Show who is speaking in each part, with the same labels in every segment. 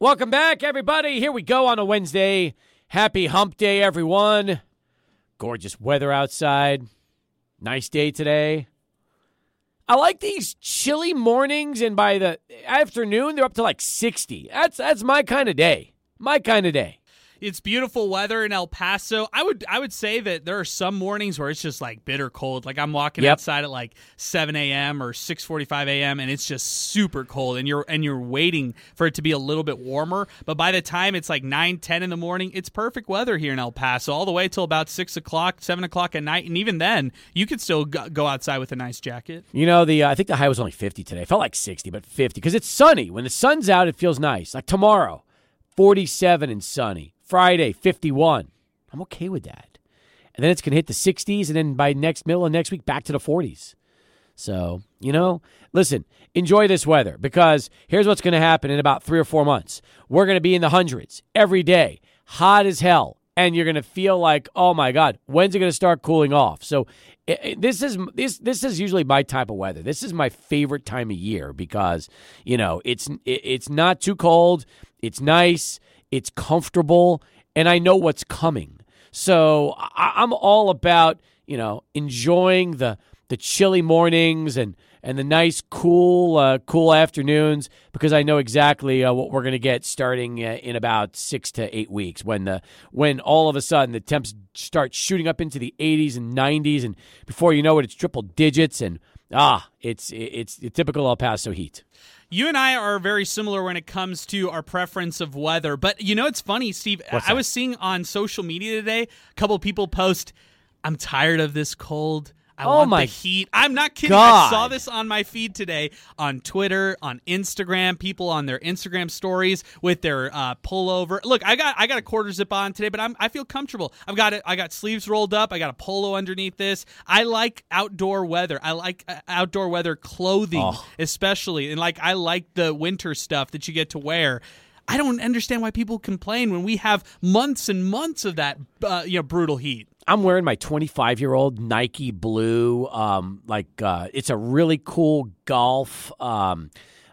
Speaker 1: Welcome back, everybody. Here we go on a Wednesday. Happy hump day, everyone. Gorgeous weather outside. Nice day today. I like these chilly mornings, and by the afternoon, they're up to like 60. That's, that's my kind of day. My kind of day.
Speaker 2: It's beautiful weather in El Paso. I would I would say that there are some mornings where it's just like bitter cold. Like I'm walking
Speaker 1: Yep.
Speaker 2: outside at like 7 a.m. or 6:45 a.m. and it's just super cold, and you're and you're waiting for it to be a little bit warmer. But by the time it's like 9, 10 in the morning, it's perfect weather here in El Paso, all the way till about six o'clock, seven o'clock at night, and even then, you could still go outside with a nice jacket.
Speaker 1: You know, the uh, I think the high was only 50 today. It felt like 60, but 50 because it's sunny. When the sun's out, it feels nice. Like tomorrow, 47 and sunny. Friday, 51. I'm okay with that. And then it's going to hit the 60s, and then by next middle of next week, back to the 40s. So, you know, listen, enjoy this weather because here's what's going to happen in about three or four months. We're going to be in the hundreds every day, hot as hell. And you're going to feel like, oh my God, when's it going to start cooling off? So, this is this this is usually my type of weather. This is my favorite time of year because you know it's it, it's not too cold, it's nice, it's comfortable, and I know what's coming. So I, I'm all about you know enjoying the the chilly mornings and and the nice cool uh, cool afternoons because I know exactly uh, what we're going to get starting uh, in about six to eight weeks when the when all of a sudden the temps start shooting up into the 80s and 90s and before you know it it's triple digits and ah it's it's the typical El Paso heat.
Speaker 2: You and I are very similar when it comes to our preference of weather. But you know, it's funny, Steve. I was seeing on social media today a couple people post, "I'm tired of this cold." I
Speaker 1: Oh
Speaker 2: want
Speaker 1: my
Speaker 2: the heat. I'm not kidding. I saw this on my feed today on Twitter, on Instagram. People on their Instagram stories with their uh, pullover. Look, I got I got a quarter zip on today, but I'm I feel comfortable. I've got it. I got sleeves rolled up. I got a polo underneath this. I like outdoor weather. I like uh, outdoor weather clothing,
Speaker 1: Oh.
Speaker 2: especially, and like I like the winter stuff that you get to wear. I don't understand why people complain when we have months and months of that, uh, you know, brutal heat.
Speaker 1: I'm wearing my 25 year old Nike blue. Um, like uh, it's a really cool golf. Um,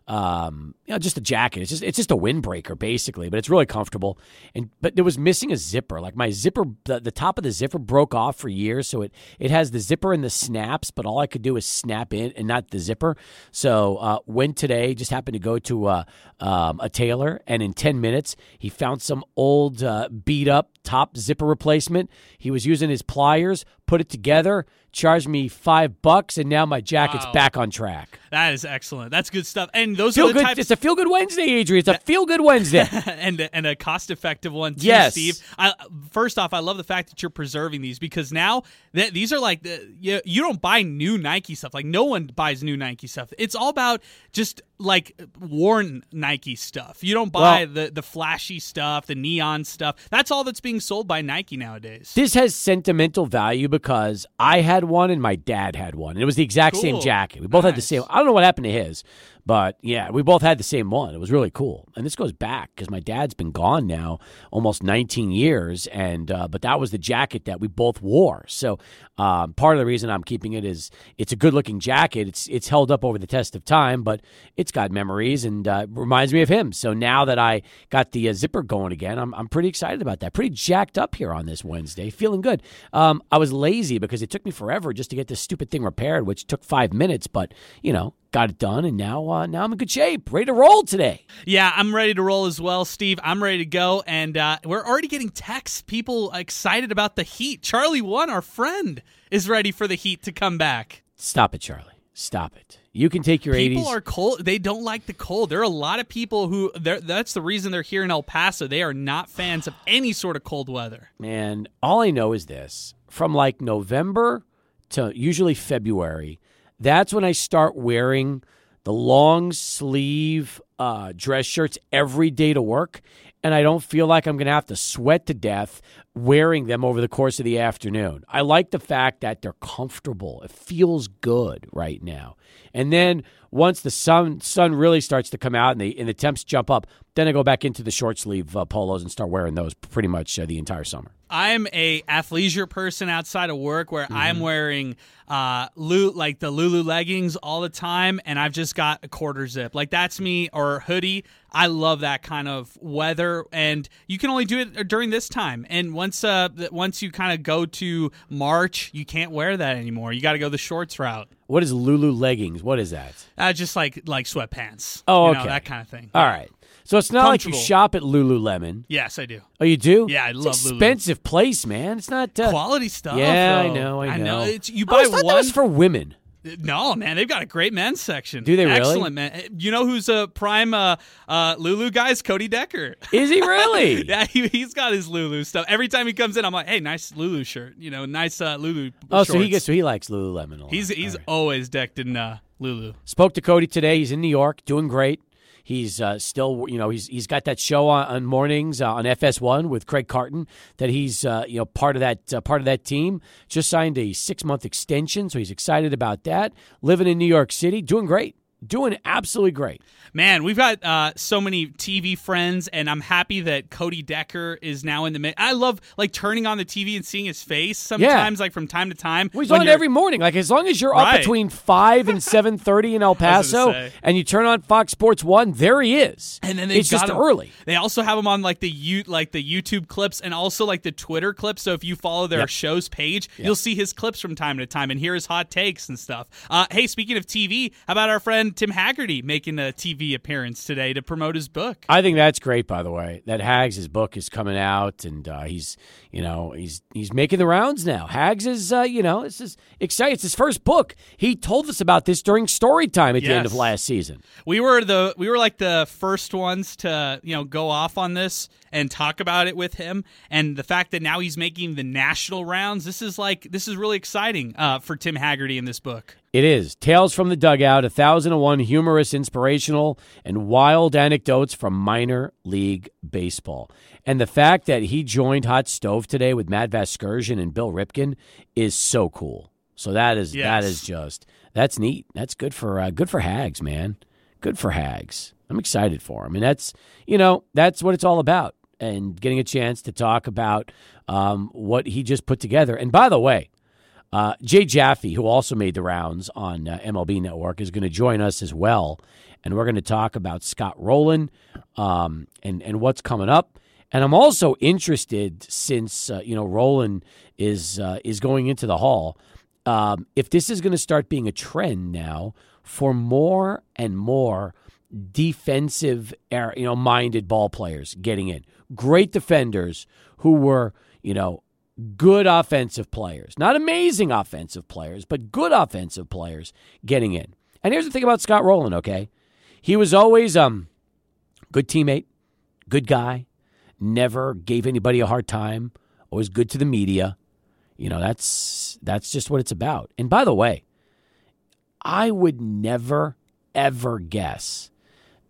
Speaker 1: um, you know, just a jacket. It's just it's just a windbreaker basically, but it's really comfortable. And but there was missing a zipper. Like my zipper, the, the top of the zipper broke off for years, so it it has the zipper and the snaps, but all I could do is snap in and not the zipper. So uh, went today. Just happened to go to uh, um, a tailor, and in 10 minutes he found some old uh, beat up top zipper replacement. He was using his pliers, put it together, charged me five bucks, and now my jacket's
Speaker 2: Wow.
Speaker 1: back on track.
Speaker 2: That is excellent. That's good stuff. And those
Speaker 1: Feel
Speaker 2: are the
Speaker 1: good.
Speaker 2: types
Speaker 1: It's a feel good Wednesday, Adrian. It's a feel good Wednesday.
Speaker 2: and and a cost effective one too,
Speaker 1: Yes.
Speaker 2: Steve. I, first off, I love the fact that you're preserving these because now th- these are like the, you, you don't buy new Nike stuff. Like no one buys new Nike stuff. It's all about just like worn Nike stuff. You don't buy
Speaker 1: Well-
Speaker 2: the the flashy stuff, the neon stuff. That's all that's being sold by Nike nowadays.
Speaker 1: This has sentimental value because I had one and my dad had one. And it was the exact same jacket. We both had the same. I don't know what happened to his, but yeah, we both had the same one. It was really cool. And this goes back because my dad's been gone now almost 19 years. And uh, but that was the jacket that we both wore. So um, part of the reason I'm keeping it is it's a good looking jacket. It's it's held up over the test of time, but it's got memories and uh, reminds me of him. So now that I got the uh, zipper going again, I'm I'm pretty excited about that. Pretty jacked up here on this Wednesday, feeling good. Um, I was lazy because it took me forever just to get this stupid thing repaired, which took five minutes, but you know. Got it done, and now uh, now I'm in good shape, ready to roll today.
Speaker 2: Yeah, I'm ready to roll as well, Steve. I'm ready to go, and uh, we're already getting texts. People excited about the heat. Charlie One, our friend, is ready for the heat to come back.
Speaker 1: Stop it, Charlie. Stop it. You can take your
Speaker 2: People
Speaker 1: 80s.
Speaker 2: are cold. They don't like the cold. There are a lot of people who. That's the reason they're here in El Paso. They are not fans of any sort of cold weather.
Speaker 1: Man, all I know is this from like November to usually February, that's when I start wearing the long sleeve uh, dress shirts every day to work. And I don't feel like I'm going to have to sweat to death wearing them over the course of the afternoon. I like the fact that they're comfortable. It feels good right now. And then once the sun sun really starts to come out and the and the temps jump up, then I go back into the short sleeve uh, polos and start wearing those pretty much uh, the entire summer.
Speaker 2: I'm a athleisure person outside of work where
Speaker 1: Mm-hmm.
Speaker 2: I'm wearing uh Lu- like the Lulu leggings all the time and I've just got a quarter zip. Like that's me or hoodie. I love that kind of weather, and you can only do it during this time. And once uh, once you kind of go to March, you can't wear that anymore. You got to go the shorts route.
Speaker 1: What is Lulu leggings? What is that?
Speaker 2: Uh, just like like sweatpants.
Speaker 1: Oh,
Speaker 2: you know,
Speaker 1: okay.
Speaker 2: that kind of thing.
Speaker 1: All right. So it's not like you shop at Lululemon.
Speaker 2: Yes, I do.
Speaker 1: Oh, you do?
Speaker 2: Yeah, I
Speaker 1: It's
Speaker 2: love
Speaker 1: expensive place, man. It's not. Uh,
Speaker 2: Quality stuff.
Speaker 1: yeah, I
Speaker 2: though.
Speaker 1: know. I know.
Speaker 2: It's you buy
Speaker 1: always thought
Speaker 2: one.
Speaker 1: that was for women.
Speaker 2: No, man, they've got a great men's section.
Speaker 1: Do they really?
Speaker 2: Excellent, man. You know who's a prime uh, uh, Lulu guy? Is Cody Decker.
Speaker 1: Is he really?
Speaker 2: yeah, he, he's got his Lulu stuff. Every time he comes in, I'm like, hey, nice Lulu shirt. You know, nice uh, Lulu.
Speaker 1: Oh, so he gets so he likes Lululemon.
Speaker 2: He's he's
Speaker 1: right.
Speaker 2: always decked in uh, Lulu.
Speaker 1: spoke to Cody today. He's in New York, doing great. He's uh, still, you know, he's he's got that show on, on mornings uh, on FS1 with Craig Carton. That he's, uh, you know, part of that uh, part of that team. Just signed a six month extension, so he's excited about that. Living in New York City, doing great, doing absolutely great.
Speaker 2: Man, we've got uh, so many TV friends, and I'm happy that Cody Decker is now in the mix. I love like turning on the TV and seeing his face sometimes, like from time to time.
Speaker 1: Well, he's on every morning. Like as long as you're up between five and seven thirty in El Paso, and you turn on Fox Sports One, there he is.
Speaker 2: And then
Speaker 1: it's just
Speaker 2: him-
Speaker 1: early.
Speaker 2: They also have him on like the you like the YouTube clips and also like the Twitter clips. So if you follow their
Speaker 1: Yep.
Speaker 2: show's page, you'll see his clips from time to time and hear his hot takes and stuff. Uh, hey, speaking of TV, how about our friend Tim Hagerty making a TV appearance today to promote his book?
Speaker 1: I think that's great, by the way. That Hags' his book is coming out, and uh, he's you know he's he's making the rounds now. Hags is uh, you know this is exciting. It's his first book. He told us about this during story time at the end of last season.
Speaker 2: We were the we were like the first ones to you know go off on this and talk about it with him, and the fact that now he's making the national rounds. This is like this is really exciting uh, for Tim Hagerty in this book.
Speaker 1: It is Tales from the Dugout, a thousand and one humorous, inspirational, and wild anecdotes from minor league baseball. And the fact that he joined Hot Stove today with Matt Vasgersian and Bill Ripken is so cool. So that is that
Speaker 2: Yes.
Speaker 1: is just that's neat. That's good for uh, good for Hags, man. Good for Hags. I'm excited for him, and that's you know that's what it's all about. And getting a chance to talk about um, what he just put together. And by the way, uh, Jay Jaffe, who also made the rounds on uh, MLB Network, is going to join us as well, and we're going to talk about Scott Rolen um, and and what's coming up. And I'm also interested since uh, you know Rolen is uh, is going into the Hall. Um, if this is going to start being a trend now for more and more defensive, you know, minded ball players getting in, great defenders who were, you know, good offensive players, not amazing offensive players, but good offensive players getting in. And here's the thing about Scott Rolen, okay? He was always um good teammate, good guy, never gave anybody a hard time, always good to the media. You know, that's that's just what it's about. And by the way, I would never ever guess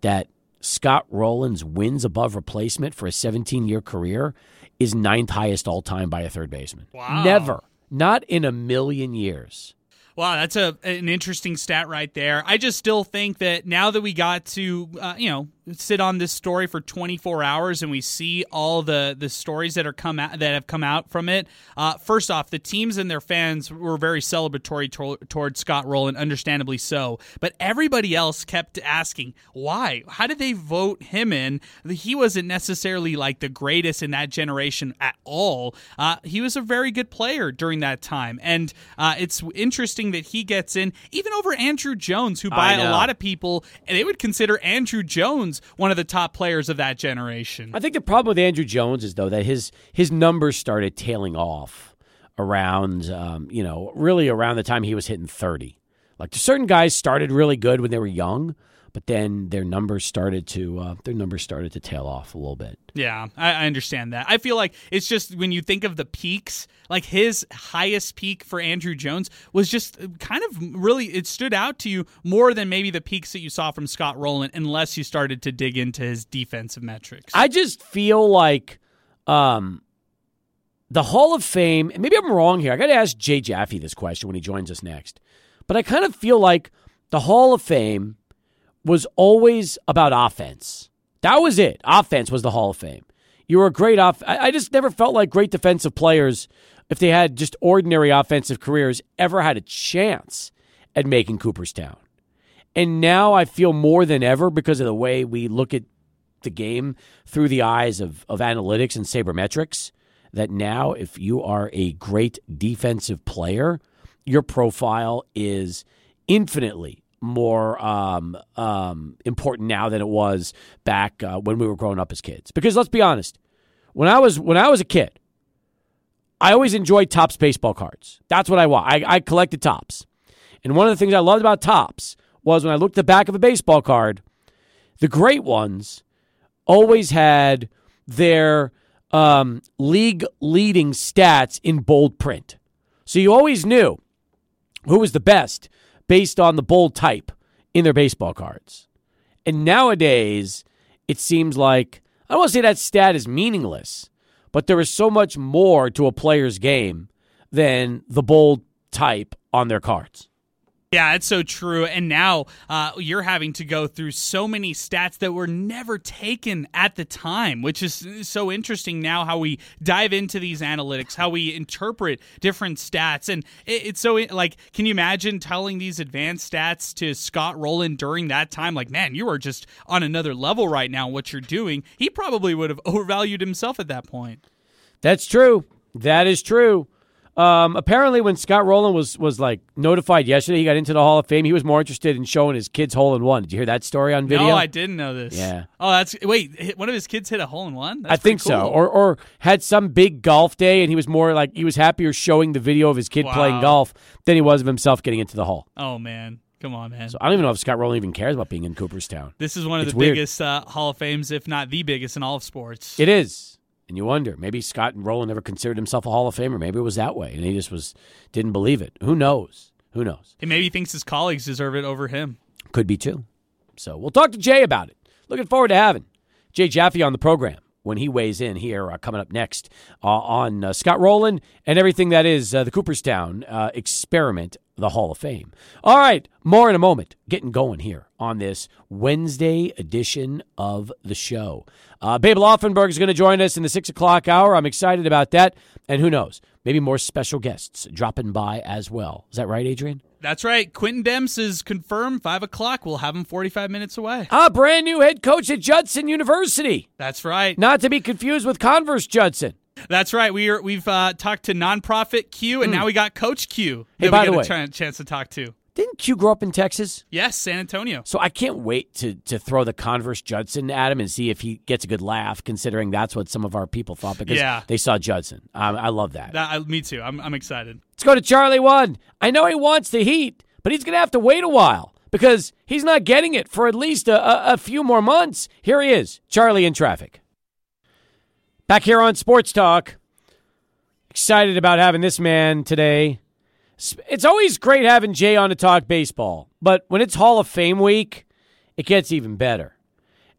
Speaker 1: that Scott Rolen's wins above replacement for a 17 year career is ninth highest all time by a third baseman.
Speaker 2: Wow.
Speaker 1: Never. Not in a million years.
Speaker 2: Wow, that's a an interesting stat right there. I just still think that now that we got to uh, you know sit on this story for 24 hours and we see all the the stories that are come out that have come out from it. Uh, first off, the teams and their fans were very celebratory to- toward Scott Rolen, understandably so. But everybody else kept asking why. How did they vote him in? He wasn't necessarily like the greatest in that generation at all. Uh, he was a very good player during that time, and uh, it's interesting that he gets in even over Andruw Jones, who by a lot of people they would consider Andruw Jones one of the top players of that generation.
Speaker 1: I think the problem with Andruw Jones is though that his his numbers started tailing off around um, you know really around the time he was hitting thirty. Like certain guys started really good when they were young, but then their numbers started to uh, their numbers started to tail off a little bit.
Speaker 2: Yeah, I, I understand that. I feel like it's just when you think of the peaks, like his highest peak for Andruw Jones was just kind of really, it stood out to you more than maybe the peaks that you saw from Scott Rolen, unless you started to dig into his defensive metrics.
Speaker 1: I just feel like um, the Hall of Fame, and maybe I'm wrong here. I got to ask Jay Jaffe this question when he joins us next. But I kind of feel like the Hall of Fame was always about offense. That was it. Offense was the Hall of Fame. You were a great off. I just never felt like great defensive players, if they had just ordinary offensive careers, ever had a chance at making Cooperstown. And now I feel more than ever because of the way we look at the game through the eyes of, of analytics and sabermetrics that now, if you are a great defensive player, your profile is infinitely more um, um, important now than it was back uh, when we were growing up as kids. Because let's be honest, when I was when I was a kid, I always enjoyed Topps baseball cards. That's what I want. I, I collected Topps, and one of the things I loved about Topps was when I looked at the back of a baseball card, the great ones always had their um, league leading stats in bold print. So you always knew who was the best based on the bold type in their baseball cards. And nowadays, it seems like I don't want to say that stat is meaningless, but there is so much more to a player's game than the bold type on their cards.
Speaker 2: Yeah, it's so true. And now uh, you're having to go through so many stats that were never taken at the time, which is so interesting now how we dive into these analytics, how we interpret different stats. And it, it's so, like, can you imagine telling these advanced stats to Scott Rolen during that time? Like, man, you are just on another level right now, what you're doing. He probably would have overvalued himself at that point.
Speaker 1: That's true. That is true. Um, apparently, when Scott Rolen was was like notified yesterday, he got into the Hall of Fame. He was more interested in showing his kids hole in one. Did you hear that story on video?
Speaker 2: No, I didn't know this.
Speaker 1: Yeah.
Speaker 2: Oh, that's wait. One of his kids hit a hole in one. That's
Speaker 1: I think
Speaker 2: cool.
Speaker 1: so, or or had some big golf day, and he was more like he was happier showing the video of his kid
Speaker 2: Wow.
Speaker 1: playing golf than he was of himself getting into the hole.
Speaker 2: Oh man, come on, man.
Speaker 1: So I don't even know if Scott Rolen even cares about being in Cooperstown.
Speaker 2: This is one of
Speaker 1: It's
Speaker 2: the
Speaker 1: weird.
Speaker 2: biggest uh, Hall of Fames, if not the biggest in all of sports.
Speaker 1: It is. And you wonder, maybe Scott and Rolen never considered himself a Hall of Famer. Maybe it was that way, and he just was didn't believe it. Who knows? Who knows?
Speaker 2: He maybe thinks his colleagues deserve it over him.
Speaker 1: Could be too. So we'll talk to Jay about it. Looking forward to having Jay Jaffe on the program when he weighs in here uh, coming up next uh, on uh, Scott Rolen and everything that is uh, the Cooperstown uh, experiment, the Hall of Fame. All right, more in a moment. Getting going here on this Wednesday edition of the show. Uh, Babe Laufenberg is going to join us in the six o'clock hour. I'm excited about that. And who knows, maybe more special guests dropping by as well. Is that right, Adrian?
Speaker 2: That's right. Quentin Demps is confirmed. Five o'clock. We'll have him 45 minutes away.
Speaker 1: Ah, brand new head coach at Judson University.
Speaker 2: That's right.
Speaker 1: Not to be confused with Converse Judson.
Speaker 2: That's right. We are, we've uh, talked to nonprofit Q, and now we got Coach Q.
Speaker 1: Hey, by
Speaker 2: we
Speaker 1: the way-
Speaker 2: a chan- chance to talk to.
Speaker 1: Didn't Q grow up in Texas?
Speaker 2: Yes, San Antonio.
Speaker 1: So I can't wait to to throw the Converse Judson at him and see if he gets a good laugh, considering that's what some of our people thought because
Speaker 2: Yeah.
Speaker 1: they saw Judson. Um, I love that.
Speaker 2: That, I, me too. I'm, I'm excited.
Speaker 1: Let's go to Charlie One. I know he wants the heat, but he's going to have to wait a while because he's not getting it for at least a, a, a few more months. Here he is, Charlie in traffic. Back here on Sports Talk. Excited about having this man today. It's always great having Jay on to talk baseball, but when it's Hall of Fame week, it gets even better.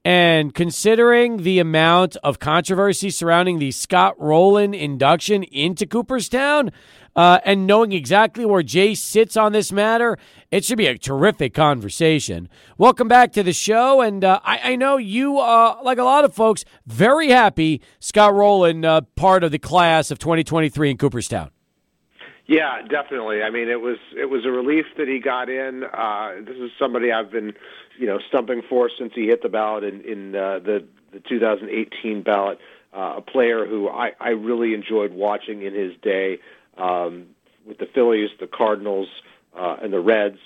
Speaker 1: And considering the amount of controversy surrounding the Scott Rolen induction into Cooperstown, uh, and knowing exactly where Jay sits on this matter, it should be a terrific conversation. Welcome back to the show, and uh, I, I know you, uh, like a lot of folks, very happy Scott Rolen uh, part of the class of 2023 in Cooperstown.
Speaker 3: Yeah, definitely. I mean, it was it was a relief that he got in. Uh, this is somebody I've been, you know, stumping for since he hit the ballot in in uh, the the 2018 ballot. Uh, a player who I I really enjoyed watching in his day um, with the Phillies, the Cardinals, uh, and the Reds.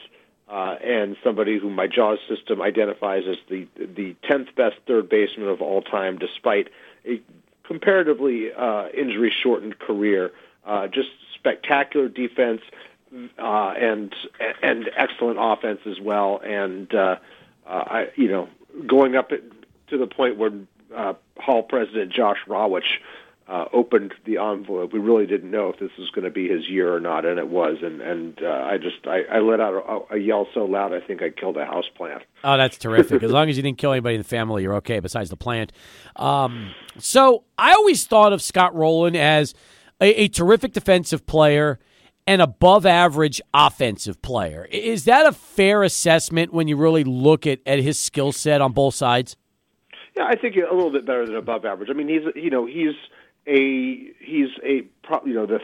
Speaker 3: Uh, and somebody who my JAWS system identifies as the the tenth best third baseman of all time, despite a comparatively uh, injury shortened career. Uh, just spectacular defense uh, and and excellent offense as well. And uh, uh, I, you know, going up to the point where uh, Hall President Josh Rawitch uh, opened the envelope, we really didn't know if this was going to be his year or not, and it was. And and uh, I just I, I let out a, a yell so loud I think I killed a house plant.
Speaker 1: Oh, that's terrific. as long as you didn't kill anybody in the family, you're okay, besides the plant. Um, so I always thought of Scott Rolen as a, a terrific defensive player and above average offensive player. Is that a fair assessment when you really look at, at his skill set on both sides?
Speaker 3: Yeah, I think a little bit better than above average. I mean, he's you know he's a he's a you know the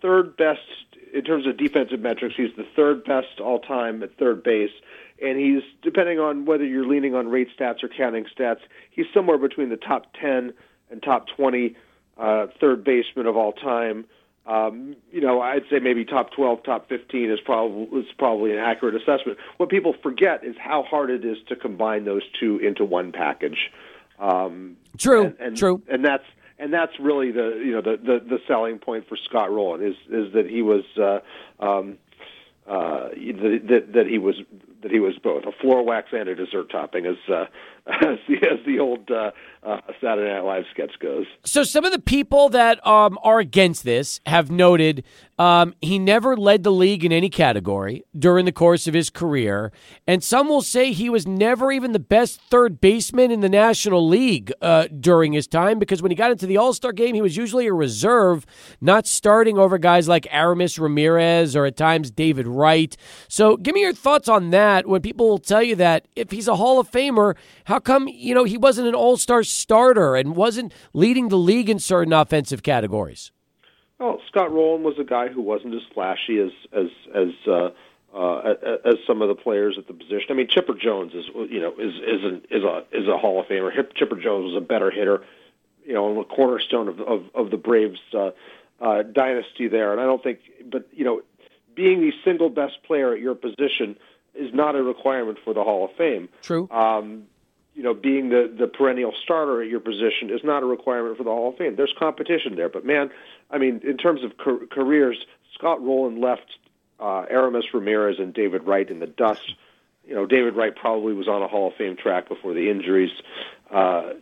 Speaker 3: third best in terms of defensive metrics, he's the third best all time at third base, and he's depending on whether you're leaning on rate stats or counting stats, he's somewhere between the top ten and top twenty uh, third baseman of all time. Um, you know, I'd say maybe top 12, top 15 is probably is probably an accurate assessment. What people forget is how hard it is to combine those two into one package. Um,
Speaker 1: true,
Speaker 3: and, and,
Speaker 1: true,
Speaker 3: and that's and that's really the you know the the, the selling point for Scott Rolen is is that he was uh, um, uh, that that he was that he was both a floor wax and a dessert topping, as uh, as, the, old uh, uh, Saturday Night Live sketch goes.
Speaker 1: So some of the people that um, are against this have noted um, he never led the league in any category during the course of his career, and some will say he was never even the best third baseman in the National League uh, during his time because when he got into the All Star game, he was usually a reserve, not starting over guys like Aramis Ramirez or at times David Wright. So give me your thoughts on that. When people will tell you that if he's a Hall of Famer, how come you know he wasn't an All Star starter and wasn't leading the league in certain offensive categories?
Speaker 3: Well, Scott Rolen was a guy who wasn't as flashy as as as uh, uh, as some of the players at the position. I mean, Chipper Jones is you know is is an, is a is a Hall of Famer. Chipper Jones was a better hitter, you know, a cornerstone of of, of the Braves uh, uh, dynasty there. And I don't think, but you know, being the single best player at your position is not a requirement for the Hall of Fame.
Speaker 1: True.
Speaker 3: Um, you know, being the the perennial starter at your position is not a requirement for the Hall of Fame. There's competition there, but man, I mean, in terms of car- careers, Scott Rolen left uh, Aramis Ramirez and David Wright in the dust. You know, David Wright probably was on a Hall of Fame track before the injuries, uh,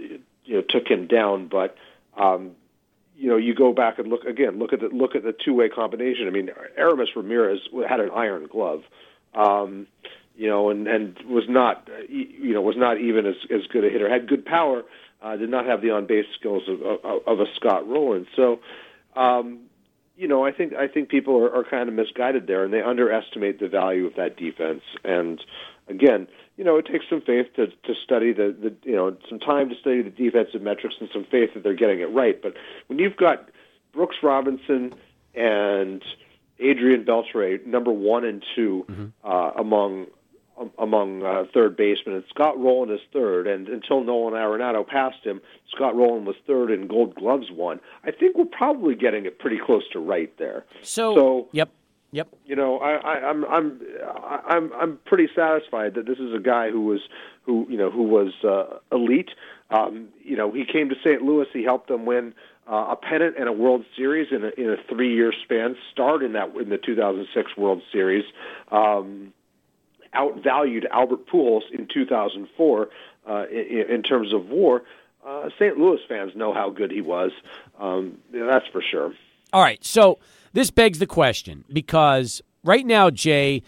Speaker 3: you know, took him down. But um, you know, you go back and look again. Look at the look at the two way combination. I mean, Aramis Ramirez had an iron glove. Um, you know, and and was not, you know, was not even as as good a hitter. Had good power, uh, did not have the on base skills of, of, of a Scott Rolen. So, um, you know, I think I think people are, are kind of misguided there, and they underestimate the value of that defense. And again, you know, it takes some faith to to study the the you know some time to study the defensive metrics and some faith that they're getting it right. But when you've got Brooks Robinson and Adrian Beltre, number one and 2 mm-hmm. uh, among among uh, third basemen, and Scott Rolen is third. And until Nolan Arenado passed him, Scott Rolen was third, and Gold Gloves won. I think we're probably getting it pretty close to right there.
Speaker 1: So,
Speaker 3: so
Speaker 1: yep. Yep.
Speaker 3: You know, I, I, I'm I'm I'm I'm pretty satisfied that this is a guy who was who you know who was uh, elite. Um, you know, he came to St. Louis. He helped them win uh, a pennant and a World Series in a, in a three-year span. Starred in that in the 2006 World Series. Um, outvalued Albert Pujols in 2004 uh, in, in terms of WAR. Uh, St. Louis fans know how good he was. Um, that's for sure.
Speaker 1: All right, so this begs the question because right now, Jay,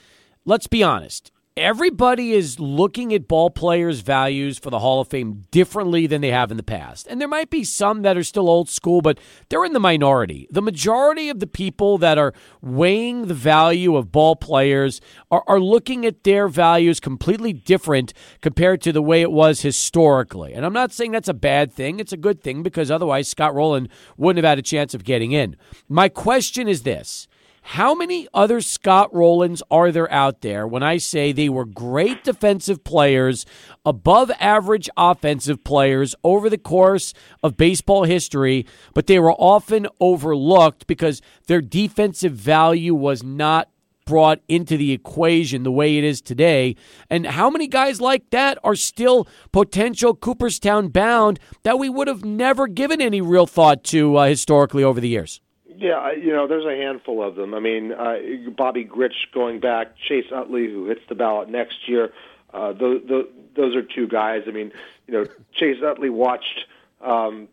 Speaker 1: let's be honest everybody is looking at ball players' values for the Hall of Fame differently than they have in the past. And there might be some that are still old school, but they're in the minority. The majority of the people that are weighing the value of ball players are, are looking at their values completely different compared to the way it was historically. And I'm not saying that's a bad thing, it's a good thing because otherwise Scott Rolen wouldn't have had a chance of getting in. My question is this. How many other Scott Rolens are there out there when I say they were great defensive players, above average offensive players over the course of baseball history, but they were often overlooked because their defensive value was not brought into the equation the way it is today. And how many guys like that are still potential Cooperstown bound that we would have never given any real thought to uh, historically over the years?
Speaker 3: Yeah, you know, there's a handful of them. I mean, uh, Bobby Grich going back, Chase Utley, who hits the ballot next year. Uh, those, those, those are two guys. I mean, you know, Chase Utley watched um,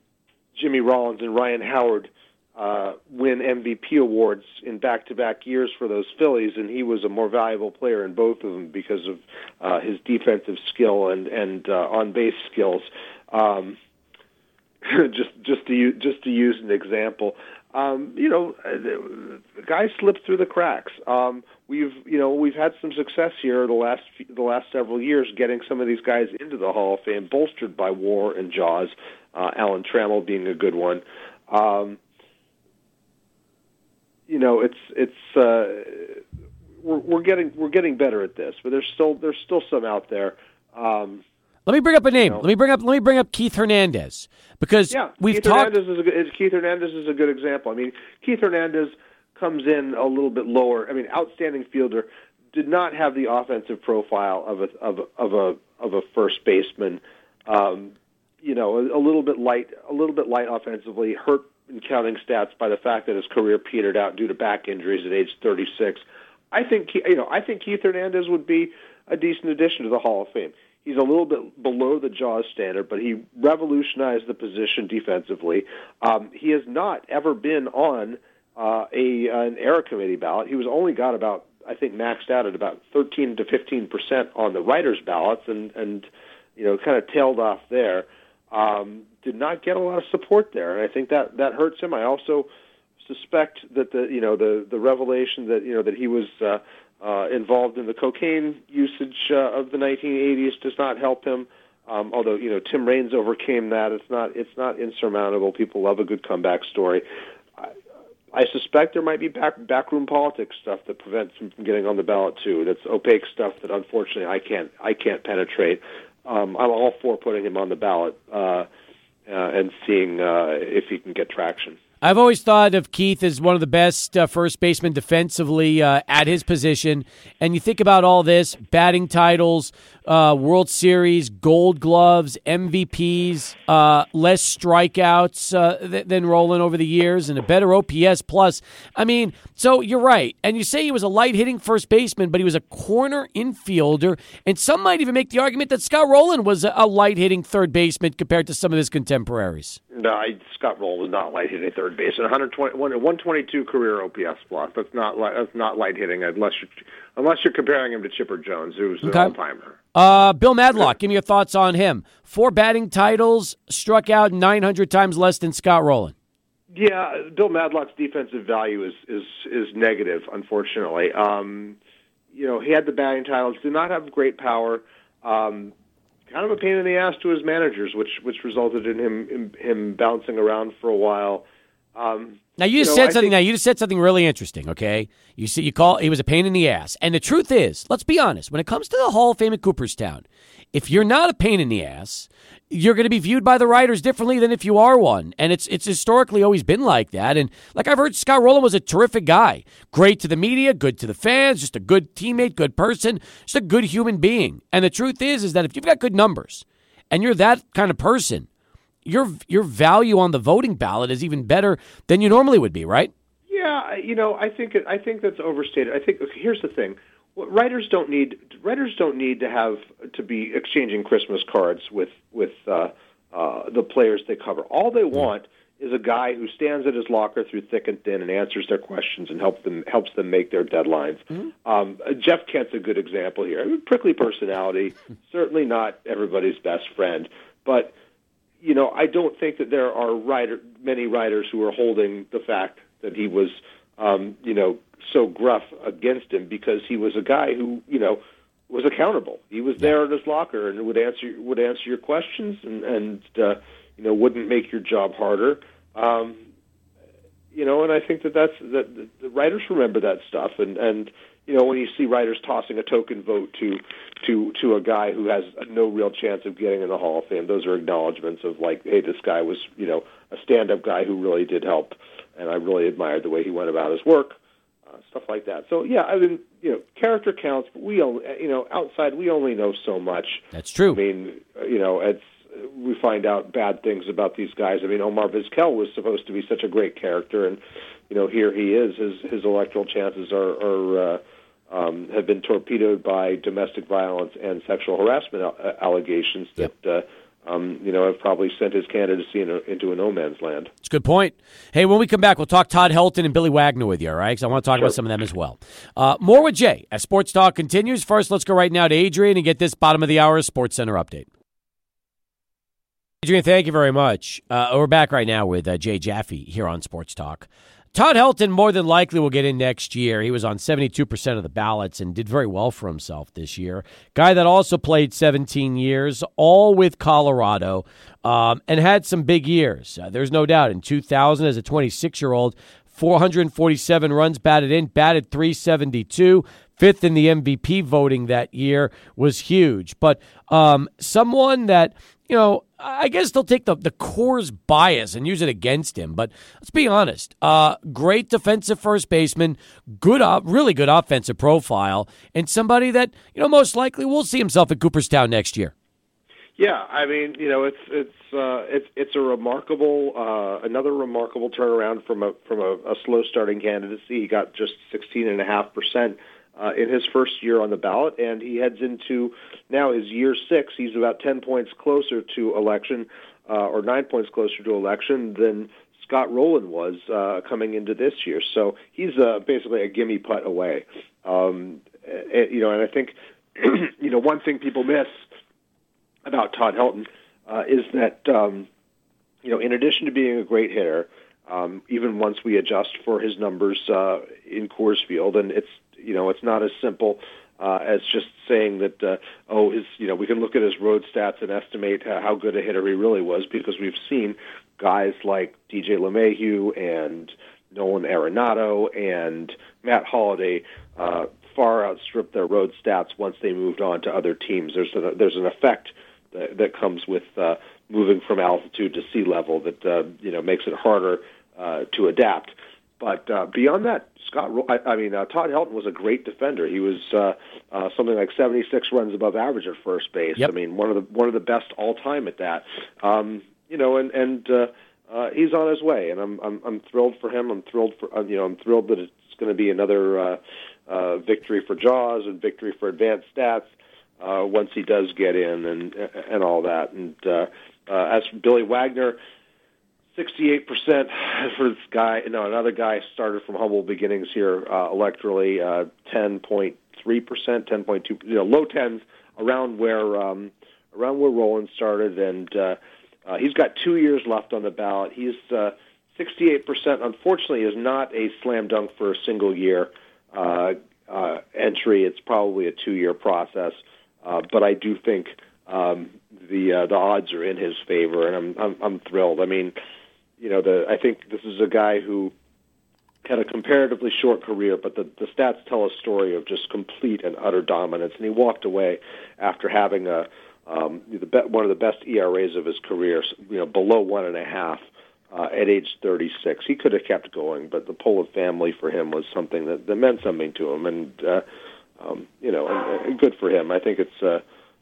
Speaker 3: Jimmy Rollins and Ryan Howard uh, win MVP awards in back-to-back years for those Phillies, and he was a more valuable player in both of them because of uh, his defensive skill and and uh, on-base skills. Um, just just to just to use an example, um, you know, uh, guys slip through the cracks. Um, we've, you know, we've had some success here the last the last several years, getting some of these guys into the Hall of Fame, bolstered by WAR and JAWS. Uh, Alan Trammell being a good one. Um, you know, it's it's uh, we're, we're getting we're getting better at this, but there's still there's still some out there. Um,
Speaker 1: let me bring up a name.
Speaker 3: know.
Speaker 1: Let me bring up let me bring up Keith Hernandez because
Speaker 3: yeah,
Speaker 1: we've
Speaker 3: Keith
Speaker 1: talked.
Speaker 3: Hernandez is a good, is- Keith Hernandez is a good example. I mean, Keith Hernandez comes in a little bit lower. I mean, outstanding fielder, did not have the offensive profile of a of a, of a of a first baseman. Um, you know, a, a little bit light, a little bit light offensively. Hurt in counting stats by the fact that his career petered out due to back injuries at age 36. I think you know, I think Keith Hernandez would be a decent addition to the Hall of Fame. He's a little bit below the JAWS standard, but he revolutionized the position defensively. Um, he has not ever been on uh, a an era committee ballot. He was only got about I think maxed out at about 13 to 15 percent on the writers' ballots, and and you know kind of tailed off there. Um, did not get a lot of support there, and I think that that hurts him. I also suspect that the you know the the revelation that you know that he was uh, uh, involved in the cocaine usage uh, of the 1980s does not help him. Um, although you know Tim Raines overcame that, it's not it's not insurmountable. People love a good comeback story. I, I suspect there might be back backroom politics stuff that prevents him from getting on the ballot too. That's opaque stuff that unfortunately I can't I can't penetrate. Um, I'm all for putting him on the ballot uh, uh, and seeing uh, if he can get traction.
Speaker 1: I've always thought of Keith as one of the best uh, first basemen defensively uh, at his position. And you think about all this batting titles, uh, World Series, gold gloves, MVPs, uh, less strikeouts uh, th- than Rolen over the years, and a better OPS plus. I mean, so you're right. And you say he was a light hitting first baseman, but he was a corner infielder. And some might even make the argument that Scott Rolen was a, a light hitting third baseman compared to some of his contemporaries.
Speaker 3: No, I, Scott Roll is not light hitting third base. And 120, 122 career OPS plus. That's not that's not light hitting unless you're, unless you're comparing him to Chipper Jones, who's an
Speaker 1: Okay.
Speaker 3: all timer.
Speaker 1: Uh, Bill Madlock, give me your thoughts on him. Four batting titles, struck out 900 times less than Scott Rolen.
Speaker 3: Yeah, Bill Madlock's defensive value is is is negative, unfortunately. Um, you know, he had the batting titles, did not have great power. Um, kind of a pain in the ass to his managers, which which resulted in him him, him bouncing around for a while. Um,
Speaker 1: Now you just
Speaker 3: know,
Speaker 1: said
Speaker 3: I
Speaker 1: something.
Speaker 3: think-
Speaker 1: now you just said something really interesting. Okay, you see, you call he was a pain in the ass, and the truth is, let's be honest. When it comes to the Hall of Fame at Cooperstown, if you're not a pain in the ass, you're going to be viewed by the writers differently than if you are one, and it's it's historically always been like that. And like I've heard, Scott Rolen was a terrific guy, great to the media, good to the fans, just a good teammate, good person, just a good human being. And the truth is, is that if you've got good numbers, and you're that kind of person, your your value on the voting ballot is even better than you normally would be, right?
Speaker 3: Yeah, you know, I think I think that's overstated. I think here's the thing: What- writers don't need writers don't need to have to be exchanging Christmas cards with with uh, uh, the players they cover. All they want is a guy who stands at his locker through thick and thin and answers their questions and helps them helps them make their deadlines. Um, uh, Jeff Kent's a good example here. I mean, prickly personality, certainly not everybody's best friend, but you know, I don't think that there are writer, many writers who are holding the fact that he was, um, you know, so gruff against him because he was a guy who, you know, was accountable. He was there in his locker and would answer would answer your questions and and uh, you know wouldn't make your job harder. Um, you know, and I think that that's that the, the writers remember that stuff, and and you know when you see writers tossing a token vote to to to a guy who has no real chance of getting in the Hall of Fame, those are acknowledgments of like, hey, this guy was you know a stand-up guy who really did help, and I really admired the way he went about his work, uh, stuff like that. So yeah, I mean, you know, character counts, but we only you know outside we only know so much.
Speaker 1: That's true.
Speaker 3: I mean, uh, you know, it's we find out bad things about these guys. I mean, Omar Vizquel was supposed to be such a great character, and you know, here he is. His his electoral chances are are uh, um, have been torpedoed by domestic violence and sexual harassment uh, allegations that. Uh, um, you know, have probably sent his candidacy in a, into a no man's land.
Speaker 1: It's a good point. Hey, when we come back, we'll talk Todd Helton and Billy Wagner with you, all right? Because I want to talk about some of them as well. Uh, more with Jay as Sports Talk continues. First, let's go right now to Adrian and get this bottom of the hour Sports Center update. Adrian, thank you very much. Uh, we're back right now with uh, Jay Jaffe here on Sports Talk. Todd Helton more than likely will get in next year. He was on 72% of the ballots and did very well for himself this year. Guy that also played 17 years, all with Colorado, um, and had some big years. Uh, there's no doubt. In 2000, as a 26 year old, 447 runs batted in, batted 372 fifth in the MVP voting that year was huge. But um, someone that, you know, I guess they'll take the, the Coors bias and use it against him. But let's be honest. Uh, great defensive first baseman, good, op- really good offensive profile, and somebody that, you know, most likely will see himself at Cooperstown next year.
Speaker 3: Yeah, I mean, you know, it's it's uh, it's it's a remarkable uh, another remarkable turnaround from a from a, a slow starting candidacy. He got just sixteen and a half percent uh, in his first year on the ballot, and he heads into now his year six. He's about 10 points closer to election, uh, or nine points closer to election than Scott Rolen was uh, coming into this year. So he's uh, basically a gimme putt away. Um, and, you know, and I think you know one thing people miss about Todd Helton uh, is that um, you know, in addition to being a great hitter, um, even once we adjust for his numbers uh, in Coors Field, and it's you know, it's not as simple uh, as just saying that, uh, oh, his, you know, we can look at his road stats and estimate how good a hitter he really was because we've seen guys like DJ LeMahieu and Nolan Arenado and Matt Holliday uh, far outstrip their road stats once they moved on to other teams. There's a, there's an effect that, that comes with uh, moving from altitude to sea level that uh, you know makes it harder uh, to adapt. But uh, beyond that, Scott, I, I mean, uh, Todd Helton was a great defender. He was uh, uh, something like 76 runs above average at first base.
Speaker 1: Yep.
Speaker 3: I mean, one of the one of the best all time at that. Um, you know, and and uh, uh, he's on his way, and I'm I'm I'm thrilled for him. I'm thrilled for uh, you know I'm thrilled that it's going to be another uh, uh, victory for JAWS and victory for advanced stats uh, once he does get in and and all that. And uh, uh, as for Billy Wagner, 68% for this guy. No, another guy started from humble beginnings here uh, electorally, uh, 10.3%, 10.2, you know, low tens around where um, around where Rolen started, and uh, uh, he's got two years left on the ballot. He's uh, 68%. Unfortunately, is not a slam dunk for a single year uh, uh, entry. It's probably a two-year process, uh, but I do think um, the uh, the odds are in his favor, and I'm I'm, I'm thrilled. I mean you know, the I think this is a guy who had a comparatively short career, but the, the stats tell a story of just complete and utter dominance. And he walked away after having a um, the be- one of the best ERAs of his career, you know, below one and a half uh, at age 36. He could have kept going, but the pull of family for him was something that, that meant something to him, and uh, um, you know, and, and good for him. I think it's. Uh,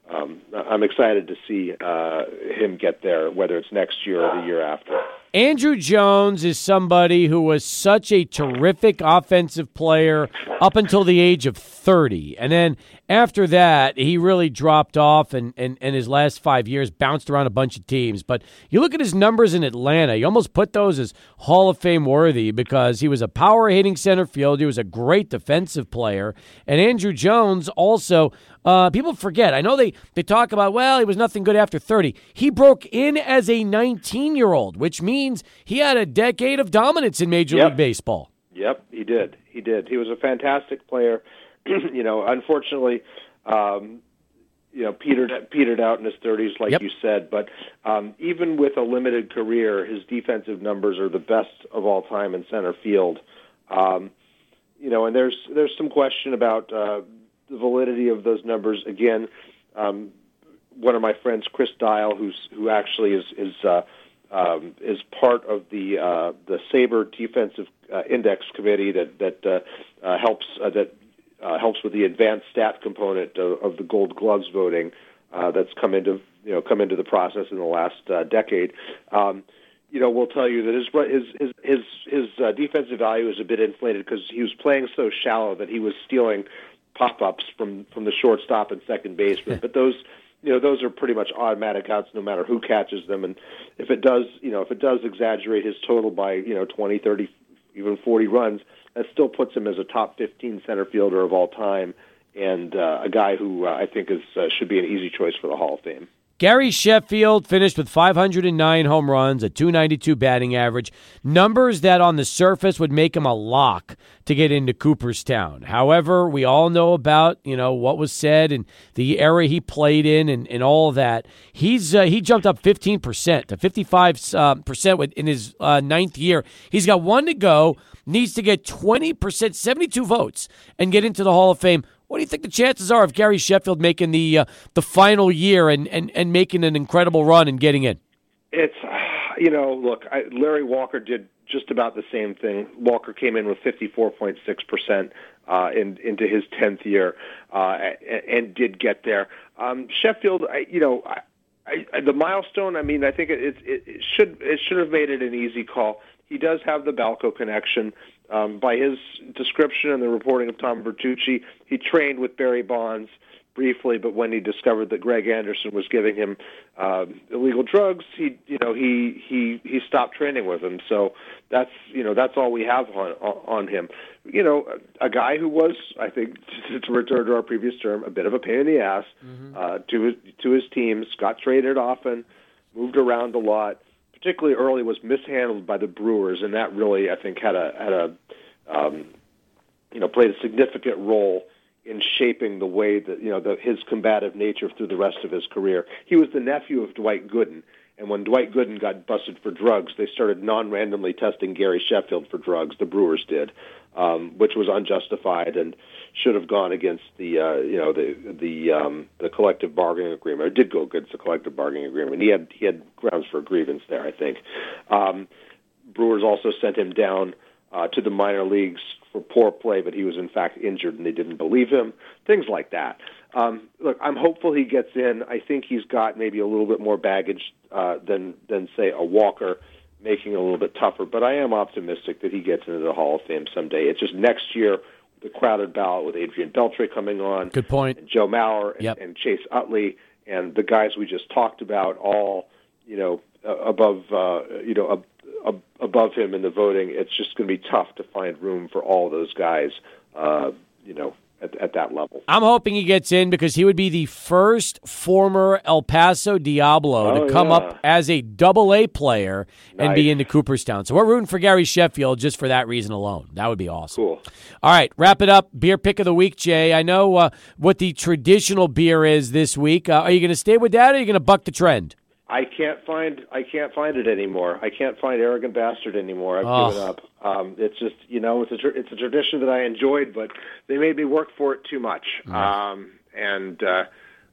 Speaker 3: um, I'm excited to see uh, him get there, whether it's next year or the year after.
Speaker 1: Andruw Jones is somebody who was such a terrific offensive player up until the age of 30. And then after that, he really dropped off and, and, and his last five years bounced around a bunch of teams. But you look at his numbers in Atlanta, you almost put those as Hall of Fame worthy because he was a power hitting center field. He was a great defensive player. And Andruw Jones also uh, people forget. I know they, they talk about, well, he was nothing good after 30. He broke in as a 19 year old, which means he had a decade of dominance in Major
Speaker 3: Yep.
Speaker 1: League Baseball.
Speaker 3: Yep, he did. He did. He was a fantastic player. you know, unfortunately, um, you know, petered petered out in his 30s, like
Speaker 1: Yep.
Speaker 3: you said. But um, even with a limited career, his defensive numbers are the best of all time in center field. Um, you know, and there's there's some question about uh, the validity of those numbers. Again, um, one of my friends, Chris Dial, who's who actually is is uh, um, is part of the uh, the SABR Defensive uh, Index Committee that that uh, uh, helps uh, that uh, helps with the advanced stat component of, of the Gold Gloves voting uh, that's come into you know come into the process in the last uh, decade. Um, you know, will tell you that his his his his, his uh, defensive value is a bit inflated because he was playing so shallow that he was stealing pop-ups from from the shortstop and second baseman. but those you know those are pretty much automatic outs no matter who catches them and if it does you know if it does exaggerate his total by you know 20 30 even 40 runs that still puts him as a top 15 center fielder of all time and uh, a guy who uh, I think is uh, should be an easy choice for the Hall of Fame.
Speaker 1: Gary Sheffield finished with 509 home runs, a 292 batting average, numbers that on the surface would make him a lock to get into Cooperstown. However, we all know about, you know, what was said and the era he played in and, and all that. He's uh, he jumped up 15% to 55% uh, in his uh, ninth year. He's got one to go, needs to get 20%, 72 votes, and get into the Hall of Fame. What do you think the chances are of Gary Sheffield making the uh, the final year and, and, and making an incredible run and getting in?
Speaker 3: It's, you know, look, I, Larry Walker did just about the same thing. Walker came in with 54.6 percent uh, in, into his 10th year uh, and, and did get there. Um, Sheffield, I, you know, I, I, the milestone. I mean, I think it, it, it should it should have made it an easy call. He does have the Balco connection. Um, by his description and the reporting of Tom Verducci, he trained with Barry Bonds briefly, but when he discovered that Greg Anderson was giving him uh, illegal drugs, he you know he he he stopped training with him. So that's you know that's all we have on on him. You know, a guy who was I think to return to our previous term, a bit of a pain in the ass mm-hmm. uh, to his to his teams. Got traded often, moved around a lot particularly early, was mishandled by the Brewers, and that really, I think, had a had a um, you know played a significant role in shaping the way that you know the, his combative nature through the rest of his career. He was the nephew of Dwight Gooden, and when Dwight Gooden got busted for drugs, they started non-randomly testing Gary Sheffield for drugs. The Brewers did, um, which was unjustified and should have gone against the uh, you know the the um, the collective bargaining agreement. Or did go against the collective bargaining agreement. He had he had grounds for grievance there, I think. Um, Brewers also sent him down uh, to the minor leagues for poor play, but he was in fact injured and they didn't believe him. Things like that. Um, look, I'm hopeful he gets in. I think he's got maybe a little bit more baggage uh, than than say a Walker, making it a little bit tougher. But I am optimistic that he gets into the Hall of Fame someday. It's just next year the crowded ballot with Adrian Beltre coming on.
Speaker 1: Good point.
Speaker 3: And Joe Mauer and,
Speaker 1: yep.
Speaker 3: and Chase Utley and the guys we just talked about, all you know above uh, you know ab- ab- above him in the voting. It's just going to be tough to find room for all those guys. Uh, you know, at, at that level.
Speaker 1: I'm hoping he gets in because he would be the first former El Paso Diablo
Speaker 3: oh,
Speaker 1: to come
Speaker 3: yeah.
Speaker 1: up as a double A player and be into Cooperstown. So we're rooting for Gary Sheffield just for that reason alone. That would be awesome.
Speaker 3: Cool.
Speaker 1: All right, wrap it up. Beer pick of the week, Jay. I know uh, what the traditional beer is this week. Uh, are you going to stay with that or are you going to buck the trend?
Speaker 3: I can't find I can't find it anymore. I can't find arrogant bastard anymore. I've
Speaker 1: Oh.
Speaker 3: given up. Um, it's just you know it's a tr- it's a tradition that I enjoyed, but they made me work for it too much, um, and uh,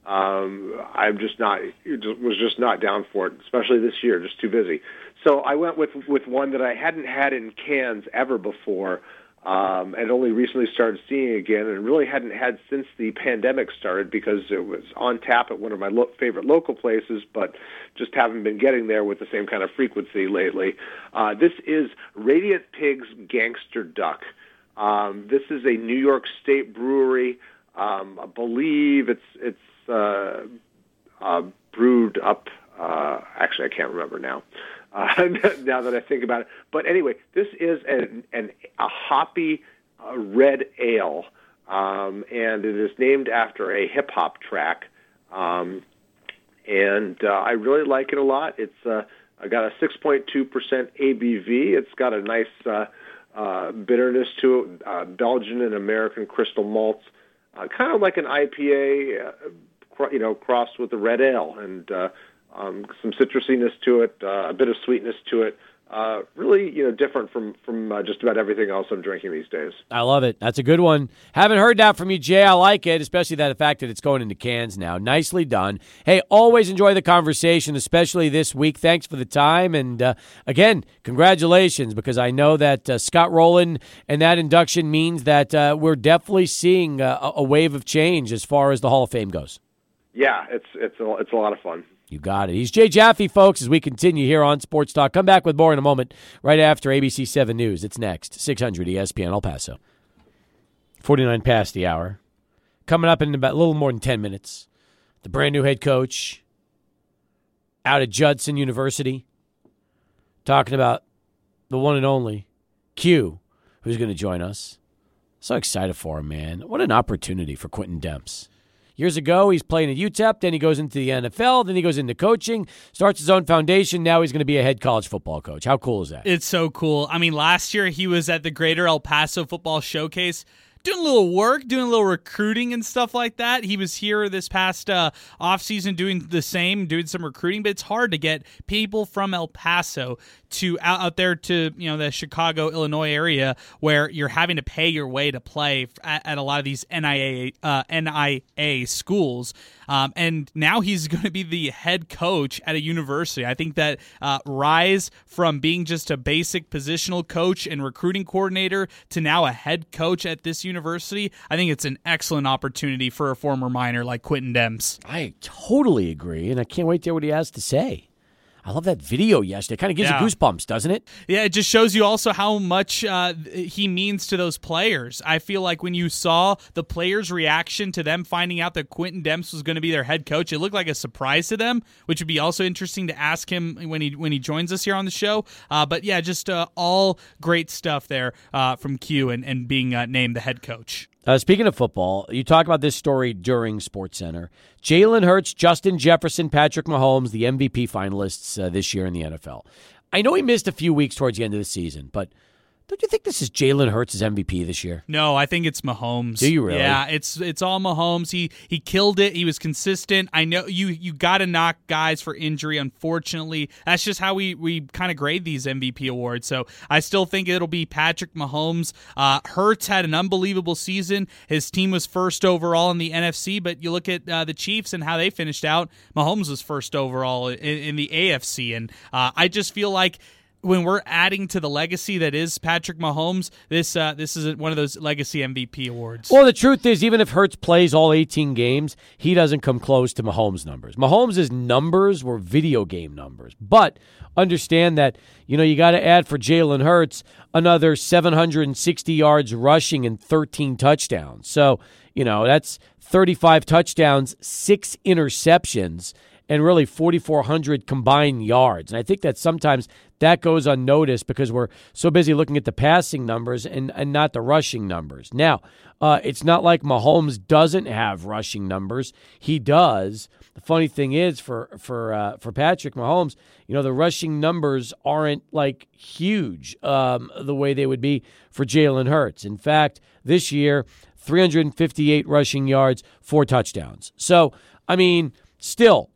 Speaker 3: um, I'm just not was just not down for it, especially this year. Just too busy. So I went with with one that I hadn't had in cans ever before. Um, and only recently started seeing again, and really hadn't had since the pandemic started because it was on tap at one of my lo- favorite local places, but just haven't been getting there with the same kind of frequency lately. Uh, this is Radiant Pigs Gangster Duck. Um, this is a New York State brewery. Um, I believe it's it's uh, uh, brewed up. Uh, actually, I can't remember now. Uh, now that I think about it, but anyway, this is an, an a hoppy uh, red ale, um, and it is named after a hip hop track. Um, and uh, I really like it a lot. It's uh, got a 6.2% ABV. It's got a nice uh, uh, bitterness to it, uh, Belgian and American crystal malts, uh, kind of like an IPA, uh, cr- you know, crossed with a red ale, and uh, um, some citrusiness to it, uh, a bit of sweetness to it. Uh, really, you know, different from from uh, just about everything else I'm drinking these days.
Speaker 1: I love it. That's a good one. Haven't heard that from you, Jay. I like it, especially that the fact that it's going into cans now. Nicely done. Hey, always enjoy the conversation, especially this week. Thanks for the time, and uh, again, congratulations because I know that uh, Scott Rolen and that induction means that uh, we're definitely seeing a, a wave of change as far as the Hall of Fame goes.
Speaker 3: Yeah, it's it's a, it's a lot of fun.
Speaker 1: You got it. He's Jay Jaffe, folks, as we continue here on Sports Talk. Come back with more in a moment, right after ABC 7 News. It's next, 600 ESPN El Paso. 49 past the hour. Coming up in about a little more than 10 minutes. The brand new head coach out at Judson University talking about the one and only Q, who's going to join us. So excited for him, man. What an opportunity for Quintin Demps. Years ago, he's playing at UTEP, then he goes into the NFL, then he goes into coaching, starts his own foundation. Now he's going to be a head college football coach. How cool is that?
Speaker 2: It's so cool. I mean, last year he was at the Greater El Paso Football Showcase doing a little work, doing a little recruiting and stuff like that. He was here this past uh, offseason doing the same, doing some recruiting, but it's hard to get people from El Paso to out, out there to you know the Chicago, Illinois area where you're having to pay your way to play at, at a lot of these NIA uh, NIA schools. Um, and now he's going to be the head coach at a university. I think that uh, rise from being just a basic positional coach and recruiting coordinator to now a head coach at this university, I think it's an excellent opportunity for a former Miner like Quintin Demps.
Speaker 1: I totally agree, and I can't wait to hear what he has to say. I love that video yesterday. It kind of gives
Speaker 2: Yeah.
Speaker 1: you goosebumps, doesn't it?
Speaker 2: Yeah, it just shows you also how much uh, he means to those players. I feel like when you saw the players' reaction to them finding out that Quintin Demps was going to be their head coach, it looked like a surprise to them, which would be also interesting to ask him when he when he joins us here on the show. Uh, but yeah, just uh, all great stuff there uh, from Q and, and being uh, named the head coach.
Speaker 1: Uh, speaking of football, you talk about this story during Sports Center. Jalen Hurts, Justin Jefferson, Patrick Mahomes, the MVP finalists uh, this year in the NFL. I know he missed a few weeks towards the end of the season, but don't you think this is Jalen Hurts' MVP this year?
Speaker 2: No, I think it's Mahomes.
Speaker 1: Do you really?
Speaker 2: Yeah, it's it's all Mahomes. He he killed it. He was consistent. I know you you got to knock guys for injury. Unfortunately, that's just how we we kind of grade these MVP awards. So I still think it'll be Patrick Mahomes. Uh, Hurts had an unbelievable season. His team was first overall in the NFC, but you look at uh, the Chiefs and how they finished out. Mahomes was first overall in, in the AFC, and uh, I just feel like when we're adding to the legacy that is Patrick Mahomes, this uh, this is one of those legacy MVP awards.
Speaker 1: Well, the truth is, even if Hurts plays all 18 games, he doesn't come close to Mahomes' numbers. Mahomes' numbers were video game numbers. But understand that, you know, you got to add for Jalen Hurts another 760 yards rushing and 13 touchdowns. So, you know, that's 35 touchdowns, six interceptions, and really 4,400 combined yards. And I think that sometimes that goes unnoticed because we're so busy looking at the passing numbers and, and not the rushing numbers. Now, uh, it's not like Mahomes doesn't have rushing numbers. He does. The funny thing is for for uh, for Patrick Mahomes, you know, the rushing numbers aren't like huge um, the way they would be for Jalen Hurts. In fact, this year, 358 rushing yards, four touchdowns. So, I mean, still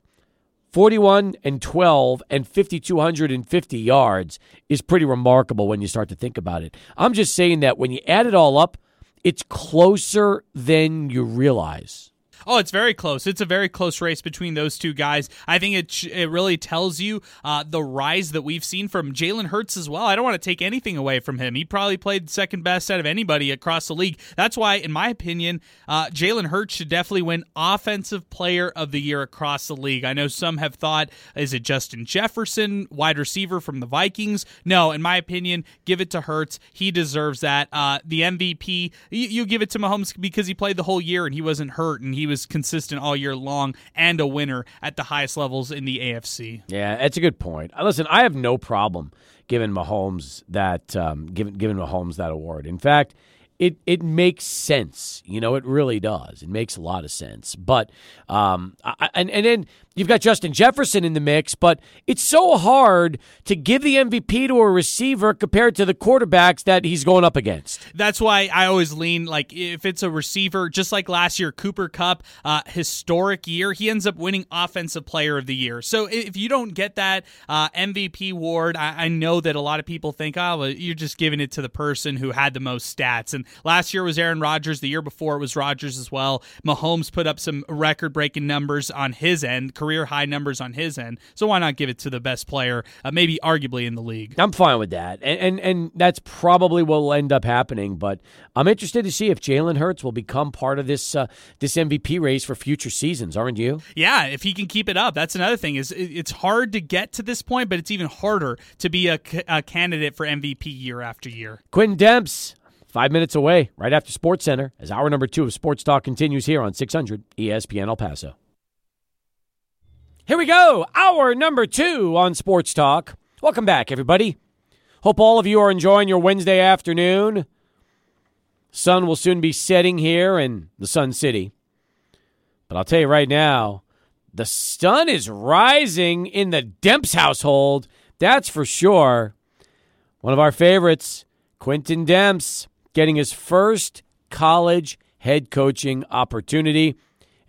Speaker 1: 41 and 12 and 5,250 yards is pretty remarkable when you start to think about it. I'm just saying that when you add it all up, it's closer than you realize.
Speaker 2: Oh, it's very close. It's a very close race between those two guys. I think it it really tells you uh, the rise that we've seen from Jalen Hurts as well. I don't want to take anything away from him. He probably played second best out of anybody across the league. That's why, in my opinion, uh, Jalen Hurts should definitely win Offensive Player of the Year across the league. I know some have thought, is it Justin Jefferson, wide receiver from the Vikings? No, in my opinion, give it to Hurts. He deserves that. Uh, the MVP, you, you give it to Mahomes because he played the whole year and he wasn't hurt and he was consistent all year long and a winner at the highest levels in the AFC.
Speaker 1: Yeah, that's a good point. Uh, Listen, I have no problem giving Mahomes that um, giving giving Mahomes that award. In fact, it it makes sense. You know, it really does. It makes a lot of sense. But um, I, and and then you've got Justin Jefferson in the mix. But it's so hard to give the MVP to a receiver compared to the quarterbacks that he's going up against.
Speaker 2: That's why I always lean like if it's a receiver, just like last year, Cooper Kupp, uh, historic year, he ends up winning Offensive Player of the Year. So if you don't get that uh, MVP award, I, I know that a lot of people think, oh, well, you're just giving it to the person who had the most stats. And last year was Aaron Rodgers. The year before it was Rodgers as well. Mahomes put up some record breaking numbers on his end, career high numbers on his end. So why not give it to the best player, uh, maybe arguably in the league?
Speaker 1: I'm fine with that, and, and and that's probably what will end up happening. But I'm interested to see if Jalen Hurts will become part of this uh, this MVP race for future seasons. Aren't you?
Speaker 2: Yeah, if he can keep it up, that's another thing. Is it's hard to get to this point, but it's even harder to be a, c- a candidate for MVP year after year.
Speaker 1: Quinn Demps, five minutes away, right after Sports Center, as hour number two of Sports Talk continues here on 600 ESPN El Paso. Here we go, hour number two on Sports Talk. Welcome back, everybody. Hope all of you are enjoying your Wednesday afternoon. Sun will soon be setting here in the Sun City. But I'll tell you right now, the sun is rising in the Demps household. That's for sure. One of our favorites, Quintin Demps, getting his first college head coaching opportunity.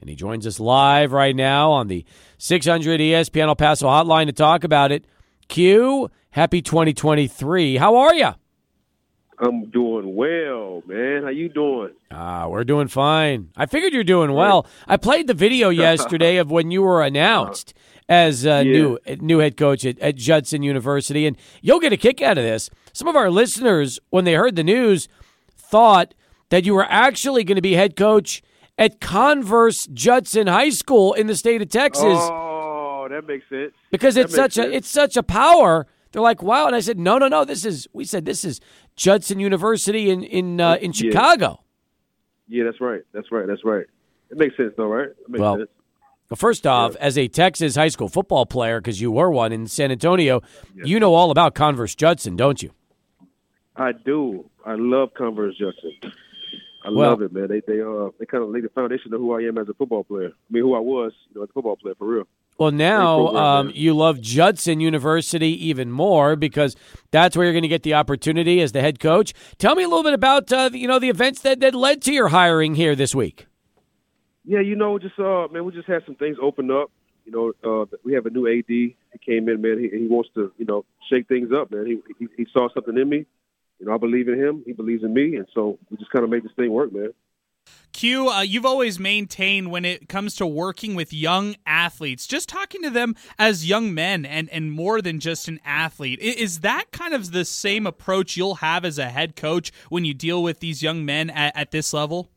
Speaker 1: And he joins us live right now on the 600 ESPN El Paso hotline to talk about it. Q, happy 2023. How are you?
Speaker 4: I'm doing well, man. How you doing?
Speaker 1: Ah, we're doing fine. I figured you're doing well. I played the video yesterday of when you were announced as uh,
Speaker 4: Yeah.
Speaker 1: new new head coach at, at Judson University, and you'll get a kick out of this. Some of our listeners, when they heard the news, thought that you were actually going to be head coach at Converse Judson High School in the state of Texas
Speaker 4: Oh, that makes sense.
Speaker 1: because it's such a it's such a power. They're like, wow, and I said, no, no, no. This is we said this is Judson University in in uh, in Chicago.
Speaker 4: Yeah, that's right. That's right. That's right. It makes sense, though, right?
Speaker 1: Well,
Speaker 4: sense.
Speaker 1: Well, first off, as a Texas high school football player, because you were one in San Antonio, you know all about Converse Judson, don't you?
Speaker 4: I do. I love Converse Judson. I
Speaker 1: Well-
Speaker 4: love it, man. They they uh they kind of laid the foundation of who I am as a football player. I mean, who I was, you know, as a football player for real.
Speaker 1: Well, now
Speaker 4: program,
Speaker 1: um, you love Judson University even more because that's where you're going to get the opportunity as the head coach. Tell me a little bit about uh, the- you know the events that, that led to your hiring here this week.
Speaker 4: Yeah, you know, just uh, man, we just had some things open up. You know, uh, we have a new AD. He came in, man. He, he wants to, you know, shake things up, man. He, he he saw something in me. You know, I believe in him. He believes in me, and so we just kind of made this thing work, man.
Speaker 2: Q, uh, you've always maintained when it comes to working with young athletes, just talking to them as young men and, and more than just an athlete. Is that kind of the same approach you'll have as a head coach when you deal with these young men at, at this level?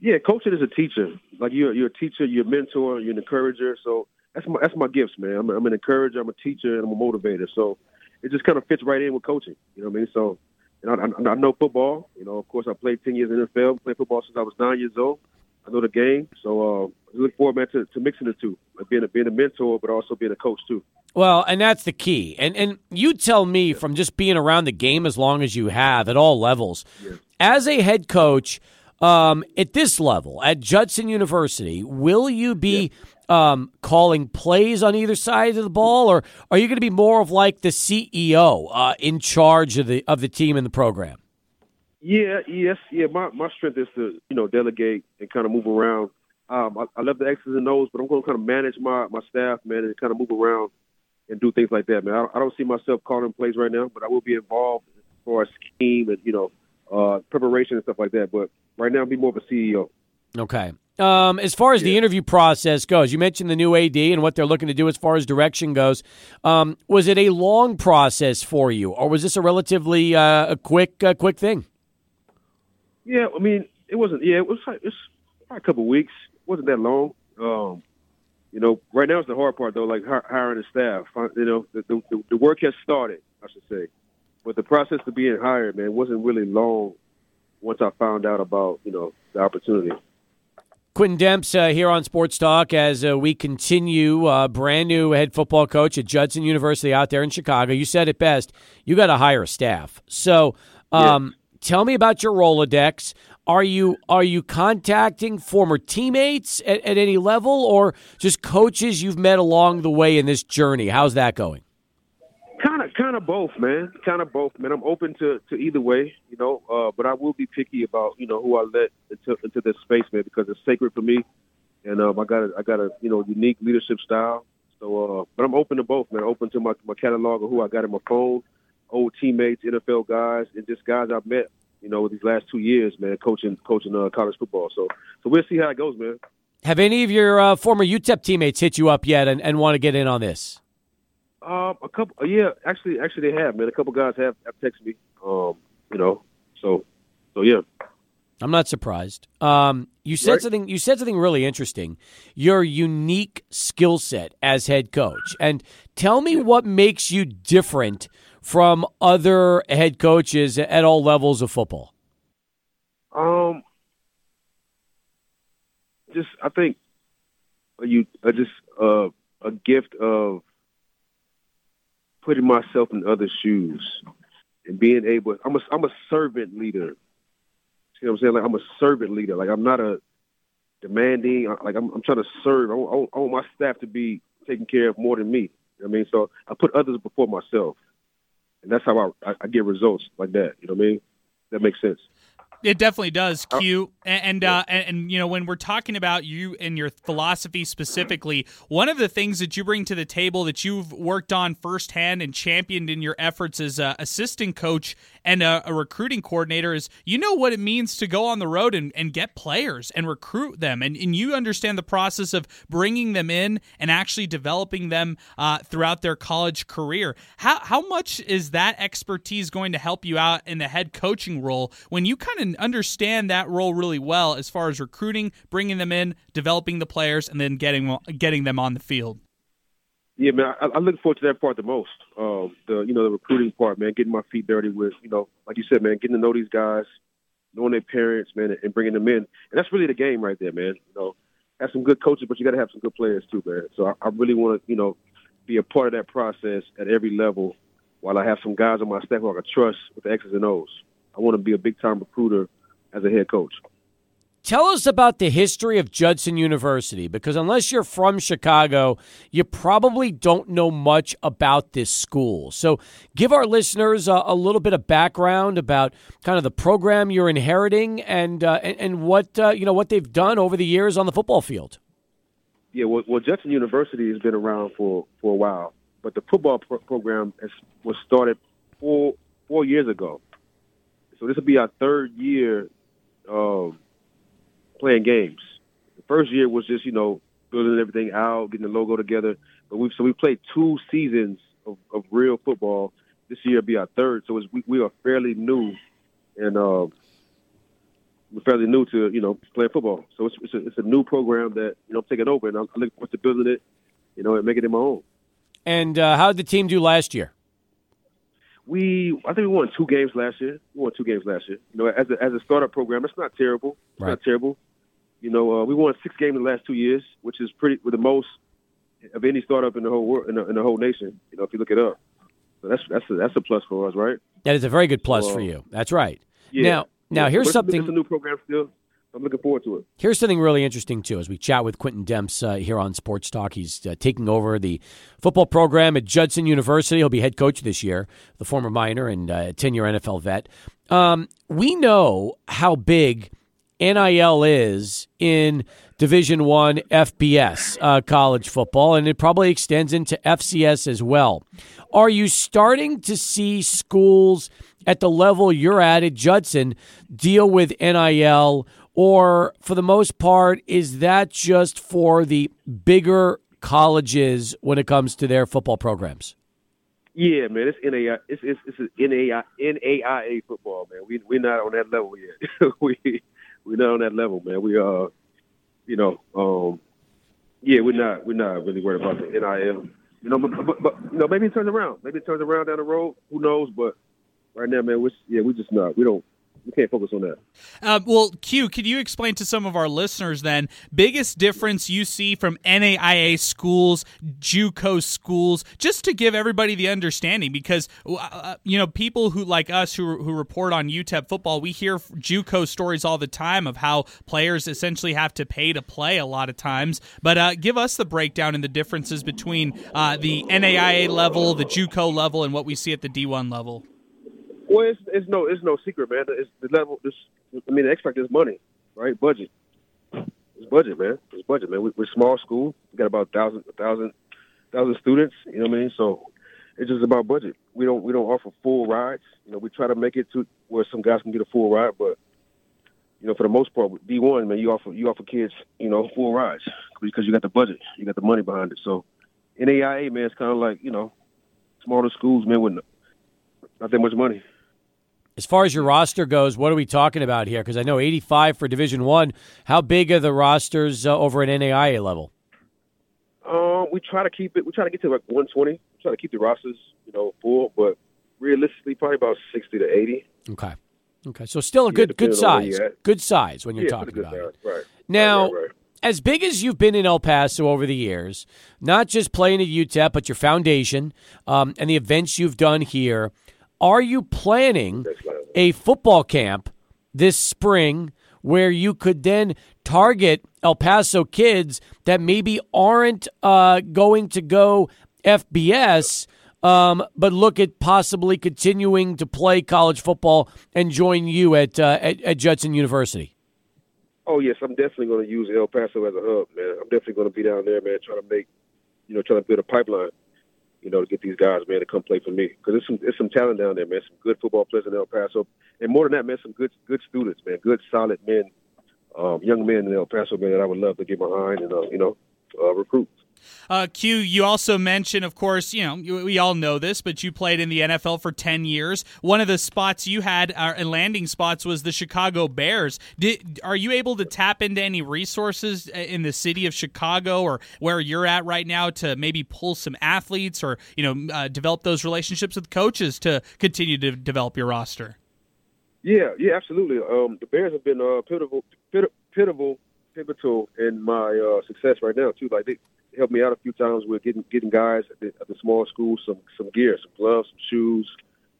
Speaker 4: Yeah, coaching is a teacher. Like you're you're a teacher, you're a mentor, you're an encourager. So that's my that's my gifts, man. I'm, a, I'm an encourager, I'm a teacher, and I'm a motivator. So it just kind of fits right in with coaching. You know what I mean? So you know, I, I know football. You know, of course, I played ten years in the NFL. Played football since I was nine years old. I know the game. So uh, I look forward, man, to, to mixing the two, like being a being a mentor, but also being a coach too.
Speaker 1: Well, and that's the key. And and you tell me from just being around the game as long as you have at all levels, as a head coach um, at this level at Judson University, will you be um, calling plays on either side of the ball, or are you going to be more of like the CEO uh, in charge of the of the team and the program?
Speaker 4: Yeah, yes, yeah. My my strength is to you know delegate and kind of move around. Um, I, I love the X's and O's, but I'm going to kind of manage my my staff, man, and kind of move around and do things like that, man. I, I don't see myself calling plays right now, but I will be involved as far as scheme and you know uh, preparation and stuff like that. But right now, I'll be more of a CEO.
Speaker 1: Okay. Um, as far as the interview process goes, you mentioned the new AD and what they're looking to do as far as direction goes. Um, was it a long process for you, or was this a relatively uh, a quick uh, quick thing?
Speaker 4: Yeah, I mean, it wasn't. Yeah, it was. like- It's probably a couple of weeks. It wasn't that long. Um, you know, right now it's the hard part though, like hiring the staff. You know, the, the the work has started, I should say, but the process to being hired, man, wasn't really long. Once I found out about you know the opportunity.
Speaker 1: Quintin Demps uh, here on Sports Talk as uh, we continue. Uh, brand new head football coach at Judson University out there in Chicago. You said it best. You got to hire a staff. So, um, tell me about your Rolodex. Are you are you contacting former teammates at, at any level, or just coaches you've met along the way in this journey? How's that going?
Speaker 4: Kind of, both, man. Kind of both, man. I'm open to, to either way, you know. Uh, but I will be picky about, you know, who I let into into this space, man, because it's sacred for me, and um, I got a, I got a, you know, unique leadership style. So, uh, but I'm open to both, man. Open to my my catalog of who I got in my phone, old teammates, NFL guys, and just guys I've met, you know, these last two years, man, coaching coaching uh, college football. So, so we'll see how it goes, man.
Speaker 1: Have any of your uh, former UTEP teammates hit you up yet and, and want to get in on this?
Speaker 4: Um, a couple, yeah, actually, actually they have, man. A couple guys have, have texted me, um, you know, so, so yeah.
Speaker 1: I'm not surprised. Um, you said
Speaker 4: Right.
Speaker 1: something. You said something really interesting. Your unique skill set as head coach, and tell me what makes you different from other head coaches at all levels of football.
Speaker 4: Um, just I think uh, you uh, just uh, a gift of putting myself in other shoes and being able. I'm a I'm a servant leader. See what I'm saying? Like I'm a servant leader. Like I'm not a demanding. Uh, like I'm, I'm trying to serve. I want, I want my staff to be taken care of more than me. You know I mean, so I put others before myself, and that's how I, I get results like that. You know what I mean? That makes sense.
Speaker 2: It definitely does, Q. And and, uh, and, you know when we're talking about you and your philosophy specifically, one of the things that you bring to the table that you've worked on firsthand and championed in your efforts as a assistant coach and a, a recruiting coordinator is you know what it means to go on the road and, and get players and recruit them, and and you understand the process of bringing them in and actually developing them uh, throughout their college career. How how much is that expertise going to help you out in the head coaching role when you kind of understand that role really well as far as recruiting, bringing them in, developing the players, and then getting getting them on the field.
Speaker 4: Yeah, man, I, I look forward to that part the most. Um, the you know the recruiting part, man, getting my feet dirty with you know, like you said, man, getting to know these guys, knowing their parents, man, and bringing them in, and that's really the game right there, man. You know, have some good coaches, but you got to have some good players too, man. So I, I really want to you know be a part of that process at every level, while I have some guys on my staff who I can trust with the X's and O's. I want to be a big time recruiter as a head coach.
Speaker 1: Tell us about the history of Judson University because unless you're from Chicago, you probably don't know much about this school. So, give our listeners a, a little bit of background about kind of the program you're inheriting and uh, and, and, what uh, you know what they've done over the years on the football field.
Speaker 4: Yeah, well, well Judson University has been around for, for a while, but the football pro- program has, was started four four years ago. So this will be our third year um, playing games. The first year was just you know building everything out, getting the logo together. But we so we played two seasons of, of real football. This year will be our third, so we, we are fairly new, and uh, we're fairly new to you know playing football. So it's it's a, it's a new program that you know I'm taking over, and I'm, looking forward to building it, you know, and making it my own.
Speaker 1: And uh, how did the team do last year?
Speaker 4: we I think we won two games last year. We won two games last year. You know, as a as a startup program, it's not terrible. It's right. not terrible. You know, uh, we won six games in the last two years, which is pretty with the most of any startup in the whole world in the, in the whole nation. You know, if you look it up, so that's that's a, that's a plus for us, right?
Speaker 1: That is a very good plus uh, for you. That's right. Yeah. Now, now here's something.
Speaker 4: It's a new program still. I'm looking forward to it.
Speaker 1: Here's something really interesting too. As we chat with Quintin Demps uh, here on Sports Talk, he's uh, taking over the football program at Judson University. He'll be head coach this year. The former Miner and uh, ten-year NFL vet. Um, we know how big NIL is in Division One FBS uh, college football, and it probably extends into FCS as well. Are you starting to see schools at the level you're at at Judson deal with NIL? Or for the most part, is that just for the bigger colleges when it comes to their football programs?
Speaker 4: Yeah, man, it's NAI, it's it's, it's NAI, NAIA football, man. We we're not on that level yet. we we're not on that level, man. We uh, you know, um, yeah, we're not we're not really worried about the NIL. You know, but, but, but you know, maybe it turns around. Maybe it turns around down the road. Who knows? But right now, man, we're yeah, we just not. We don't we can't focus on that.
Speaker 2: Uh, well, Q, could you explain to some of our listeners then biggest difference you see from NAIA schools, JUCO schools, just to give everybody the understanding? Because uh, uh you know, people who like us who who report on UTEP football, we hear JUCO stories all the time of how players essentially have to pay to play a lot of times. But uh, give us the breakdown and the differences between uh, the NAIA level, the JUCO level, and what we see at the D1 level.
Speaker 4: Well, it's, it's no it's no secret, man. It's the level. It's, I mean, the X factor is money, right? Budget. It's budget, man. It's budget, man. We, are small school. We got about thousand, thousand, thousand students. You know what I mean? So it's just about budget. We don't we don't offer full rides. You know, we try to make it to where some guys can get a full ride, but you know, for the most part, D one, man, you offer you offer kids, you know, full rides because you got the budget, you got the money behind it. So NAIA, man, it's kind of like you know, smaller schools, man, with not that much money.
Speaker 1: As far as your roster goes, what are we talking about here? Because I know 85 for Division One. How big are the rosters uh, over at NAIA level?
Speaker 4: Um, we try to keep it. We try to get to like 120. We try to keep the rosters, you know, full, but realistically, probably about 60 to 80.
Speaker 1: Okay. Okay. So still a good good size. Good size when you're
Speaker 4: yeah,
Speaker 1: talking about
Speaker 4: it. Right.
Speaker 1: Now.
Speaker 4: Right, right, right.
Speaker 1: As big as you've been in El Paso over the years, not just playing at UTEP, but your foundation um, and the events you've done here, are you planning a football camp this spring where you could then target El Paso kids that maybe aren't uh, going to go FBS, um, but look at possibly continuing to play college football and join you at, uh, at, at Judson University?
Speaker 4: Oh yes, I'm definitely going to use El Paso as a hub, man. I'm definitely going to be down there, man, trying to make, you know, trying to build a pipeline, you know, to get these guys, man, to come play for me. Because there's some, there's some talent down there, man. Some good football players in El Paso, and more than that, man, some good, good students, man. Good, solid men, um, young men in El Paso, man, that I would love to get behind and, uh, you know, uh, recruit.
Speaker 2: Uh, Q, you also mentioned, of course, you know, we all know this, but you played in the NFL for 10 years. One of the spots you had, uh, landing spots, was the Chicago Bears. Did, are you able to tap into any resources uh, in the city of Chicago or where you're at right now to maybe pull some athletes or, you know, uh, develop those relationships with coaches to continue to develop your roster?
Speaker 4: Yeah, yeah, absolutely. Um, the Bears have been uh, pivotal, pivotal, pivotal in my uh, success right now, too. Like, they, helped me out a few times with getting getting guys at the, at the small school some some gear, some gloves, some shoes.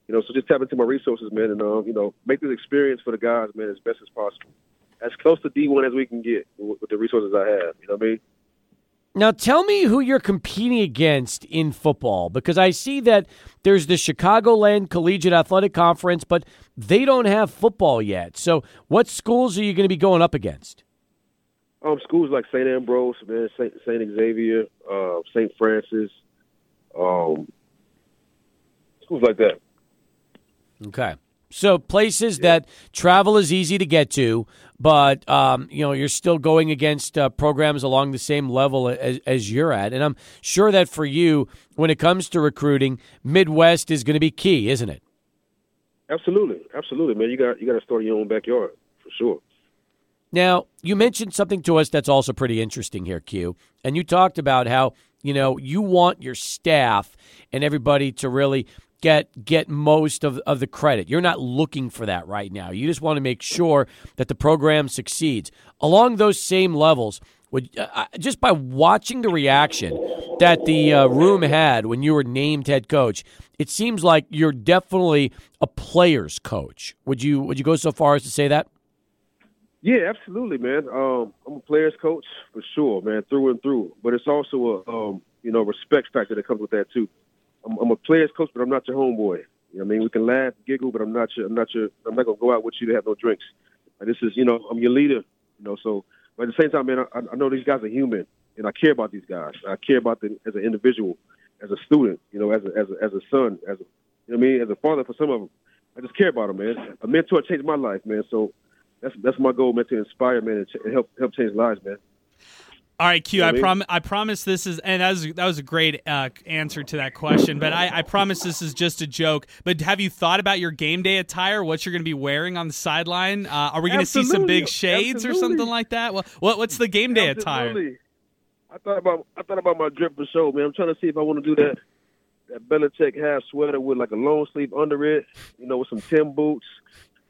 Speaker 4: You know, so just tap into my resources, man, and uh, you know, make this experience for the guys, man, as best as possible, as close to D one as we can get with, with the resources I have. You know what I mean?
Speaker 1: Now, tell me who you're competing against in football because I see that there's the Chicagoland Collegiate Athletic Conference, but they don't have football yet. So, what schools are you going to be going up against?
Speaker 4: Um, schools like St. Ambrose, man, St. Xavier, uh, St. Francis, um, schools like that.
Speaker 1: Okay. So places yeah. that travel is easy to get to, but um, you know you're still going against uh, programs along the same level as, as, you're at, and I'm sure that for you, when it comes to recruiting, Midwest is going to be key, isn't it?
Speaker 4: Absolutely, absolutely, man. You got you got to start in your own backyard for sure.
Speaker 1: Now, you mentioned something to us that's also pretty interesting here, Q. And you talked about how, you know, you want your staff and everybody to really get get most of, of the credit. You're not looking for that right now. You just want to make sure that the program succeeds. Along those same levels, would, uh, uh just by watching the reaction that the uh, room had when you were named head coach, it seems like you're definitely a player's coach. Would you would you go so far as to say that?
Speaker 4: Yeah, absolutely, man. Um, I'm a player's coach for sure, man, through and through. But it's also a um, you know respect factor that comes with that too. I'm, I'm, a player's coach, but I'm not your homeboy. You know what I mean? We can laugh, giggle, but I'm not your. I'm not your. I'm not gonna go out with you to have no drinks. this is, you know, I'm your leader. You know, so but at the same time, man, I, I know these guys are human, and I care about these guys. I care about them as an individual, as a student. You know, as a as a, as a son, as a you know what I mean, as a father for some of them. I just care about them, man. A mentor changed my life, man. So that's that's my goal, man, to inspire, man, and help help change lives, man.
Speaker 2: All right, Q. You know I, prom- I promise this is, and that was that was a great uh, answer to that question. But I, I promise this is just a joke. But have you thought about your game day attire? What you're going to be wearing on the sideline? Uh, are we going to see some big shades Absolutely. or something like that? Well, what what's the game day Absolutely. attire?
Speaker 4: I thought about I thought about my drip for show, man. I'm trying to see if I want to do that that Belichick half sweater with like a long sleeve under it, you know, with some Tim boots,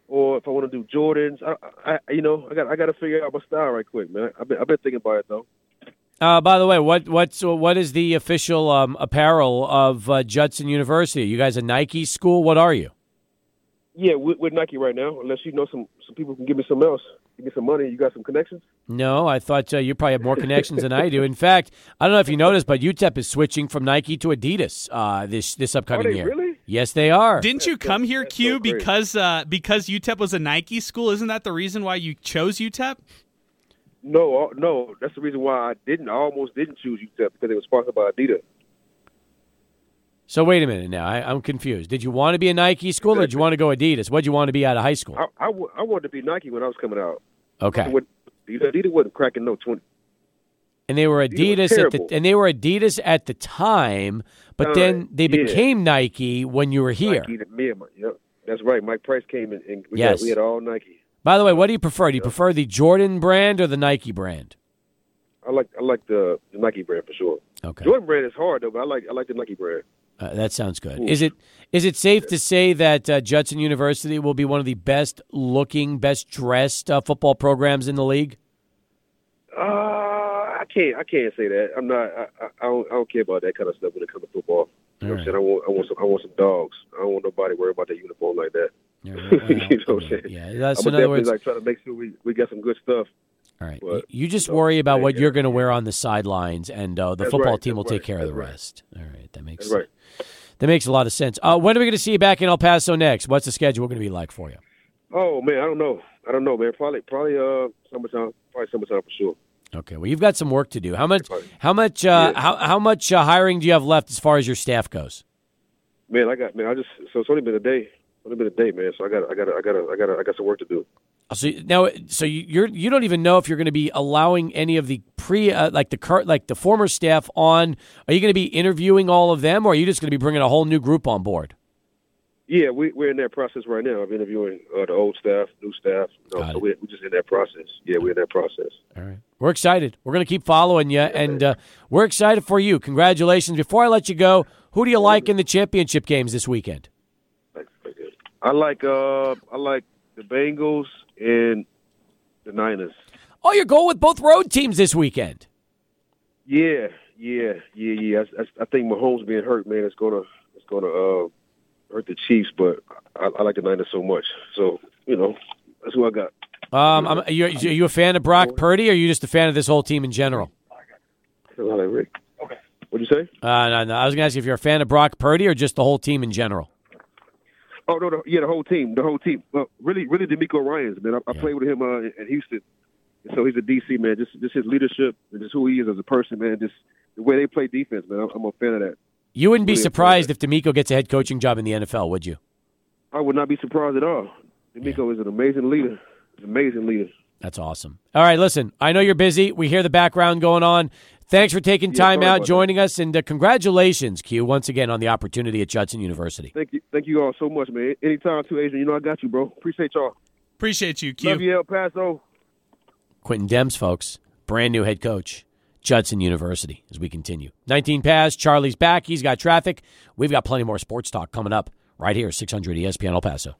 Speaker 4: or if I want to do Jordans. I, I, you know, I got I got to figure out my style right quick, man. I've been, I've been thinking about it though.
Speaker 1: Uh, by the way, what what's what is the official um, apparel of uh, Judson University? You guys a Nike school? What are you?
Speaker 4: Yeah, we're, we're, Nike right now. Unless you know some some people can give me some else, give me some money. You got some connections?
Speaker 1: No, I thought uh, you probably have more connections than I do. In fact, I don't know if you noticed, but UTEP is switching from Nike to Adidas uh, this this upcoming year.
Speaker 4: Really?
Speaker 1: Yes, they are.
Speaker 2: Didn't you come here, Q, so because uh, because UTEP was a Nike school? Isn't that the reason why you chose UTEP?
Speaker 4: No, uh, no, that's the reason why I didn't. I almost didn't choose UTEP because it was sponsored by Adidas.
Speaker 1: So wait a minute now. I, am confused. Did you want to be a Nike school or did you want to go Adidas? What did you want to be out of high school?
Speaker 4: I, I, w- I wanted to be Nike when I was coming out.
Speaker 1: Okay.
Speaker 4: Adidas, Adidas wasn't cracking no twenty.
Speaker 1: And they were Adidas, at the and they were Adidas at the time, but uh, then they yeah. became Nike when you were here.
Speaker 4: Nike, me and my, yep, that's right. Mike Price came in, and we, yes. got, we had all Nike.
Speaker 1: By the way, what do you prefer? Do you prefer the Jordan brand or the Nike brand?
Speaker 4: I like I like the, the Nike brand for sure.
Speaker 1: Okay.
Speaker 4: Jordan brand is hard though, but I like I like the Nike brand.
Speaker 1: Uh, that sounds good. Ooh. Is it is it safe yeah. to say that uh, Judson University will be one of the best looking, best dressed uh, football programs in the league?
Speaker 4: Uh, I can't I can't say that. I'm not. I, I, I, don't, I don't care about that kind of stuff when it comes to football. You know what I'm saying? I want I want some I want some dogs. I don't want nobody worry about their uniform like that. Yeah, well, you know what I'm saying?
Speaker 1: Yeah, that's
Speaker 4: I'm
Speaker 1: in other words,
Speaker 4: like trying to make sure we, we get some good stuff.
Speaker 1: All right.
Speaker 4: But,
Speaker 1: you just
Speaker 4: know,
Speaker 1: worry about
Speaker 4: yeah,
Speaker 1: what you're going to wear on the sidelines, and uh, the football
Speaker 4: right,
Speaker 1: team will take care of the
Speaker 4: right.
Speaker 1: rest. All right. That makes
Speaker 4: right.
Speaker 1: that makes a lot of sense. Uh, when are we going to see you back in El Paso next? What's the schedule going to be like for you?
Speaker 4: Oh man, I don't know. I don't know, man. Probably, probably uh, summertime. Probably summertime for sure.
Speaker 1: Okay. Well, you've got some work to do. How much? How much? Uh,
Speaker 4: Yeah.
Speaker 1: How how much uh, hiring do you have left as far as your staff goes?
Speaker 4: Man, I got man. I just so it's only been a day. Only been a day, man. So I got, I got, I got, I got, I got some work to do.
Speaker 1: So now, so you- you're you don't even know if you're going to be allowing any of the pre uh, like the cur- like the former staff on. Are you going to be interviewing all of them, or are you just going to be bringing a whole new group on board?
Speaker 4: Yeah, we, we're in that process right now of interviewing uh, the old staff, new staff. You know, so we're, we're just in that process. Yeah, we're in that process.
Speaker 1: All right. We're excited. We're going to keep following you, and uh, we're excited for you. Congratulations. Before I let you go, who do you like in the championship games this weekend?
Speaker 4: Like, like that. I like, uh, I like the Bengals and the Niners.
Speaker 1: Oh, you're going with both road teams this weekend.
Speaker 4: Yeah, yeah, yeah, yeah. I, I, I think Mahomes being hurt, man, it's gonna, it's gonna uh, hurt the Chiefs. But I, I like the Niners so much. So you know, that's who I got.
Speaker 1: Um, I'm, are, you, are you a fan of Brock Purdy, or are you just a fan of this whole team in general?
Speaker 4: I like Rick. Okay. What'd you say?
Speaker 1: Uh, no, no. I was going to ask you if you're a fan of Brock Purdy or just the whole team in general.
Speaker 4: Oh no, the, yeah, the whole team, the whole team. Well, really, really, DeMeco Ryans man. I, I
Speaker 1: Yeah.
Speaker 4: played with him uh, in Houston, so he's a DC man. Just, just his leadership and just who he is as a person, man. Just the way they play defense, man. I'm, I'm a fan of that.
Speaker 1: You wouldn't be
Speaker 4: Really
Speaker 1: surprised if DeMeco gets a head coaching job in the NFL, would you?
Speaker 4: I would not be surprised at all. DeMeco is an amazing leader. An amazing leader.
Speaker 1: That's awesome. All right, listen, I know you're busy. We hear the background going on. Thanks for taking
Speaker 4: Yeah,
Speaker 1: time
Speaker 4: sorry
Speaker 1: out,
Speaker 4: about
Speaker 1: joining us, and uh, congratulations, Q, once again on the opportunity at Judson University.
Speaker 4: Thank you, thank you all so much, man. Anytime, too, Adrian. You know I got you, bro. Appreciate y'all.
Speaker 2: Appreciate you, Q.
Speaker 4: Love you, El Paso.
Speaker 1: Quintin Demps, folks, brand new head coach, Judson University, as we continue. 19 pass, Charlie's back. He's got traffic. We've got plenty more sports talk coming up right here, 600 ESPN El Paso.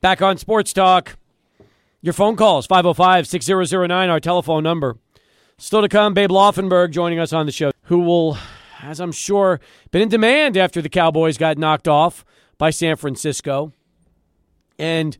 Speaker 1: Back on Sports Talk. Your phone calls, 505 6009, our telephone number. Still to come, Babe Laufenberg joining us on the show, who will, as I'm sure, been in demand after the Cowboys got knocked off by San Francisco. And,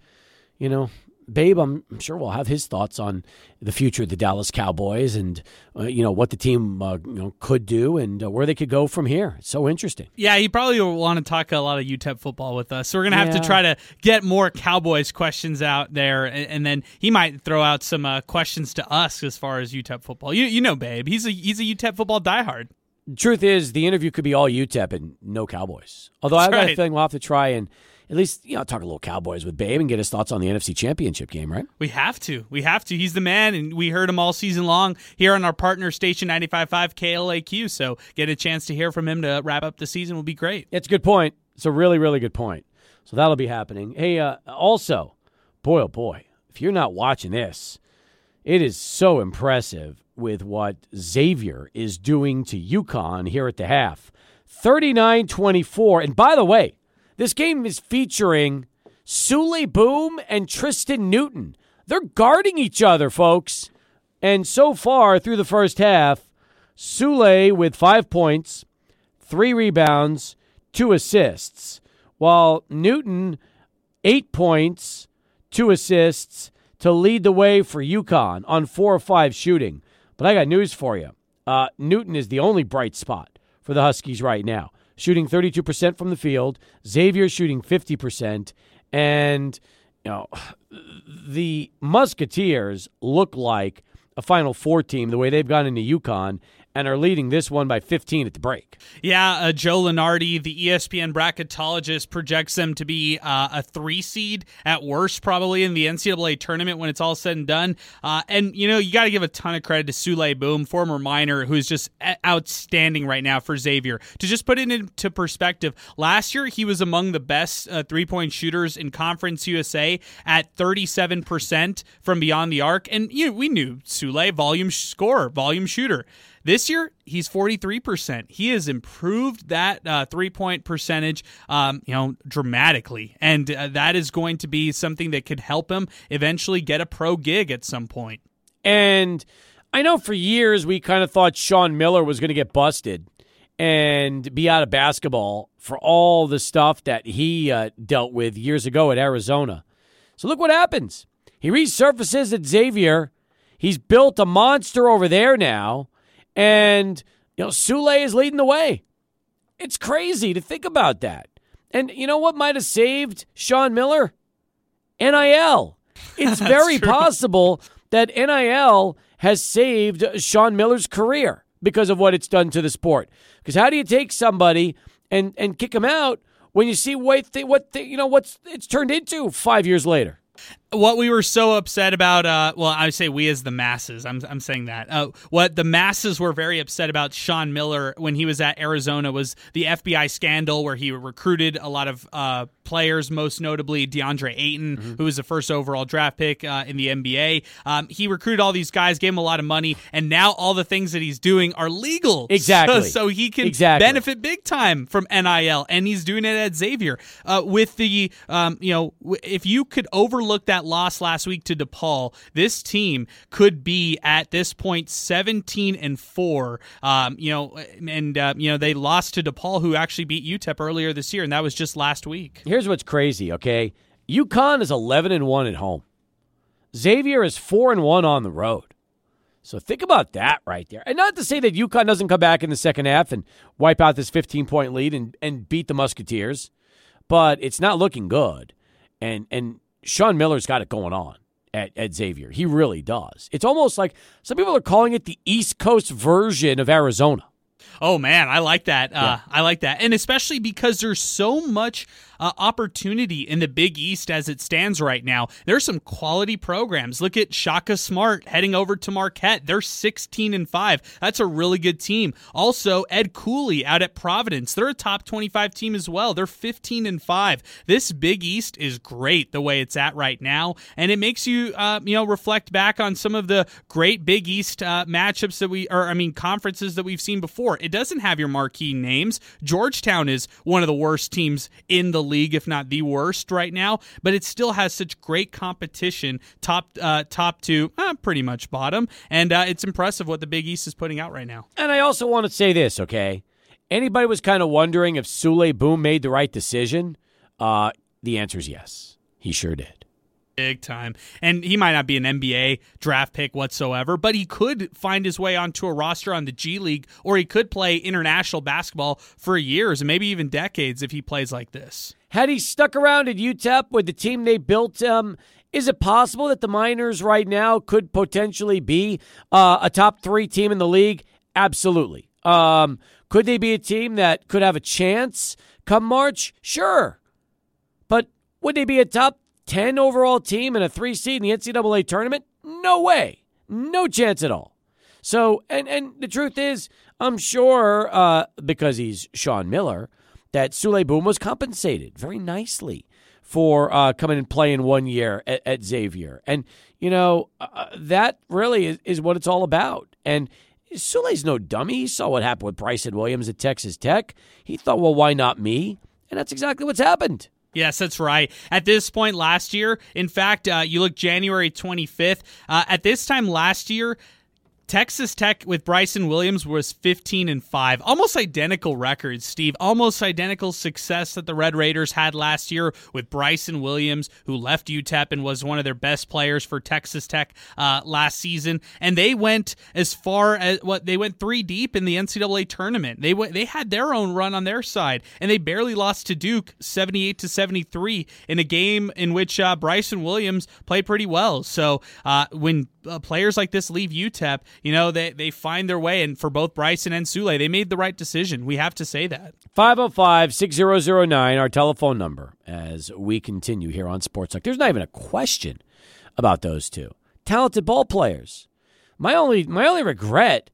Speaker 1: you know, Babe, I'm, I'm sure we'll have his thoughts on the future of the Dallas Cowboys and, uh, you know, what the team uh, you know, could do and uh, where they could go from here. It's so interesting.
Speaker 2: Yeah, he probably will want to talk a lot of UTEP football with us. So we're gonna have
Speaker 1: Yeah.
Speaker 2: to try to get more Cowboys questions out there, and, and then he might throw out some uh, questions to us as far as UTEP football. You you know, babe, he's a he's a UTEP football diehard.
Speaker 1: Truth is, the interview could be all UTEP and no Cowboys. Although
Speaker 2: That's
Speaker 1: got a
Speaker 2: right.
Speaker 1: feeling we'll have to try and at least, you know, talk a little Cowboys with Babe and get his thoughts on the NFC Championship game, right?
Speaker 2: We have to. We have to. He's the man, and we heard him all season long here on our partner station 95.5 KLAQ. So get a chance to hear from him to wrap up the season will be great.
Speaker 1: It's a good point. It's a really, really good point. So that'll be happening. Hey, uh, also, boy, oh boy, if you're not watching this, it is so impressive with what Xavier is doing to UConn here at the half. 39 24. And by the way, this game is featuring Souley Boum and Tristan Newton. They're guarding each other, folks. And so far through the first half, Souley with five points, three rebounds, two assists, while Newton, eight points, two assists to lead the way for UConn on four or five shooting. But I got news for you. Uh, Newton is the only bright spot for the Huskies right now, shooting 32% from the field. Xavier shooting 50%. And, you know, the Musketeers look like a Final Four team the way they've gone into UConn and are leading this one by 15 at the break.
Speaker 2: Yeah, uh, Joe Lunardi, the ESPN bracketologist, projects them to be uh, a three seed at worst, probably in the NCAA tournament when it's all said and done. Uh, and you know, you got to give a ton of credit to Souley Boum, former Miner, who's just outstanding right now for Xavier. To just put it into perspective, last year he was among the best uh, three point shooters in Conference USA at thirty seven percent from beyond the arc, and you know, we knew Souley volume scorer, volume shooter. This year, he's 43%. He has improved that uh, three point percentage, um, you know, dramatically. And uh, that is going to be something that could help him eventually get a pro gig at some point.
Speaker 1: And I know for years we kind of thought Sean Miller was going to get busted and be out of basketball for all the stuff that he uh, dealt with years ago at Arizona. So look what happens. He resurfaces at Xavier He's built a monster over there now, and you know Souley is leading the way. It's crazy to think about that. And you know what might have saved Sean Miller? NIL. It's very
Speaker 2: true.
Speaker 1: possible that NIL has saved Sean Miller's career because of what it's done to the sport. Because how do you take somebody and and kick him out when you see what they, what they, you know what's it's turned into five years later?
Speaker 2: What we were so upset about uh, well i say we as the masses i'm, I'm saying that uh, what the masses were very upset about sean miller when he was at arizona was the fbi scandal where he recruited a lot of uh, players most notably deandre ayton
Speaker 1: Mm-hmm.
Speaker 2: who was the first overall draft pick uh, in the nba um, he recruited all these guys gave him a lot of money and now all the things that he's doing are legal
Speaker 1: Exactly.
Speaker 2: so, so he can
Speaker 1: Exactly.
Speaker 2: benefit big time from nil and he's doing it at xavier uh, with the um, you know if you could overlook that loss last week to DePaul, this team could be at this point 17 and 4. Um, you know, and uh, you know they lost to DePaul who actually beat UTEP earlier this year and that was just last week.
Speaker 1: Here's what's crazy, okay? UConn is 11 and 1 at home. Xavier is 4 and 1 on the road. So think about that right there. And not to say that UConn doesn't come back in the second half and wipe out this 15 point lead and, and beat the Musketeers, but it's not looking good. And and Sean Miller's got it going on at, at Xavier. He really does. It's almost like some people are calling it the East Coast version of Arizona.
Speaker 2: Oh man, I like that. Uh, I like that, and especially because there's so much uh, opportunity in the Big East as it stands right now. There's some quality programs. Look at Shaka Smart heading over to Marquette. They're 16 and five. That's a really good team. Also, Ed Cooley out at Providence. They're a top 25 team as well. They're 15 and five. This Big East is great the way it's at right now, and it makes you uh, you know reflect back on some of the great Big East uh, matchups that we, or I mean conferences that we've seen before. It doesn't have your marquee names. Georgetown is one of the worst teams in the if not the worst right now, but it still has such great competition, top uh, top to uh, pretty much bottom, and uh, it's impressive what the Big East is putting out right now.
Speaker 1: And I also want to say this, okay? Anybody was kind of wondering if Souley Boum made the right decision? Uh, the answer is yes. He sure did.
Speaker 2: Big time. And he might not be an NBA draft pick whatsoever, but he could find his way onto a roster on the G League, or he could play international basketball for years and maybe even decades if he plays like this.
Speaker 1: Had he stuck around at UTEP with the team they built, is it possible that the Miners right now could potentially be uh, a top three team in the league? Absolutely. Um, could they be a team that could have a chance come March? Sure. But would they be a top 10 overall team and a three seed in the NCAA tournament? No way. No chance at all. So, and, and the truth is, I'm sure uh, because he's Sean Miller, that Souley Boum was compensated very nicely for uh, coming and playing one year at, at Xavier. And, you know, uh, that really is, is what it's all about. And Souley's no dummy. He saw what happened with Bryson Williams at Texas Tech. He thought, well, why not me? And that's exactly what's happened.
Speaker 2: Yes, that's right. At this point last year, in fact, uh, you look January 25th. Uh, at this time last year, Texas Tech with Bryson Williams was 15 and 5. Almost identical records, Steve. Almost identical success that the Red Raiders had last year with Bryson Williams, who left UTEP and was one of their best players for Texas Tech uh, last season. And they went as far as what they went three deep in the NCAA tournament. They went, they had their own run on their side, and they barely lost to Duke 78 to 73 in a game in which uh, Bryson Williams played pretty well. So uh, when uh, players like this leave UTEP, you know, they, they find their way. And for both Bryson and Souley, they made the right decision. We have to say that.
Speaker 1: 505 6009, our telephone number, as we continue here on Sports Talk. There's not even a question about those two. Talented ball players. My only, my only regret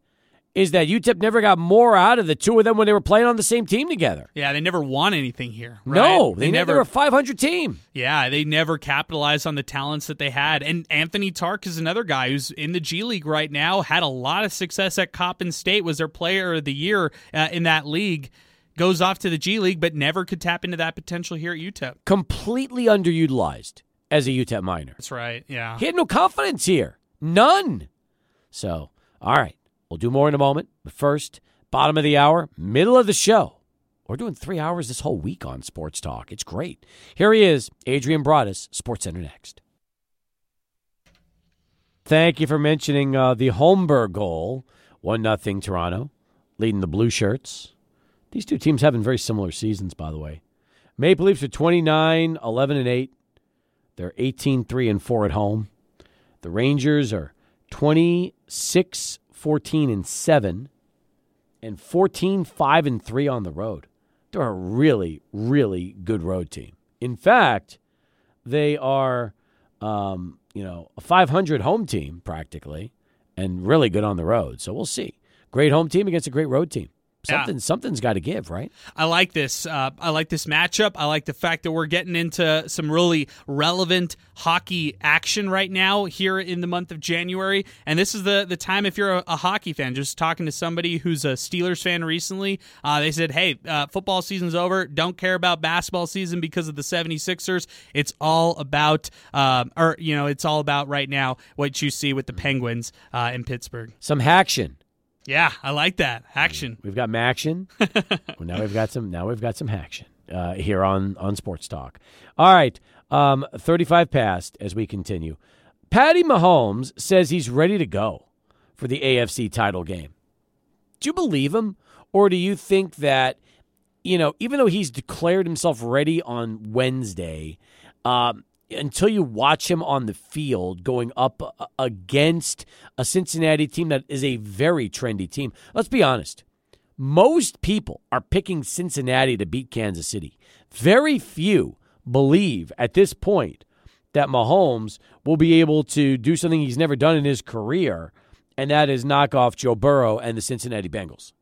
Speaker 1: is that UTEP never got more out of the two of them when they were playing on the same team together.
Speaker 2: Yeah, they never won anything here. right?
Speaker 1: No, they, never. They were a 500 team.
Speaker 2: Yeah, they never capitalized on the talents that they had. And Anthony Tarke is another guy who's in the G League right now. Had a lot of success at Coppin State. Was their player of the year uh, in that league. Goes off to the G League, but never could tap into that potential here at UTEP.
Speaker 1: Completely underutilized as a UTEP Miner.
Speaker 2: That's right. Yeah.
Speaker 1: He had no confidence here. None. So, all right. We'll do more in a moment. But first, bottom of the hour, middle of the show. We're doing three hours this whole week on Sports Talk. It's great. Here he is, Adrian Broaddus, Sports Center next. Thank you for mentioning uh, the Holmberg goal. 1 nothing Toronto, leading the Blue Shirts. These two teams having very similar seasons, by the way. Maple Leafs are 29, 11, and 8. They're 18, 3, and 4 at home. The Rangers are 26, 14, and 7, and 14, 5, and 3 on the road. They're a really, really good road team. In fact, they are, um, you know, a 500 home team practically, and really good on the road. So we'll see. Great home team against a great road team. Something
Speaker 2: Yeah.
Speaker 1: something's got to give, right?
Speaker 2: I like this. Uh, I like this matchup. I like the fact that we're getting into some really relevant hockey action right now here in the month of January. And this is the the time if you're a, a hockey fan. Just talking to somebody who's a Steelers fan recently, uh, they said, "Hey, uh, football season's over. Don't care about basketball season because of the 76ers. It's all about, um, or you know, it's all about right now what you see with the Penguins uh, in Pittsburgh."
Speaker 1: Some action.
Speaker 2: Yeah, I like that action.
Speaker 1: We've got Maction. well, now we've got some. Now we've got some action uh, here on on Sports Talk. All right, um, thirty-five past as we continue. Patty Mahomes says he's ready to go for the AFC title game. Do you believe him, or do you think that you know, even though he's declared himself ready on Wednesday, um, until you watch him on the field going up uh, against a Cincinnati team that is a very trendy team. Let's be honest. Most people are picking Cincinnati to beat Kansas City. Very few believe at this point that Mahomes will be able to do something he's never done in his career, and that is knock off Joe Burrow and the Cincinnati Bengals.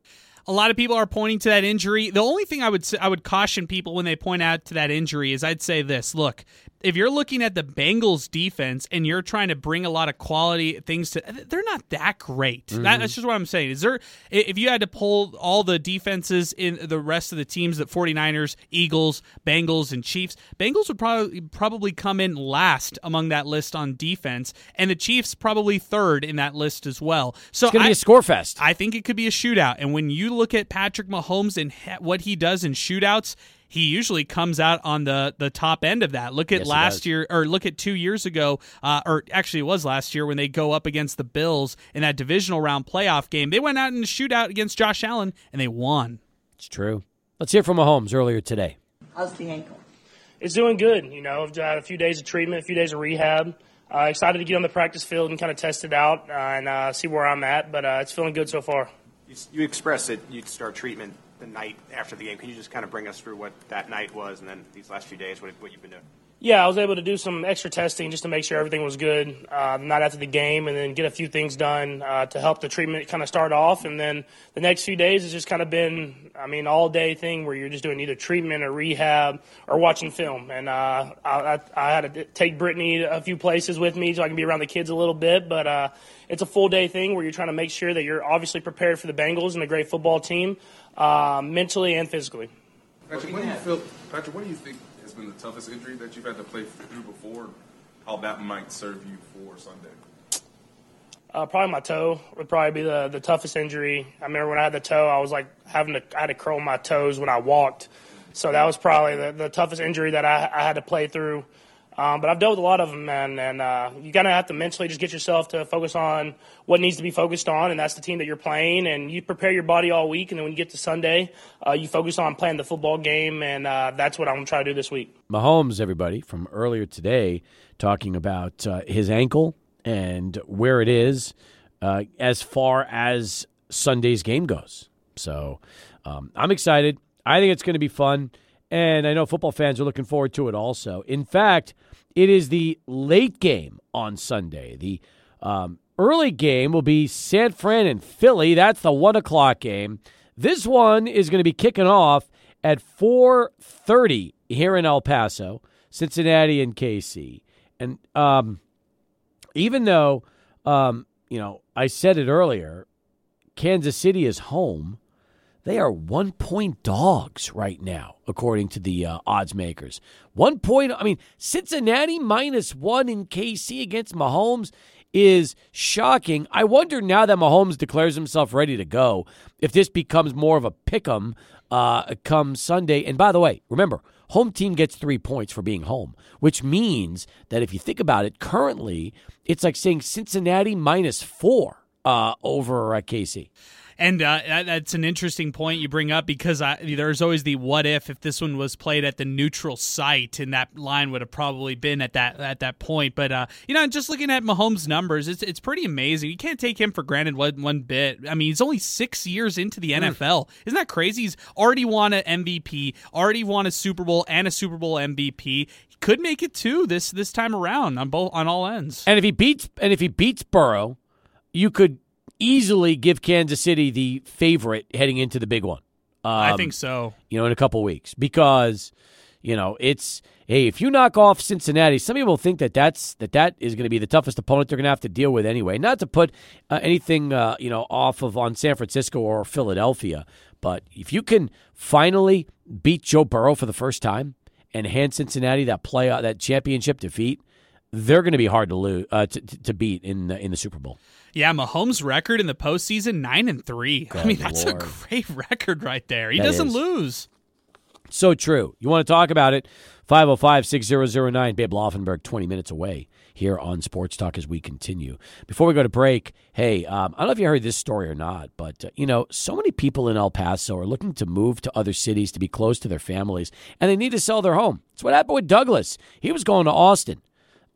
Speaker 2: A lot of people are pointing to that injury. The only thing I would I would caution people when they point out to that injury is I'd say this: look, if you're looking at the Bengals defense and you're trying to bring a lot of quality things to, they're not that great. That, mm-hmm. that's just what I'm saying. Is there if you had to pull all the defenses in the rest of the teams, that 49ers, Eagles, Bengals, and Chiefs, Bengals would probably probably come in last among that list on defense, and the Chiefs probably third in that list as well. So
Speaker 1: It's to
Speaker 2: I-
Speaker 1: be a score fest.
Speaker 2: I think it could be a shootout. And when you look at Patrick Mahomes and ha- what he does in shootouts, he usually comes out on the the top end of that. Look at
Speaker 1: Yes,
Speaker 2: last year, or look at two years ago, uh, or actually it was last year when they go up against the Bills in that divisional round playoff game. They went out in a shootout against Josh Allen and they won.
Speaker 1: It's true. Let's hear from Mahomes earlier today.
Speaker 5: How's the ankle?
Speaker 6: It's doing good. You know, I've had a few days of treatment, a few days of rehab. Uh, excited to get on the practice field and kind of test it out uh, and uh, see where I'm at, but uh, it's feeling good so far.
Speaker 7: You, you expressed that you'd start treatment the night after the game. Can you just kind of bring us through what that night was and then these last few days, what, what you've been doing?
Speaker 6: Yeah, I was able to do some extra testing just to make sure everything was good uh, night after the game, and then get a few things done uh, to help the treatment kind of start off. And then the next few days has just kind of been, I mean, all day thing where you're just doing either treatment or rehab or watching film. And uh, I, I, I had to take Brittany a few places with me so I can be around the kids a little bit. But uh, it's a full day thing where you're trying to make sure that you're obviously prepared for the Bengals and a great football team, uh, mentally and physically.
Speaker 8: Patrick, what do you feel? Patrick, what do you think has been the toughest injury that you've had to play through before? How that might serve you for Sunday?
Speaker 6: Uh, probably my toe would probably be the, the toughest injury. I remember when I had the toe, I was like having to I had to curl my toes when I walked, so that was probably the, the toughest injury that I, I had to play through. Um, but I've dealt with a lot of them, man, and uh, you gotta have to mentally just get yourself to focus on what needs to be focused on, and that's the team that you're playing. And you prepare your body all week, and then when you get to Sunday, uh, you focus on playing the football game, and uh, that's what I'm gonna try to do this week.
Speaker 1: Mahomes, everybody, from earlier today, talking about uh, his ankle and where it is uh, as far as Sunday's game goes. So um, I'm excited. I think it's going to be fun. And I know football fans are looking forward to it also. In fact, it is the late game on Sunday. The um, early game will be San Fran and Philly. That's the one o'clock game. This one is going to be kicking off at 4:30 here in El Paso, Cincinnati and KC. And um, even though um, you know I said it earlier, Kansas City is home. They are one point dogs right now, according to the uh, odds makers. One point, I mean, Cincinnati minus one in KC against Mahomes is shocking. I wonder now that Mahomes declares himself ready to go, if this becomes more of a pick 'em uh, come Sunday. And by the way, remember, home team gets three points for being home, which means that if you think about it, currently it's like saying Cincinnati minus four uh, over uh, KC.
Speaker 2: And uh, that's an interesting point you bring up because I, there's always the what if if this one was played at the neutral site and that line would have probably been at that at that point. But uh, you know, just looking at Mahomes' numbers, it's it's pretty amazing. You can't take him for granted one, one bit. I mean, he's only six years into the NFL. Isn't that crazy? He's already won an MVP, already won a Super Bowl and a Super Bowl MVP. He could make it too this this time around on both on all ends.
Speaker 1: And if he beats and if he beats Burrow, you could easily give Kansas City the favorite heading into the big one. Um,
Speaker 2: I think so.
Speaker 1: You know, in a couple weeks because you know it's hey if you knock off Cincinnati, some people think that that's that that is going to be the toughest opponent they're going to have to deal with anyway. Not to put uh, anything uh, you know off of on San Francisco or Philadelphia, but if you can finally beat Joe Burrow for the first time and hand Cincinnati that play uh, that championship defeat, they're going to be hard to lose uh, to, to beat in the, in the Super Bowl.
Speaker 2: Yeah, Mahomes' record in the postseason nine and three.
Speaker 1: Good
Speaker 2: I mean, that's
Speaker 1: Lord.
Speaker 2: a great record right there. He
Speaker 1: That
Speaker 2: doesn't
Speaker 1: is.
Speaker 2: lose.
Speaker 1: So true. You want to talk about it? 505 6009. Babe Laufenberg, 20 minutes away here on Sports Talk as we continue. Before we go to break, hey, um, I don't know if you heard this story or not, but, uh, you know, so many people in El Paso are looking to move to other cities to be close to their families, and they need to sell their home. That's what happened with Douglas. He was going to Austin,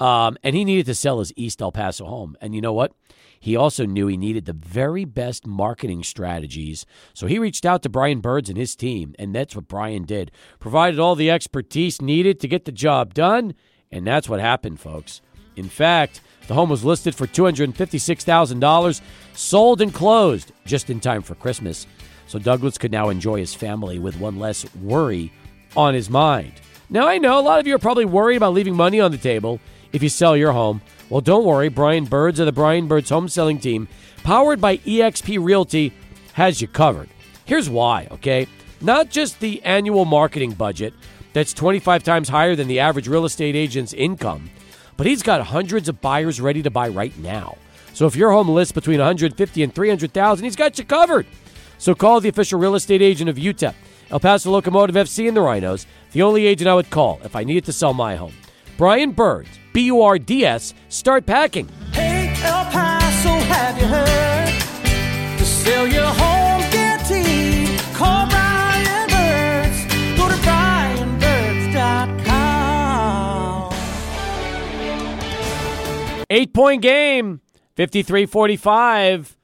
Speaker 1: um, and he needed to sell his East El Paso home. And you know what? He also knew he needed the very best marketing strategies. So he reached out to Brian Burds and his team, and that's what Brian did. Provided all the expertise needed to get the job done, and that's what happened, folks. In fact, the home was listed for $256,000, sold and closed just in time for Christmas. So Douglas could now enjoy his family with one less worry on his mind. Now, I know a lot of you are probably worried about leaving money on the table if you sell your home. Well, don't worry. Brian Burds of the Brian Burds Home Selling Team, powered by eXp Realty, has you covered. Here's why, okay? Not just the annual marketing budget that's 25 times higher than the average real estate agent's income, but he's got hundreds of buyers ready to buy right now. So if your home lists between 150 and 300,000, he's got you covered. So call the official real estate agent of UTEP, El Paso Locomotive FC, and the Rhinos, the only agent I would call if I needed to sell my home. Brian Burds, B U R D S, start packing.
Speaker 5: Hey, El Paso, have you heard? To sell your home guaranteed, call Brian Burds. Go to brianburds.com.
Speaker 1: Eight point game, 53 45.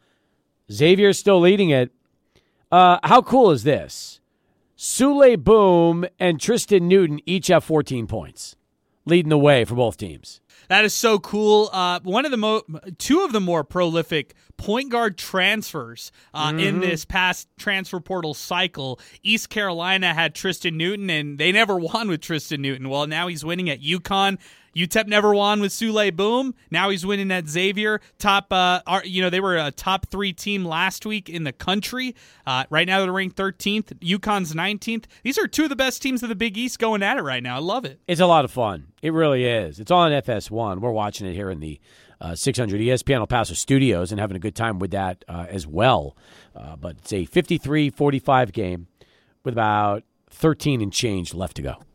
Speaker 1: Xavier's still leading it. Uh, how cool is this? Souley Boum and Tristan Newton each have 14 points, leading the way for both teams.
Speaker 2: That is so cool. Uh, one of the mo- two of the more prolific point guard transfers uh, in this past transfer portal cycle. East Carolina had Tristan Newton, and they never won with Tristan Newton. Well, now he's winning at UConn. UTEP never won with Souley Boum. Now he's winning at Xavier. Top, uh, are, you know, they were a top three team last week in the country. Uh, right now they're ranked 13th. UConn's 19th. These are two of the best teams of the Big East going at it right now. I love it.
Speaker 1: It's a lot of fun. It really is. It's on FS1. We're watching it here in the uh, 600 ESPN El Paso studios and having a good time with that uh, as well. Uh, but it's a 53 45 game with about 13 and change left to go.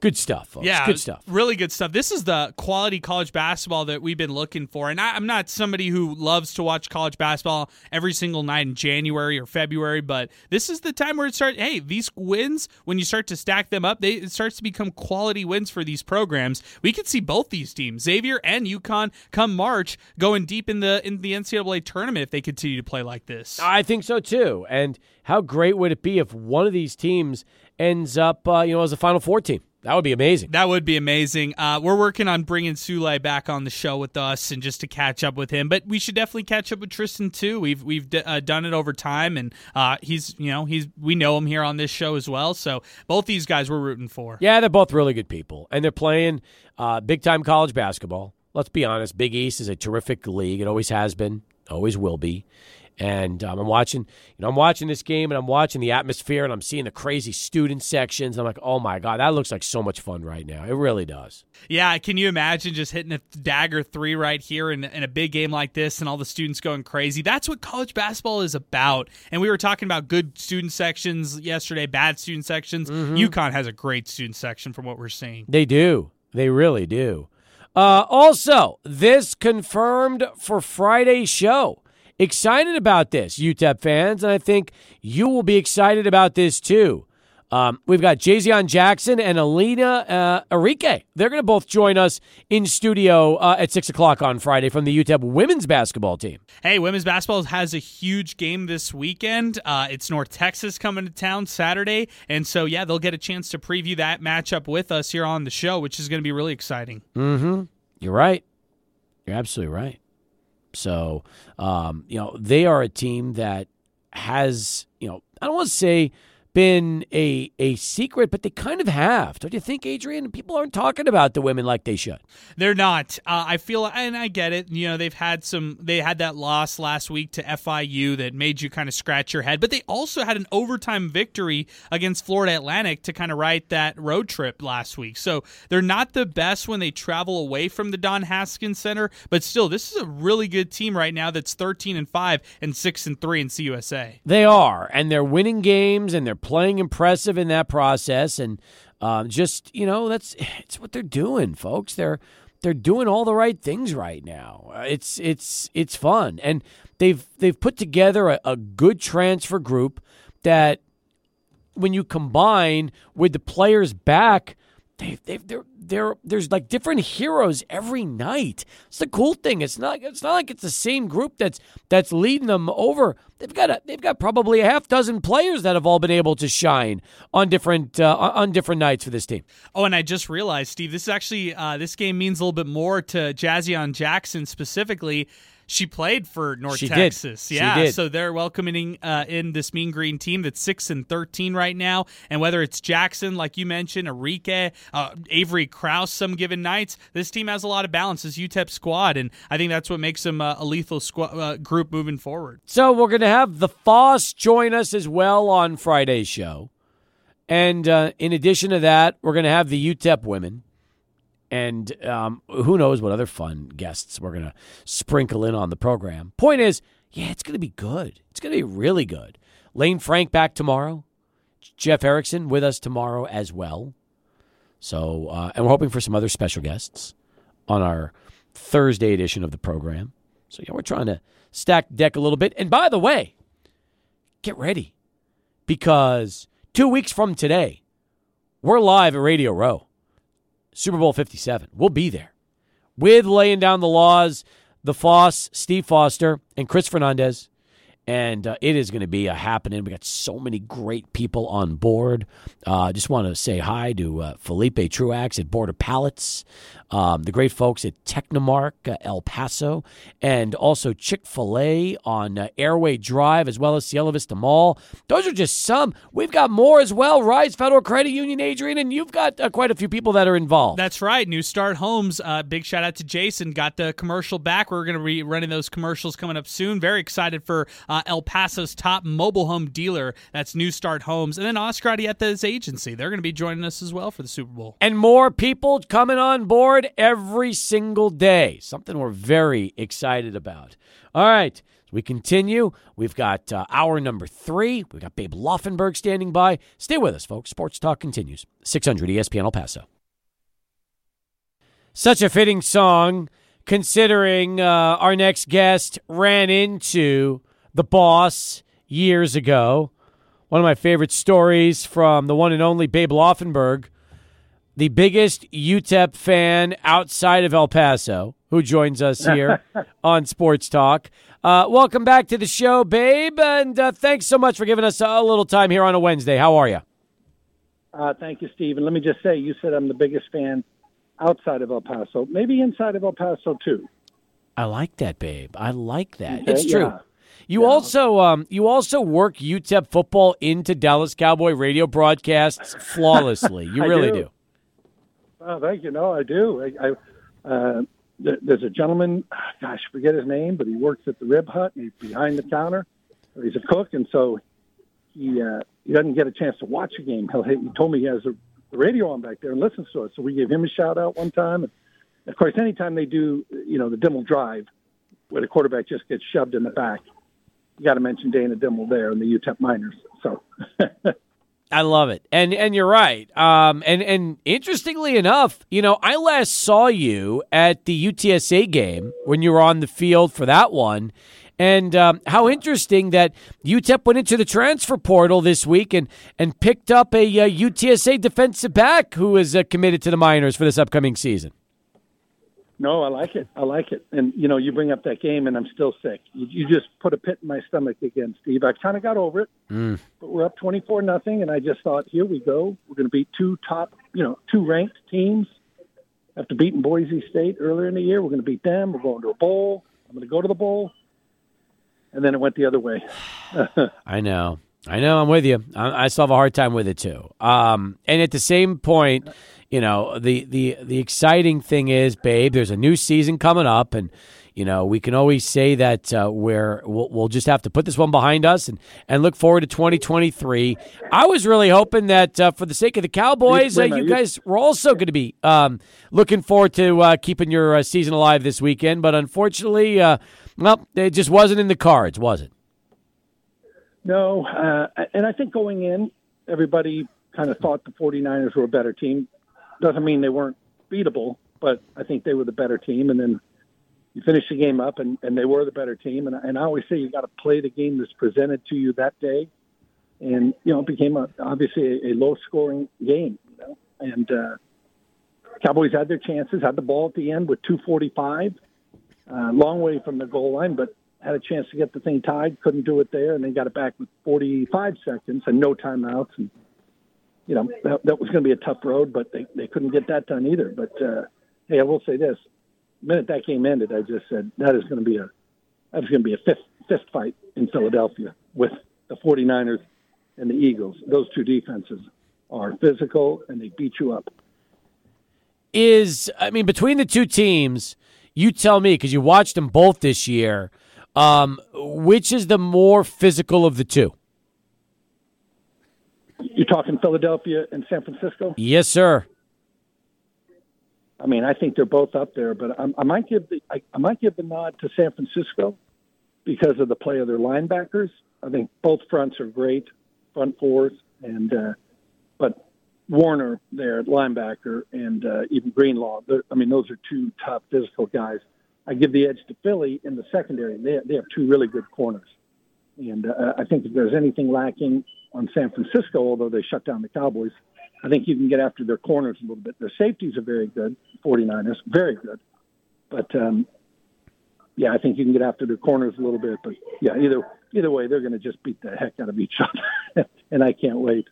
Speaker 1: Good stuff, folks.
Speaker 2: Yeah,
Speaker 1: good stuff.
Speaker 2: Really good stuff. This is the quality college basketball that we've been looking for. And I, I'm not somebody who loves to watch college basketball every single night in January or February, but this is the time where it starts. Hey, these wins, when you start to stack them up, they, it starts to become quality wins for these programs. We could see both these teams, Xavier and UConn, come March, going deep in the in the NCAA tournament if they continue to play like this.
Speaker 1: I think so too. And how great would it be if one of these teams ends up, uh, you know, as a Final Four team? That would be amazing.
Speaker 2: That would be amazing. Uh, we're working on bringing Souley back on the show with us and just to catch up with him. But we should definitely catch up with Tristan too. We've we've d- uh, done it over time, and uh, he's you know he's we know him here on this show as well. So both these guys we're rooting for.
Speaker 1: Yeah, they're both really good people, and they're playing uh, big time college basketball. Let's be honest, Big East is a terrific league. It always has been, always will be. And um, I'm watching, you know, I'm watching this game and I'm watching the atmosphere and I'm seeing the crazy student sections. I'm like, oh my god, that looks like so much fun right now. It really does.
Speaker 2: Yeah, can you imagine just hitting a dagger three right here in, in a big game like this and all the students going crazy? That's what college basketball is about. And we were talking about good student sections yesterday, bad student sections. UConn has a great student section from what we're seeing.
Speaker 1: They do. They really do. Uh, also, this confirmed for Friday's show. Excited about this, UTEP fans, and I think you will be excited about this too. Um, we've got Jazion Jackson and Alina uh, Enrique. They're going to both join us in studio uh, at 6 o'clock on Friday from the UTEP women's basketball team.
Speaker 2: Hey, women's basketball has a huge game this weekend. Uh, it's North Texas coming to town Saturday. And so, yeah, they'll get a chance to preview that matchup with us here on the show, which is going to be really exciting.
Speaker 1: Mm-hmm. You're right. You're absolutely right. So, um, you know, they are a team that has, you know, I don't want to say been a a secret, but they kind of have. Don't you think, Adrian? People aren't talking about the women like they should.
Speaker 2: They're not. Uh, I feel, and I get it. You know, they've had some. They had that loss last week to FIU that made you kind of scratch your head. But they also had an overtime victory against Florida Atlantic to kind of write that road trip last week. So they're not the best when they travel away from the Don Haskins Center. But still, this is a really good team right now. That's thirteen and five and six and three in CUSA.
Speaker 1: They are, and they're winning games, and they're playing impressive in that process. And um, just you know, that's it's what they're doing, folks. They're they're doing all the right things right now. Uh, It's it's it's fun, and they've they've put together a, a good transfer group that when you combine with the players back, they they they're they're there's like different heroes every night. It's the cool thing. It's not it's not like it's the same group that's that's leading them over. They've got a, they've got probably a half dozen players that have all been able to shine on different uh, on different nights for this team.
Speaker 2: Oh, and I just realized, Steve, this is actually uh, this game means a little bit more to Jazion Jackson specifically. She played for North
Speaker 1: She did.
Speaker 2: Texas,
Speaker 1: She
Speaker 2: yeah.
Speaker 1: did.
Speaker 2: So they're welcoming uh, in this Mean Green team that's six and thirteen right now. And whether it's Jackson, like you mentioned, Enrique, uh, Avery Krause, some given nights, this team has a lot of balance. This UTEP squad, and I think that's what makes them uh, a lethal squa- uh, group moving forward.
Speaker 1: So we're going to have the Foss join us as well on Friday's show. And uh, in addition to that, we're going to have the UTEP women. And um, who knows what other fun guests we're going to sprinkle in on the program. Point is, yeah, it's going to be good. It's going to be really good. Lane Frank back tomorrow. Jeff Erickson with us tomorrow as well. So, uh, and we're hoping for some other special guests on our Thursday edition of the program. So, yeah, we're trying to stack deck a little bit. And by the way, get ready because two weeks from today, we're live at Radio Row, Super Bowl 57. We'll be there with laying down the laws, the Foss, Steve Foster, and Chris Fernandez. And uh, it is going to be a happening. We got so many great people on board. Uh, just want to say hi to uh, Felipe Truax at Border Pallets, um, the great folks at Technomark, uh, El Paso, and also Chick fil A on uh, Airway Drive, as well as Cielo Vista Mall. Those are just some. We've got more as well. Rise Federal Credit Union, Adrian, and you've got uh, quite a few people that are involved.
Speaker 2: That's right. New Start Homes. Uh, big shout out to Jason. Got the commercial back. We're going to be running those commercials coming up soon. Very excited for uh, El Paso's top mobile home dealer. That's New Start Homes. And then Oscar Arrieta's agency. They're going to be joining us as well for the Super Bowl.
Speaker 1: and more people coming on board every single day. Something we're very excited about. All right, we continue, we've got uh, hour number three. We've got Babe Laufenberg standing by. Stay with us, folks. Sports Talk continues. 600 ESPN El Paso. Such a fitting song, considering uh, our next guest ran into the boss years ago. One of my favorite stories from the one and only Babe Laufenberg the biggest UTEP fan outside of El Paso, who joins us here on Sports Talk. Uh, welcome back to the show, babe, and uh, thanks so much for giving us a little time here on a Wednesday. How are you?
Speaker 9: Uh, thank you, Steve. And let me just say, you said I'm the biggest fan outside of El Paso, maybe inside of El Paso too.
Speaker 1: I like that, babe. I like that.
Speaker 9: Okay,
Speaker 1: it's true.
Speaker 9: yeah.
Speaker 1: You also um, you also work UTEP football into Dallas Cowboy radio broadcasts flawlessly. You really
Speaker 9: do.
Speaker 1: do.
Speaker 9: Oh, thank you. No, I do. I, I uh, th- there's a gentleman. gosh, forget his name, but he works at the Rib Hut and he's behind the counter. He's a cook, and so he uh, he doesn't get a chance to watch a game. He'll, he told me he has a, the radio on back there and listens to it. So we gave him a shout out one time. And of course, anytime they do, you know, the Dimel drive, where the quarterback just gets shoved in the back, you got to mention Dana Dimel there and the UTEP Miners. So.
Speaker 1: I love it, and and you're right. Um, and and interestingly enough, you know, I last saw you at the UTSA game when you were on the field for that one, and um, how interesting that UTEP went into the transfer portal this week and and picked up a, uh UTSA defensive back who is uh, committed to the Miners for this upcoming season.
Speaker 9: No, I like it. I like it. And you know, you bring up that game, and I'm still sick. You, you just put a pit in my stomach again, Steve. I kind of got over it,
Speaker 1: Mm.
Speaker 9: but we're up 24 nothing, and I just thought, here we go. We're going to beat two top, you know, two ranked teams. After beating Boise State earlier in the year, we're going to beat them. We're going to a bowl. I'm going to go to the bowl, and then it went the other way.
Speaker 1: I know. I know. I'm with you. I, I still have a hard time with it too. Um, and at the same point, you know, the the the exciting thing is, babe, there's a new season coming up, and you know we can always say that uh, we're we'll, we'll just have to put this one behind us and and look forward to 2023. I was really hoping that uh, for the sake of the Cowboys, uh,
Speaker 9: Wait a minute,
Speaker 1: you
Speaker 9: you-
Speaker 1: guys were also going to be um, looking forward to uh, keeping your uh, season alive this weekend, but unfortunately, uh, well, it just wasn't in the cards, was it?
Speaker 9: No, uh, and I think going in, everybody kind of thought the 49ers were a better team. Doesn't mean they weren't beatable, but I think they were the better team. And then you finish the game up, and, and they were the better team. And, and I always say you got to play the game that's presented to you that day. And, you know, it became a, obviously a, a low scoring game, you know, and uh, Cowboys had their chances, had the ball at the end with 245, uh, long way from the goal line, but had a chance to get the thing tied, couldn't do it there, and then got it back with 45 seconds and no timeouts. And you know that, that was going to be a tough road, but they they couldn't get that done either. But uh, hey, I will say this: the minute that game ended, I just said that is going to be a that is going to be a fist fist fight in Philadelphia with the 49ers and the Eagles. Those two defenses are physical and they beat you up.
Speaker 1: is I mean between the two teams, you tell me because you watched them both this year. Um, which is the more physical of the two?
Speaker 9: You're talking Philadelphia and San Francisco.
Speaker 1: Yes, sir.
Speaker 9: I mean, I think they're both up there, but I, I might give the I, I might give the nod to San Francisco because of the play of their linebackers. I think both fronts are great, front fours, and uh, but Warner there at linebacker and uh, even Greenlaw. I mean, those are two top physical guys. I give the edge to Philly in the secondary. They they have two really good corners, and uh, I think if there's anything lacking on San Francisco, although they shut down the Cowboys, I think you can get after their corners a little bit. Their safeties are very good, 49ers, very good. But um, yeah, I think you can get after their corners a little bit. But yeah, either either way, they're going to just beat the heck out of each other, and I can't wait.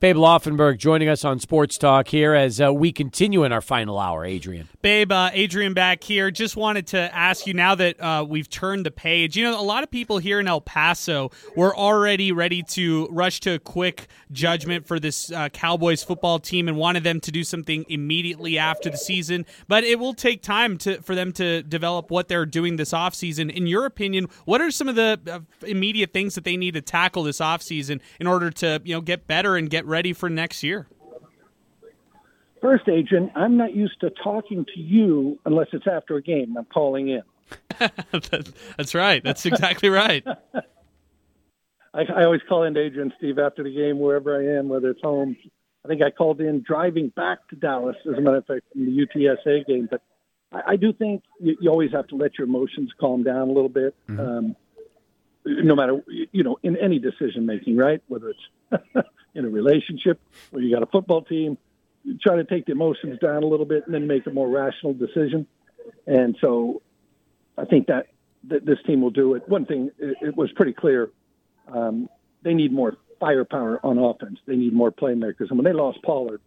Speaker 1: Babe Laufenberg joining us on Sports Talk here as uh, we continue in our final hour. Adrian,
Speaker 2: Babe, uh, Adrian back here. Just wanted to ask you now that uh, we've turned the page. You know, a lot of people here in El Paso were already ready to rush to a quick judgment for this uh, Cowboys football team and wanted them to do something immediately after the season. But it will take time to for them to develop what they're doing this offseason. In your opinion, what are some of the uh, immediate things that they need to tackle this offseason in order to you know get better and get ready for next year?
Speaker 9: First, agent, I'm not used to talking to you unless it's after a game. I'm calling in.
Speaker 2: That's right. That's exactly right.
Speaker 9: I, I always call in to Adrian Steve after the game, wherever I am, whether it's home. I think I called in driving back to Dallas, as a matter of fact, from the UTSA game. But I, I do think you, you always have to let your emotions calm down a little bit, um, no matter you know in any decision making, right? Whether it's in a relationship or you got a football team, you try to take the emotions down a little bit and then make a more rational decision. And so, I think that, that this team will do it. One thing, it, it was pretty clear um, they need more firepower on offense. They need more playmakers. And when they lost Pollard,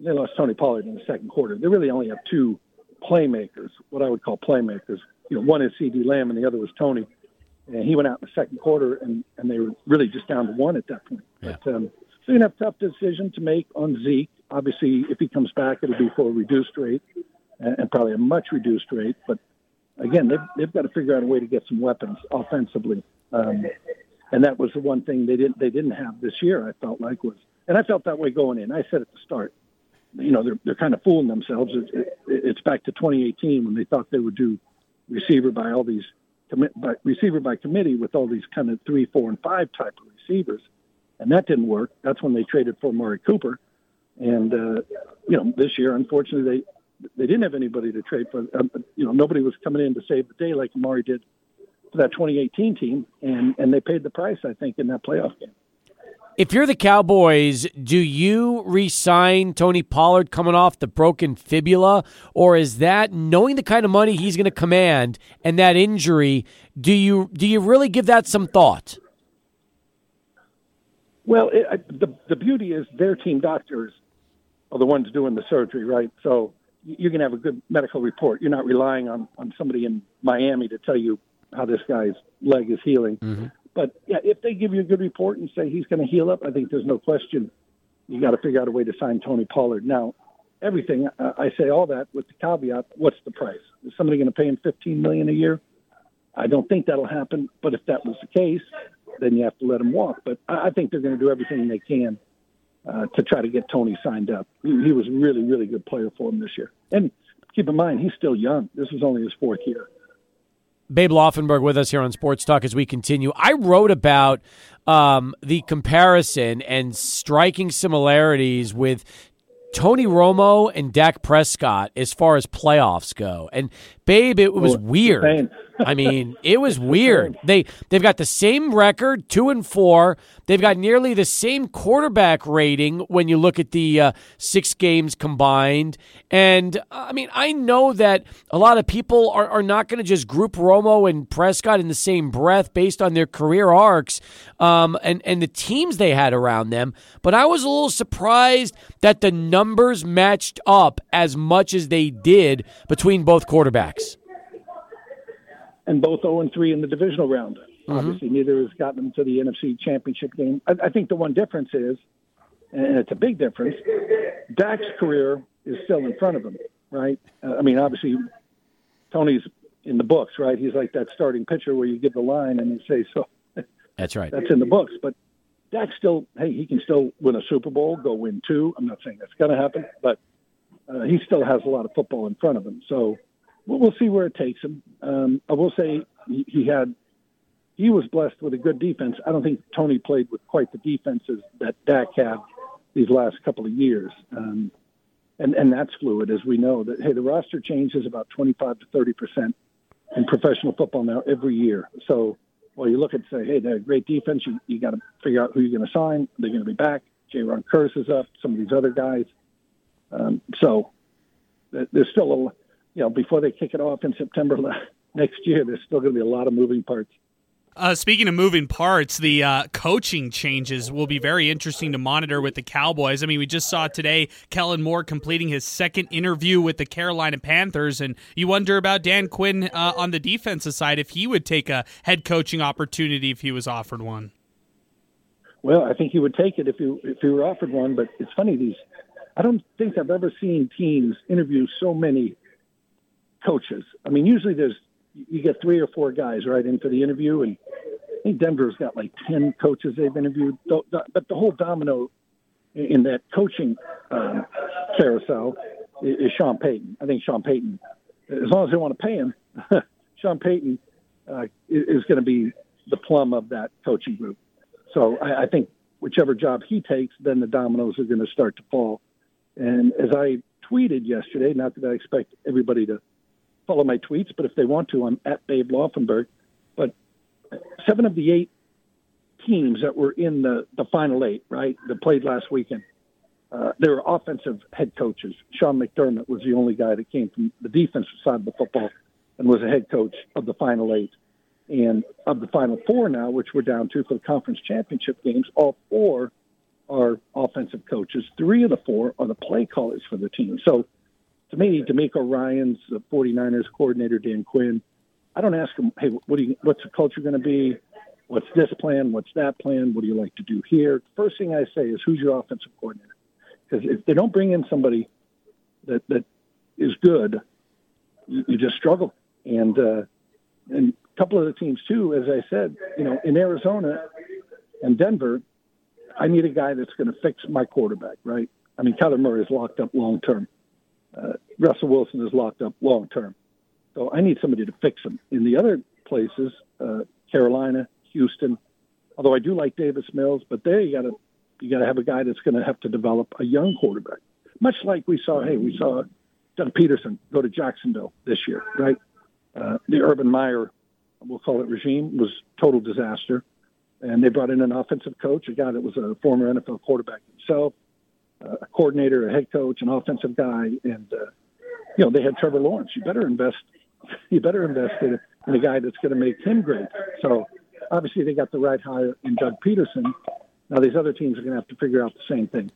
Speaker 9: they lost Tony Pollard in the second quarter. They really only have two playmakers, what I would call playmakers. You know, one is CeeDee Lamb and the other was Tony. And he went out in the second quarter, and, and they were really just down to one at that point.
Speaker 1: Yeah.
Speaker 9: But um, so you're going to have a tough decision to make on Zeke. Obviously, if he comes back, it'll be for a reduced rate and, probably a much reduced rate. But again, they've, they've got to figure out a way to get some weapons offensively. Um, and that was the one thing they didn't they didn't have this year. I felt like was, and I felt that way going in. I said at the start, you know, they're they're kind of fooling themselves. It, it, it's back to 2018 when they thought they would do receiver by all these commit by receiver by committee with all these kind of three, four, and five type of receivers, and that didn't work. That's when they traded for Amari Cooper, and uh, you know, this year, unfortunately, they they didn't have anybody to trade for. Um, you know, nobody was coming in to save the day like Amari did for that 2018 team, and and they paid the price, I think, in that playoff game.
Speaker 1: If you're the Cowboys, do you re-sign Tony Pollard coming off the broken fibula, or is that knowing the kind of money he's going to command and that injury? Do you do you really give that some thought?
Speaker 9: Well, it, the the beauty is their team doctors are the ones doing the surgery, right? So you can have a good medical report. You're not relying on on somebody in Miami to tell you how this guy's leg is healing.
Speaker 1: Mm-hmm.
Speaker 9: But yeah, if they give you a good report and say he's going to heal up, I think there's no question you got to figure out a way to sign Tony Pollard. Now, everything I say all that with the caveat: what's the price? Is somebody going to pay him 15 million a year? I don't think that'll happen. But if that was the case, then you have to let him walk. But I, think they're going to do everything they can uh, to try to get Tony signed up. He, was really, really good player for him this year. And keep in mind, he's still young. This is only his fourth year.
Speaker 1: Babe Laufenberg with us here on Sports Talk as we continue. I wrote about um, the comparison and striking similarities with Tony Romo and Dak Prescott as far as playoffs go. And babe, it was weird. I mean, it was weird. They they've got the same record, two and four. They've got nearly the same quarterback rating when you look at the uh, six games combined. And I mean, I know that a lot of people are, are not going to just group Romo and Prescott in the same breath based on their career arcs um, and and the teams they had around them. But I was a little surprised that the numbers matched up as much as they did between both quarterbacks
Speaker 9: and both 0 and 3 in the divisional round. Mm-hmm. Obviously, neither has gotten them to the NFC Championship game. I, I, think the one difference is, and it's a big difference, Dak's career is still in front of him, right? Uh, I mean, obviously, Tony's in the books, right? He's like that starting pitcher where you give the line and you say, so.
Speaker 1: That's right.
Speaker 9: That's in the books. But Dak still, hey, he can still win a Super Bowl, go win two. I'm not saying that's going to happen, but uh, he still has a lot of football in front of him. So we'll see where it takes him. Um, I will say he, he had he was blessed with a good defense. I don't think Tony played with quite the defenses that Dak had these last couple of years. Um, and and that's fluid, as we know. That hey, the roster changes about 25 to 30 percent in professional football now every year. So, well, you look at say, hey, they're a great defense. You you got to figure out who you're going to sign. They're going to be back. Jayron Kearse is up. Some of these other guys. Um, so there's still a you know, before they kick it off in September next year, there's still going to be a lot of moving parts.
Speaker 2: Uh, speaking of moving parts, the uh, coaching changes will be very interesting to monitor with the Cowboys. I mean, we just saw today Kellen Moore completing his second interview with the Carolina Panthers, and you wonder about Dan Quinn uh, on the defensive side if he would take a head coaching opportunity if he was offered one.
Speaker 9: Well, I think he would take it if he if he were offered one. But it's funny these. I don't think I've ever seen teams interview so many coaches. I mean, usually there's you get three or four guys right in for the interview, and I think Denver's got like ten coaches they've interviewed. But the whole domino in that coaching um, carousel is Sean Payton. I think Sean Payton, as long as they want to pay him, Sean Payton uh, is going to be the plum of that coaching group. So I, I think whichever job he takes, then the dominoes are going to start to fall. And as I tweeted yesterday, not that I expect everybody to follow my tweets, but if they want to, I'm at Babe Laufenberg. But seven of the eight teams that were in the, the final eight, right, that played last weekend, uh, they were offensive head coaches. Sean McDermott was the only guy that came from the defensive side of the football and was a head coach of the final eight. And of the final four now, which we're down to for the conference championship games, all four are offensive coaches. Three of the four are the play callers for the team. So to me, DeMeco Ryans the 49ers coordinator, Dan Quinn, I don't ask him, hey, what do you, what's the culture going to be? What's this plan? What's that plan? What do you like to do here? First thing I say is, who's your offensive coordinator? Because if they don't bring in somebody that, that is good, you, you just struggle. and uh, and a couple of the teams too. As I said, you know, in Arizona and Denver, I need a guy that's going to fix my quarterback. Right? I mean, Kyler Murray is locked up long term. Uh, Russell Wilson is locked up long term. So I need somebody to fix him. In the other places, uh, Carolina, Houston, although I do like Davis Mills, but there you got to you got to have a guy that's going to have to develop a young quarterback. Much like we saw, hey, we saw Doug Pederson go to Jacksonville this year, right? Uh, the Urban Meyer, we'll call it regime, was total disaster, and they brought in an offensive coach, a guy that was a former NFL quarterback himself, a coordinator, a head coach, an offensive guy, and uh, you know they had Trevor Lawrence. You better invest. You better invest in, in a guy that's going to make him great. So obviously they got the right hire in Doug Pederson. Now these other teams are going to have to figure out the same thing.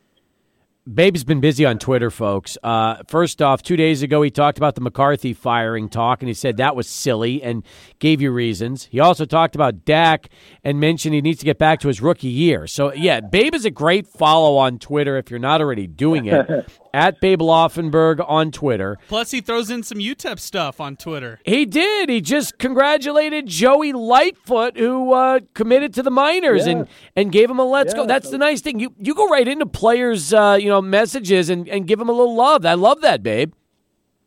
Speaker 1: Babe's been busy on Twitter, folks. Uh, first off, two days ago, he talked about the McCarthy firing talk, and he said that was silly and gave you reasons. He also talked about Dak and mentioned he needs to get back to his rookie year. So, yeah, Babe is a great follow on Twitter if you're not already doing it. At Babe Laufenberg on Twitter.
Speaker 2: Plus, he throws in some UTEP stuff on Twitter.
Speaker 1: He did. He just congratulated Joey Lightfoot, who uh, committed to the Miners
Speaker 9: Yeah.
Speaker 1: and, and gave him a let's go. That's
Speaker 9: so-
Speaker 1: the nice thing. You you go right into players, uh, you know, messages and, and give them a little love. I love that, babe.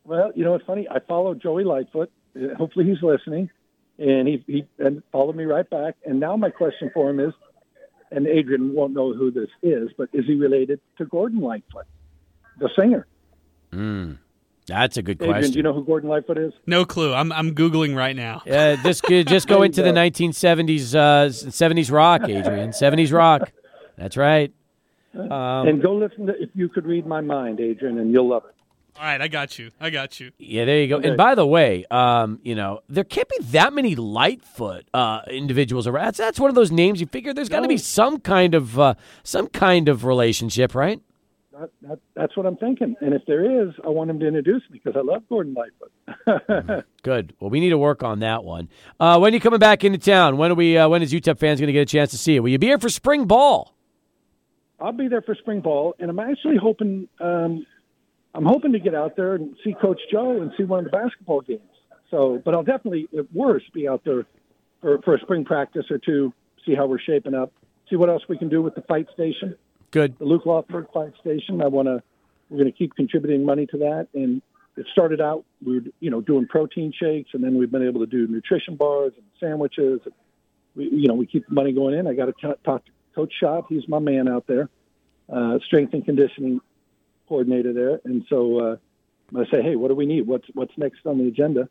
Speaker 9: Well, you know what's funny? I followed Joey Lightfoot. Uh, Hopefully he's listening, and he he and followed me right back. And now my question for him is, and Adrian won't know who this is, but is he related to Gordon Lightfoot, the singer?
Speaker 1: That's a good
Speaker 9: Adrian,
Speaker 1: question.
Speaker 9: do you know who Gordon Lightfoot is?
Speaker 2: No clue. I'm I'm googling right now.
Speaker 1: Uh, just just go
Speaker 9: There you
Speaker 1: into the 1970s uh, 70s rock, Adrian. 70s rock. That's right. Um,
Speaker 9: and go listen to "If You Could Read My Mind," Adrian, and you'll love it.
Speaker 2: All right, I got you. I got you.
Speaker 1: Yeah, there you go.
Speaker 9: Okay.
Speaker 1: And by the way, um, you know, there can't be that many Lightfoot uh, individuals around. That's, that's one of those names you figure there's got to be some kind of uh, some kind of relationship, right?
Speaker 9: That, that, that's what I'm thinking. And if there is, I want him to introduce me because I love Gordon Lightfoot.
Speaker 1: Good. Well, we need to work on that one. Uh, when are you coming back into town? When are we? Uh, when is UTEP fans going to get a chance to see you? Will you be here for spring ball?
Speaker 9: I'll be there for spring ball, and I'm actually hoping um, I'm hoping to get out there and see Coach Joe and see one of the basketball games. So, but I'll definitely, at worst, be out there for, for a spring practice or two, see how we're shaping up, see what else we can do with the fight station,
Speaker 1: Good.
Speaker 9: the Luke Lawford fight station. I want to, we're going to keep contributing money to that, and it started out we were, you know, doing protein shakes, and then we've been able to do nutrition bars and sandwiches. We, you know, we keep the money going in. I got to talk to Coach Shop. He's my man out there, uh, strength and conditioning coordinator there. And so uh, I say, hey, what do we need? What's what's next on the agenda?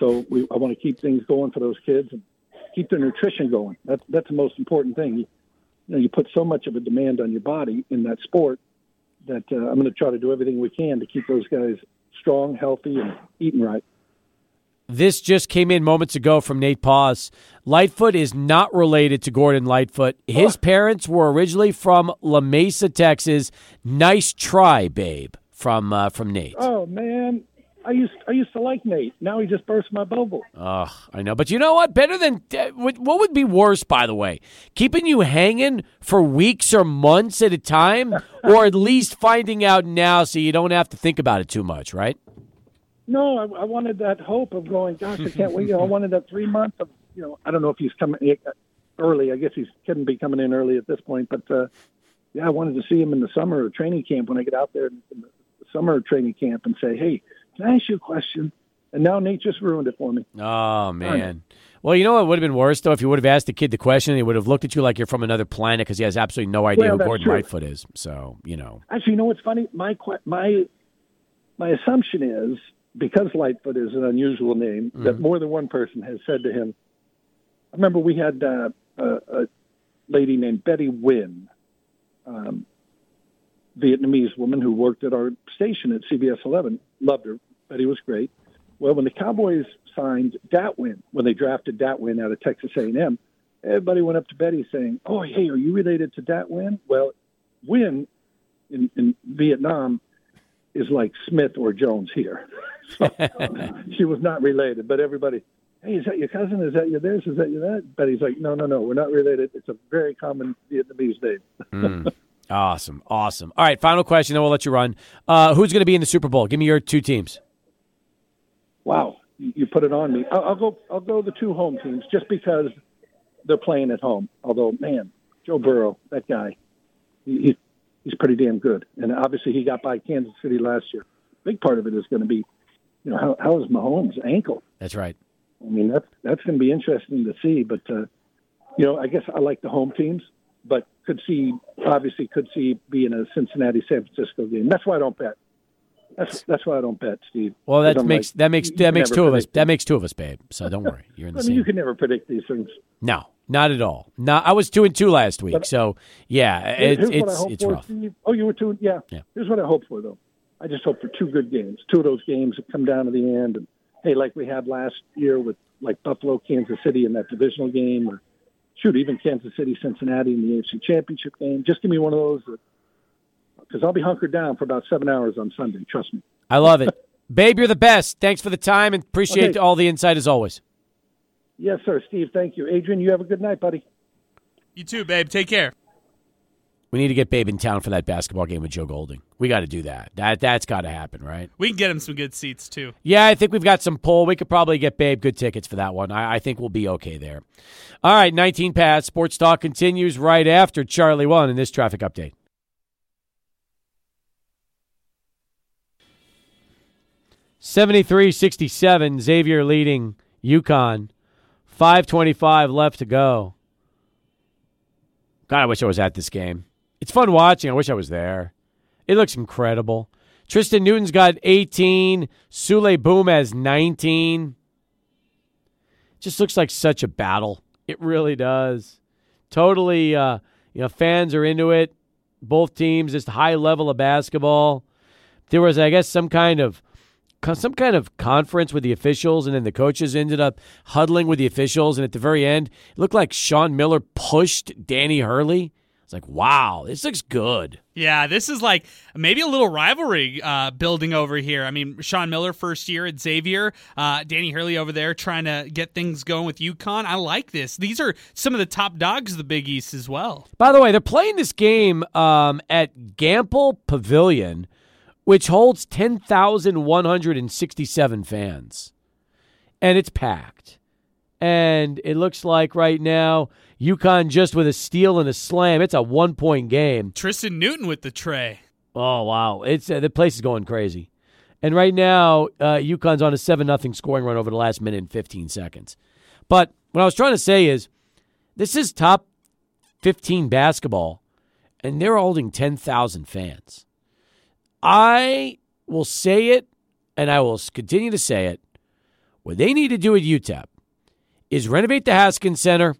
Speaker 9: So we, I want to keep things going for those kids and keep their nutrition going. That's that's the most important thing. You, know, you put so much of a demand on your body in that sport that uh, I'm going to try to do everything we can to keep those guys strong, healthy, and eating right.
Speaker 1: This just came in moments ago from Nate Paws. Lightfoot is not related to Gordon Lightfoot. His parents were originally from La Mesa, Texas. Nice try, babe, from uh, from Nate.
Speaker 9: Oh man, I used I used to like Nate. Now he just burst my bubble.
Speaker 1: Ugh, I know, but you know what? Better than uh, what would be worse, by the way, keeping you hanging for weeks or months at a time, or at least finding out now so you don't have to think about it too much, right?
Speaker 9: No, I, I wanted that hope of going. Gosh, I can't wait. You know, I wanted that three months of. You know, I don't know if he's coming uh, early. I guess he couldn't be coming in early at this point, but uh, yeah, I wanted to see him in the summer training camp when I get out there in the summer training camp and say, hey, can I ask you a question? And now Nate just ruined it for me.
Speaker 1: Oh man. Well, you know what would have been worse though if you would have asked the kid the question, he would have looked at you like you're from another planet because he has absolutely no idea
Speaker 9: Well,
Speaker 1: who Gordon
Speaker 9: true.
Speaker 1: Lightfoot is. So you know,
Speaker 9: Actually, you know what's funny? My my my assumption is because Lightfoot is an unusual name that more than one person has said to him. I remember we had uh, a, a lady named Betty Nguyen, um, Vietnamese woman who worked at our station at CBS 11. Loved her. Betty was great. Well, when the Cowboys signed Dat Nguyen, when they drafted Dat Nguyen out of Texas A&M, everybody went up to Betty saying, "Oh, hey, are you related to Dat Nguyen?" Well, Nguyen in, in Vietnam is like Smith or Jones here. So, she was not related, but everybody, hey, is that your cousin? Is that your this? Is that your that? Betty's like, no, no, no, we're not related. It's a very common Vietnamese name.
Speaker 1: awesome, awesome. All right, final question, then we'll let you run. Uh, who's going to be in the Super Bowl? Give me your two teams.
Speaker 9: Wow. you, put it on me. I'll, I'll go. I'll go the two home teams just because they're playing at home. Although, man, Joe Burrow, that guy, he, he, he's pretty damn good. And obviously, he got by Kansas City last year. Big part of it is going to be, you know, how, how is Mahomes' ankle?
Speaker 1: That's right.
Speaker 9: I mean, that's that's going to be interesting to see. But uh, you know, I guess I like the home teams, but could see obviously could see being a Cincinnati San Francisco game. That's why I don't bet. That's that's why I don't bet, Steve.
Speaker 1: Well, that makes
Speaker 9: like,
Speaker 1: that makes that makes two of us. That makes two of us, babe. So don't worry, you're in the
Speaker 9: I mean, you can never predict these things.
Speaker 1: No, not at all. No, I was two and two last week.
Speaker 9: But-
Speaker 1: So yeah,
Speaker 9: Here's
Speaker 1: it's it's
Speaker 9: for,
Speaker 1: rough.
Speaker 9: Steve. Oh, you were two. Yeah.
Speaker 1: Yeah.
Speaker 9: Here's what I hope for, though. I just hope for two good games. Two of those games that come down to the end, and hey, like we had last year with like Buffalo, Kansas City in that divisional game, or shoot, even Kansas City, Cincinnati in the AFC Championship game. Just give me one of those, because I'll be hunkered down for about seven hours on Sunday. Trust me.
Speaker 1: I love it, babe. You're the best. Thanks for the time and appreciate
Speaker 9: Okay.
Speaker 1: all the insight as always.
Speaker 9: Yes, sir, Steve. Thank you, Adrian. You have a good night, buddy.
Speaker 2: You too, babe. Take care.
Speaker 1: We need to get Babe in town for that basketball game with Joe Golding. We got to do that. That that's got to happen, right?
Speaker 2: We can get him some good seats too.
Speaker 1: Yeah, I think we've got some pull. We could probably get Babe good tickets for that one. I, I think we'll be okay there. All right, 19 past. Sports Talk continues right after Charlie One in this traffic update. Seventy-three sixty-seven. Xavier leading UConn. Five twenty-five left to go. God, I wish I was at this game. It's fun watching. I wish I was there. It looks incredible. Tristan Newton's got 18. Souley Boum has 19. Just looks like such a battle. It really does. Totally, uh, you know, fans are into it. Both teams, just high level of basketball. There was, I guess, some kind of some kind of conference with the officials, and then the coaches ended up huddling with the officials. And at the very end, it looked like Sean Miller pushed Danny Hurley. It's like, wow, this looks good.
Speaker 2: Yeah, this is like maybe a little rivalry uh, building over here. I mean, Sean Miller first year at Xavier, uh, Danny Hurley over there trying to get things going with UConn. I like this. These are some of the top dogs of the Big East as well.
Speaker 1: By the way, they're playing this game um, at Gampel Pavilion, which holds 10,167 fans. And it's packed. And it looks like right now, UConn just with a steal and a slam. It's a one point game.
Speaker 2: Tristan Newton with the tray.
Speaker 1: Oh, wow. It's uh, The place is going crazy. And right now, uh, UConn's on a 7 0 scoring run over the last minute and 15 seconds. But what I was trying to say is this is top 15 basketball, and they're holding 10,000 fans. I will say it, and I will continue to say it. What they need to do at UTEP is renovate the Haskins Center,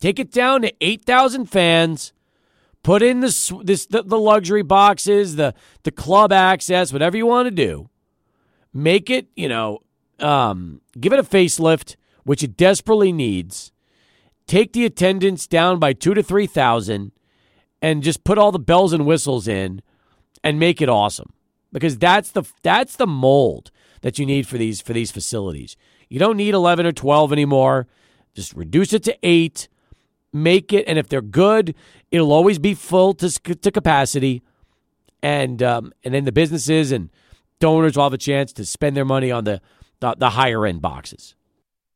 Speaker 1: take it down to 8,000 fans, put in the, this, the, the luxury boxes, the, the club access, whatever you want to do. Make it, you know, um, give it a facelift, which it desperately needs. Take the attendance down by two to 3,000 and just put all the bells and whistles in and make it awesome because that's the that's the mold that you need for these for these facilities. You don't need 11 or 12 anymore. Just reduce it to 8. Make it and if they're good, it'll always be full to to capacity and um, and then the businesses and donors will have a chance to spend their money on the the, the higher end boxes.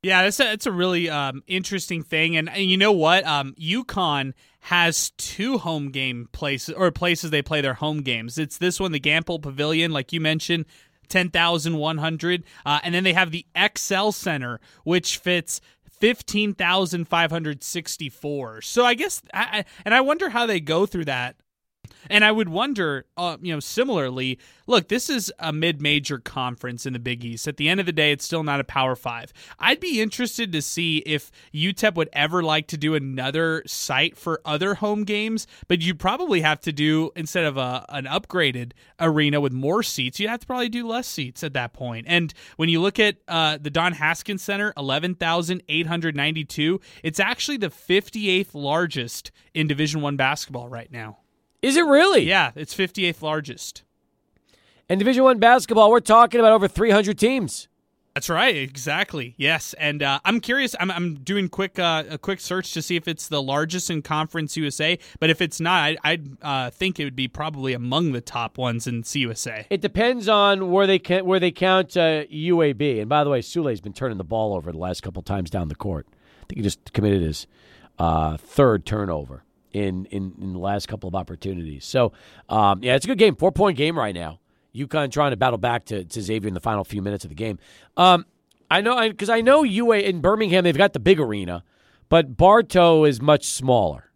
Speaker 2: Yeah, that's a, that's a really um, interesting thing, and, and you know what? Um, UConn has two home game places or places they play their home games. It's this one, the Gampel Pavilion, like you mentioned, ten thousand one hundred, uh, and then they have the XL Center, which fits. 15,564. So I guess, I- and I wonder how they go through that and I would wonder, uh, you know, similarly, look, this is a mid-major conference in the Big East. At the end of the day, it's still not a Power Five. I'd be interested to see if UTEP would ever like to do another site for other home games, but you'd probably have to do instead of a, an upgraded arena with more seats, you'd have to probably do less seats at that point. And when you look at uh, the Don Haskins Center, eleven thousand eight hundred ninety-two, it's actually the fifty-eighth largest in Division One basketball right now.
Speaker 1: Is it really?
Speaker 2: Yeah, it's 58th largest.
Speaker 1: And Division One basketball, we're talking about over 300 teams.
Speaker 2: That's right, exactly. Yes, and uh, I'm curious. I'm, I'm doing quick uh, a quick search to see if it's the largest in Conference USA. But if it's not, I, I uh, think it would be probably among the top ones in CUSA.
Speaker 1: It depends on where they can, where they count uh, UAB. And by the way, Souley's been turning the ball over the last couple times down the court. I think he just committed his uh, third turnover in, in in the last couple of opportunities. So um, yeah, it's a good game. Four point game right now. UConn trying to battle back to, to Xavier in the final few minutes of the game. Um, I know because I know UA in Birmingham they've got the big arena, but Bartow is much smaller.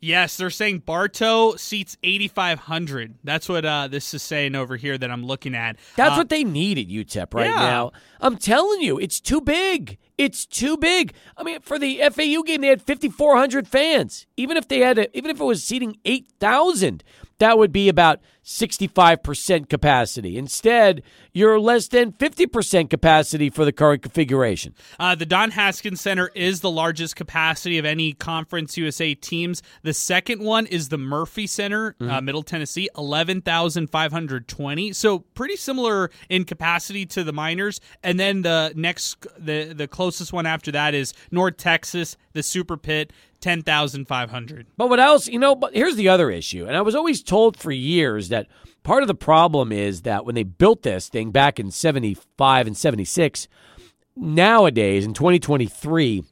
Speaker 2: Yes, they're saying Bartow seats 8,500. That's what uh, this is saying over here that I'm looking at.
Speaker 1: That's
Speaker 2: Uh,
Speaker 1: what they need at UTEP right
Speaker 2: yeah.
Speaker 1: now. I'm telling you, it's too big. It's too big. I mean, for the FAU game, they had 5,400 fans. Even if they had, a, even if it was seating 8,000, that would be about 65% capacity. Instead, you're less than 50% capacity for the current configuration.
Speaker 2: Uh, the Don Haskins Center is the largest capacity of any Conference USA teams. The second one is the Murphy Center, uh, Middle Tennessee, 11,520. So pretty similar in capacity to the Miners. And then the next, the, the closest one after that is North Texas, the Super Pit, 10,500.
Speaker 1: But what else? You know, but here's the other issue. And I was always told for years that part of the problem is that when they built this thing back in 75 and 76, nowadays in 2023,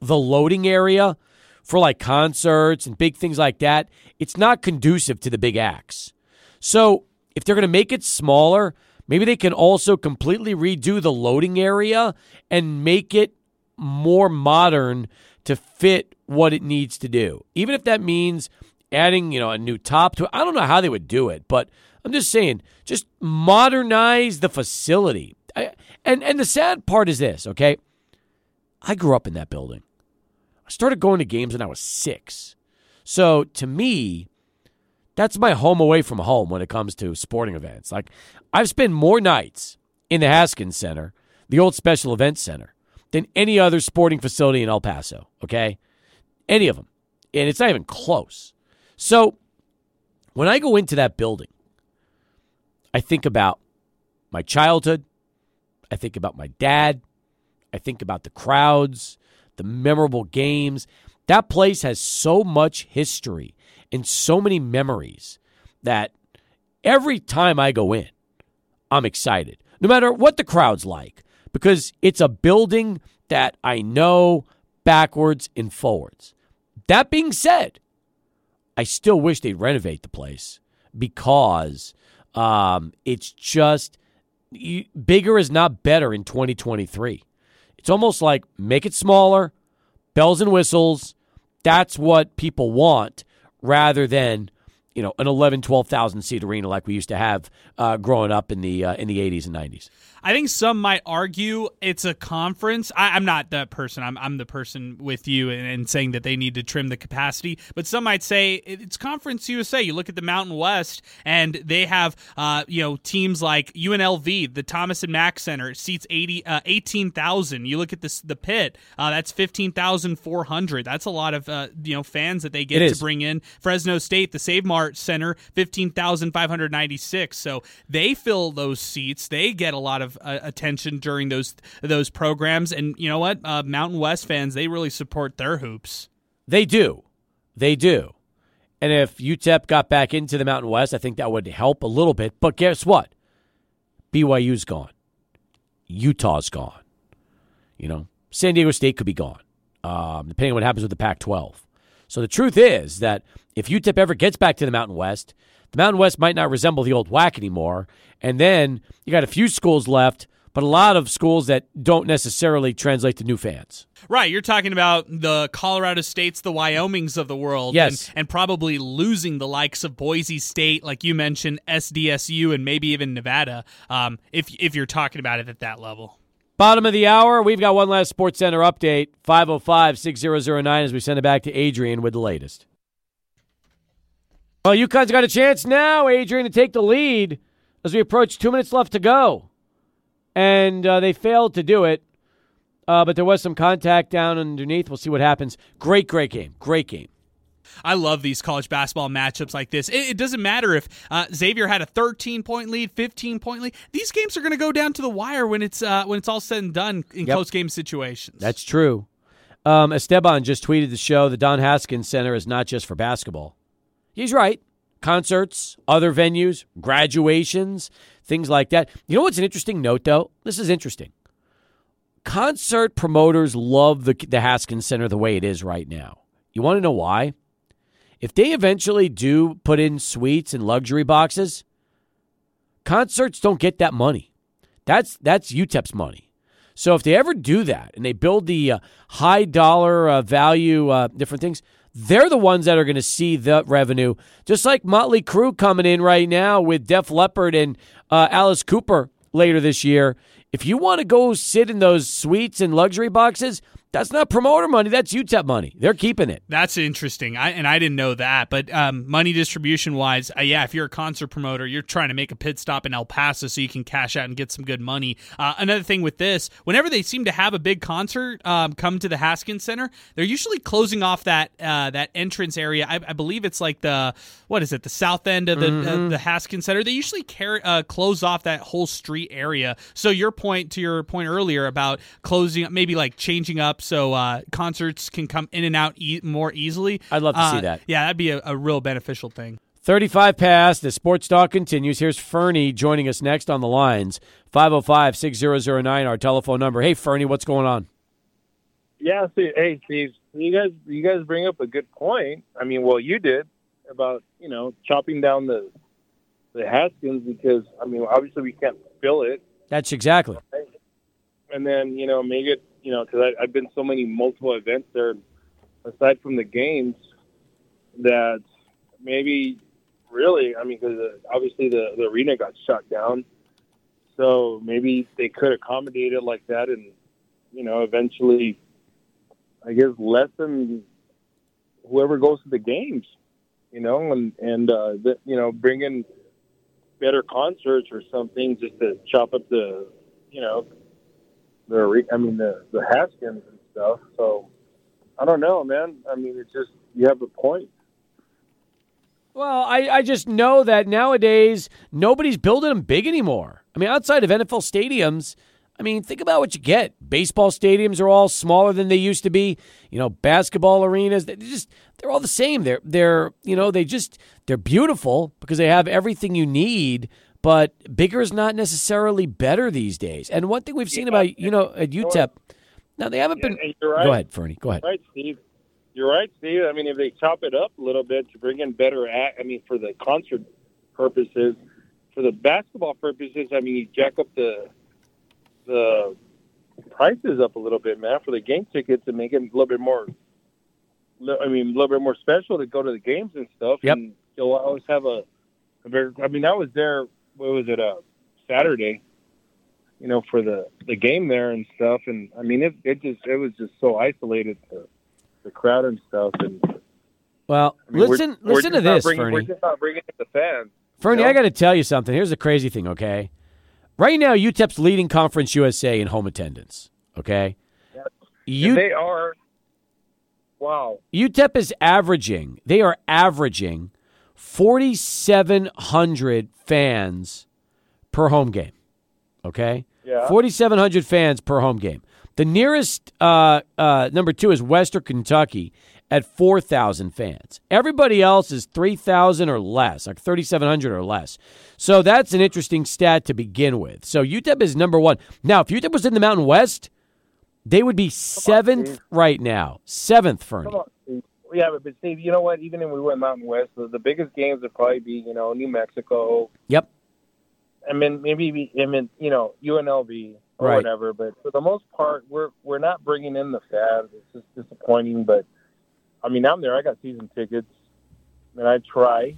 Speaker 1: the loading area for like concerts and big things like that, it's not conducive to the big acts. So if they're going to make it smaller, maybe they can also completely redo the loading area and make it more modern to fit what it needs to do. Even if that means adding, you know, a new top to it. I don't know how they would do it, but I'm just saying, just modernize the facility. I, and and the sad part is this, okay? I grew up in that building. I started going to games when I was 6. So to me, that's my home away from home when it comes to sporting events. Like I've spent more nights in the Haskins Center, the old Special Events Center, than any other sporting facility in El Paso. Okay, any of them, and it's not even close. So when I go into that building, I think about my childhood. I think about my dad. I think about the crowds, the memorable games. That place has so much history and so many memories that every time I go in, I'm excited, no matter what the crowd's like, because it's a building that I know backwards and forwards. That being said, I still wish they'd renovate the place because um, it's just you, bigger is not better in 2023. It's almost like make it smaller, bells and whistles. That's what people want rather than you know an 11 12,000 seat arena like we used to have uh, growing up in the uh, in the 80s and 90s.
Speaker 2: I think some might argue it's a conference. I, I'm not that person. I'm, I'm the person with you and, and saying that they need to trim the capacity. But some might say it's Conference USA. You look at the Mountain West, and they have uh, you know teams like UNLV, the Thomas and Mack Center seats 80, uh, 18,000. You look at this the Pit, uh, that's 15,400. That's a lot of uh, you know fans that they get to bring in. Fresno State, the Save Mart Center, 15,596. So they fill those seats. They get a lot of uh, attention during those those programs. And you know what? Uh, Mountain West fans, they really support their hoops.
Speaker 1: They do. They do. And if UTEP got back into the Mountain West, I think that would help a little bit. But guess what? BYU's gone. Utah's gone. You know, San Diego State could be gone, um, depending on what happens with the Pac 12. So the truth is that if UTEP ever gets back to the Mountain West, Mountain West might not resemble the old WAC anymore. And then you got a few schools left, but a lot of schools that don't necessarily translate to new fans.
Speaker 2: Right, you're talking about the Colorado States, the Wyomings of the world,
Speaker 1: Yes.
Speaker 2: and, and probably losing the likes of Boise State, like you mentioned, SDSU, and maybe even Nevada. Um, if if you're talking about it at that level.
Speaker 1: Bottom of the hour, we've got one last Sports Center update 505 6009 as we send it back to Adrian with the latest. Well, UConn's got a chance now, Adrian, to take the lead as we approach two minutes left to go. And uh, they failed to do it, uh, but there was some contact down underneath. We'll see what happens. Great, great game. Great game.
Speaker 2: I love these college basketball matchups like this. It, it doesn't matter if uh, Xavier had a 13 point lead, 15 point lead. These games are going to go down to the wire when it's uh, when it's all said and done in
Speaker 1: Yep.
Speaker 2: close game situations.
Speaker 1: That's true. Um, Esteban just tweeted the show. The Don Haskins Center is not just for basketball. He's right. Concerts, other venues, graduations, things like that. You know what's an interesting note, though? This is interesting. Concert promoters love the, the Haskins Center the way it is right now. You want to know why? If they eventually do put in suites and luxury boxes, concerts don't get that money. That's that's UTEP's money. So if they ever do that and they build the uh, high dollar uh, value uh, different things, they're the ones that are going to see the revenue. Just like Motley Crue coming in right now with Def Leppard and uh, Alice Cooper later this year. If you want to go sit in those suites and luxury boxes, that's not promoter money. That's UTEP money. They're keeping it.
Speaker 2: That's interesting. I and I didn't know that. But um, money distribution wise, uh, yeah, if you're a concert promoter, you're trying to make a pit stop in El Paso so you can cash out and get some good money. Uh, another thing with this, whenever they seem to have a big concert um, come to the Haskins Center, they're usually closing off that uh, that entrance area. I, I believe it's like the what is it, the south end of the uh, the Haskins Center. They usually carry, uh, close off that whole street area. So your point to your point earlier about closing, up maybe like changing up so uh, concerts can come in and out e- more easily.
Speaker 1: I'd love to see
Speaker 2: Uh,
Speaker 1: that.
Speaker 2: Yeah, that'd be a, a real beneficial thing.
Speaker 1: 35 past. The sports talk continues. Here's Fernie joining us next on the lines. 505 6009, our telephone number. Hey, Fernie, what's going on?
Speaker 10: Yeah, see, hey, Steve, you guys, you guys bring up a good point. I mean, well, you did about you know chopping down the the Haskins because I mean, obviously we can't fill it,
Speaker 1: That's exactly.
Speaker 10: and then you know make it you know because I've been so many multiple events there, aside from the games, that maybe really, I mean, because obviously the the arena got shut down, so maybe they could accommodate it like that, and you know eventually I guess lessen whoever goes to the games, you know, and and uh, the, you know bring in better concerts or something just to chop up the, you know, the I mean the the Haskins and stuff. So I don't know, man. I mean, it's just you have a point.
Speaker 1: Well, I, I just know that nowadays nobody's building them big anymore. I mean, outside of NFL stadiums, I mean, think about what you get. Baseball stadiums are all smaller than they used to be. You know, basketball arenas, they just they're all the same. They're they're you know, they just they're beautiful because they have everything you need, but bigger is not necessarily better these days. And one thing we've seen about, you know, at UTEP, now they haven't been
Speaker 10: you're right.
Speaker 1: Go ahead, Fernie. Go ahead.
Speaker 10: Right, Steve. You're right, Steve. I mean, if they chop it up a little bit to bring in better, act, I mean, for the concert purposes, for the basketball purposes, I mean, you jack up the the prices up a little bit, man, for the game tickets and make it a little bit more. I mean, a little bit more special to go to the games and stuff.
Speaker 1: Yep.
Speaker 10: And you'll always have a, a very. I mean, I was there. What was it? Uh, Saturday. You know, for the the game there and stuff, and I mean, it it just it was just so isolated to the crowd and stuff. And
Speaker 1: Well,
Speaker 10: I mean, we're-
Speaker 1: listen
Speaker 10: we're
Speaker 1: listen to this,
Speaker 10: bringing, We're
Speaker 1: Fernie.
Speaker 10: just not bringing in the fans.
Speaker 1: Fernie,
Speaker 10: you know?
Speaker 1: I got to tell you something. Here's the crazy thing, okay? Right now, UTEP's leading Conference USA in home attendance, okay?
Speaker 10: And
Speaker 1: U-
Speaker 10: they are. Wow.
Speaker 1: UTEP is averaging, they are averaging 4,700 fans per home game, okay?
Speaker 10: Yeah.
Speaker 1: 4,700 fans per home game. The nearest uh, uh, number two is Western Kentucky at 4,000 fans. Everybody else is 3,000 or less, like 3,700 or less. So that's an interesting stat to begin with. So UTEP is number one. Now, if UTEP was in the Mountain West, they would be seventh
Speaker 10: Steve.
Speaker 1: right now. Seventh, Fernie.
Speaker 10: Come on. Steve. Yeah, but, but Steve, you know what? Even if we went Mountain West, the, the biggest games would probably be, you know, New Mexico.
Speaker 1: Yep.
Speaker 10: I mean, maybe, I mean, you know, UNLV or
Speaker 1: Right.
Speaker 10: whatever. But for the most part, we're we're not bringing in the fans. It's just disappointing. But I mean, I'm there. I got season tickets, and I try,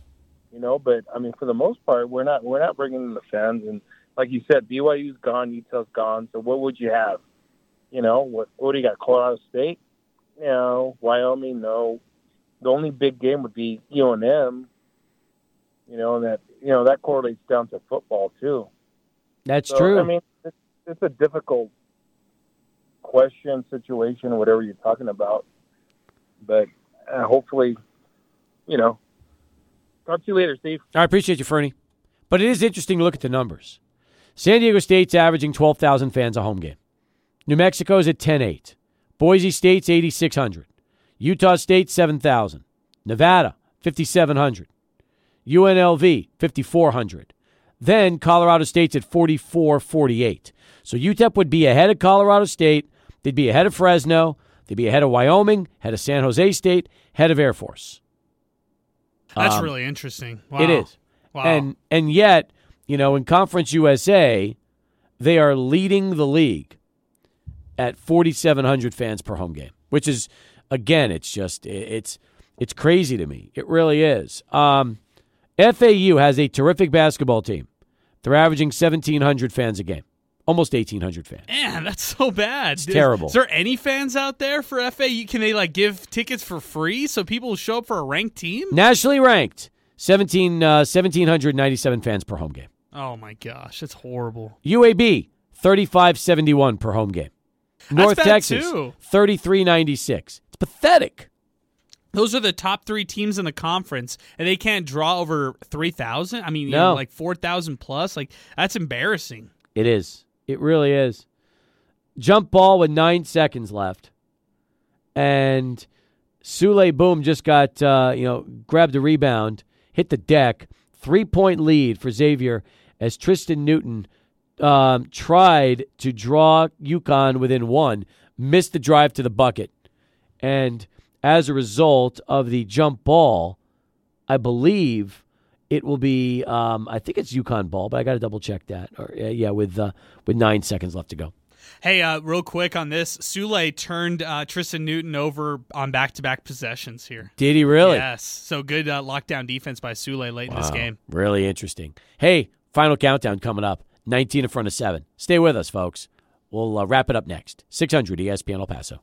Speaker 10: you know. But I mean, for the most part, we're not we're not bringing in the fans. And like you said, BYU's gone, Utah's gone. So what would you have? You know, what what do you got? Colorado State? You know, Wyoming? No. The only big game would be UNM. You know, and that you know that correlates down to football too.
Speaker 1: That's
Speaker 10: So,
Speaker 1: true.
Speaker 10: I mean, it's, it's a difficult question, situation, whatever you're talking about. But uh, hopefully, you know, talk to you later, Steve.
Speaker 1: I appreciate you, Fernie. But it is interesting to look at the numbers. San Diego State's averaging 12,000 fans a home game. New Mexico's at 10.8. Boise State's 8,600. Utah State, 7,000. Nevada, 5,700. UNLV, 5,400. Then Colorado State's at 44.48. So UTEP would be ahead of Colorado State. They'd be ahead of Fresno. They'd be ahead of Wyoming, ahead of San Jose State, head of Air Force.
Speaker 2: That's
Speaker 1: Um,
Speaker 2: really interesting. Wow.
Speaker 1: It is.
Speaker 2: Wow.
Speaker 1: And and yet, you know, in Conference USA, they are leading the league at 4700 fans per home game, which is again, it's just it's it's crazy to me. It really is. Um, FAU has a terrific basketball team. They're averaging 1700 fans a game. Almost 1800 fans.
Speaker 2: Man, that's so bad. It's
Speaker 1: terrible.
Speaker 2: Is there any fans out there for FAU? Can they like give tickets for free so people show up for a ranked team?
Speaker 1: Nationally ranked, 17 uh, 1797 fans per home game.
Speaker 2: Oh my gosh, that's horrible.
Speaker 1: UAB, 3571 per home game. North Texas,
Speaker 2: too.
Speaker 1: 3396. It's pathetic.
Speaker 2: Those are the top three teams in the conference, and they can't draw over three thousand. I mean,
Speaker 1: No.
Speaker 2: know, like four thousand plus. Like that's embarrassing.
Speaker 1: It is. It really is. Jump ball with nine seconds left. And Souley Boum just got, uh, you know, grabbed a rebound, hit the deck. Three point lead for Xavier as Tristan Newton um, tried to draw UConn within one, missed the drive to the bucket. And as a result of the jump ball, I believe it will be. Um, I think it's UConn ball, but I got to double check that. Or uh, yeah, with uh, with nine seconds left to go.
Speaker 2: Hey, uh, real quick on this, Souley turned uh, Tristan Newton over on back-to-back possessions here.
Speaker 1: Did he really?
Speaker 2: Yes. So good uh, lockdown defense by Souley late in this game.
Speaker 1: Really interesting. Hey, final countdown coming up. 19 in front of seven. Stay with us, folks. We'll uh, wrap it up next. 600 ESPN El Paso.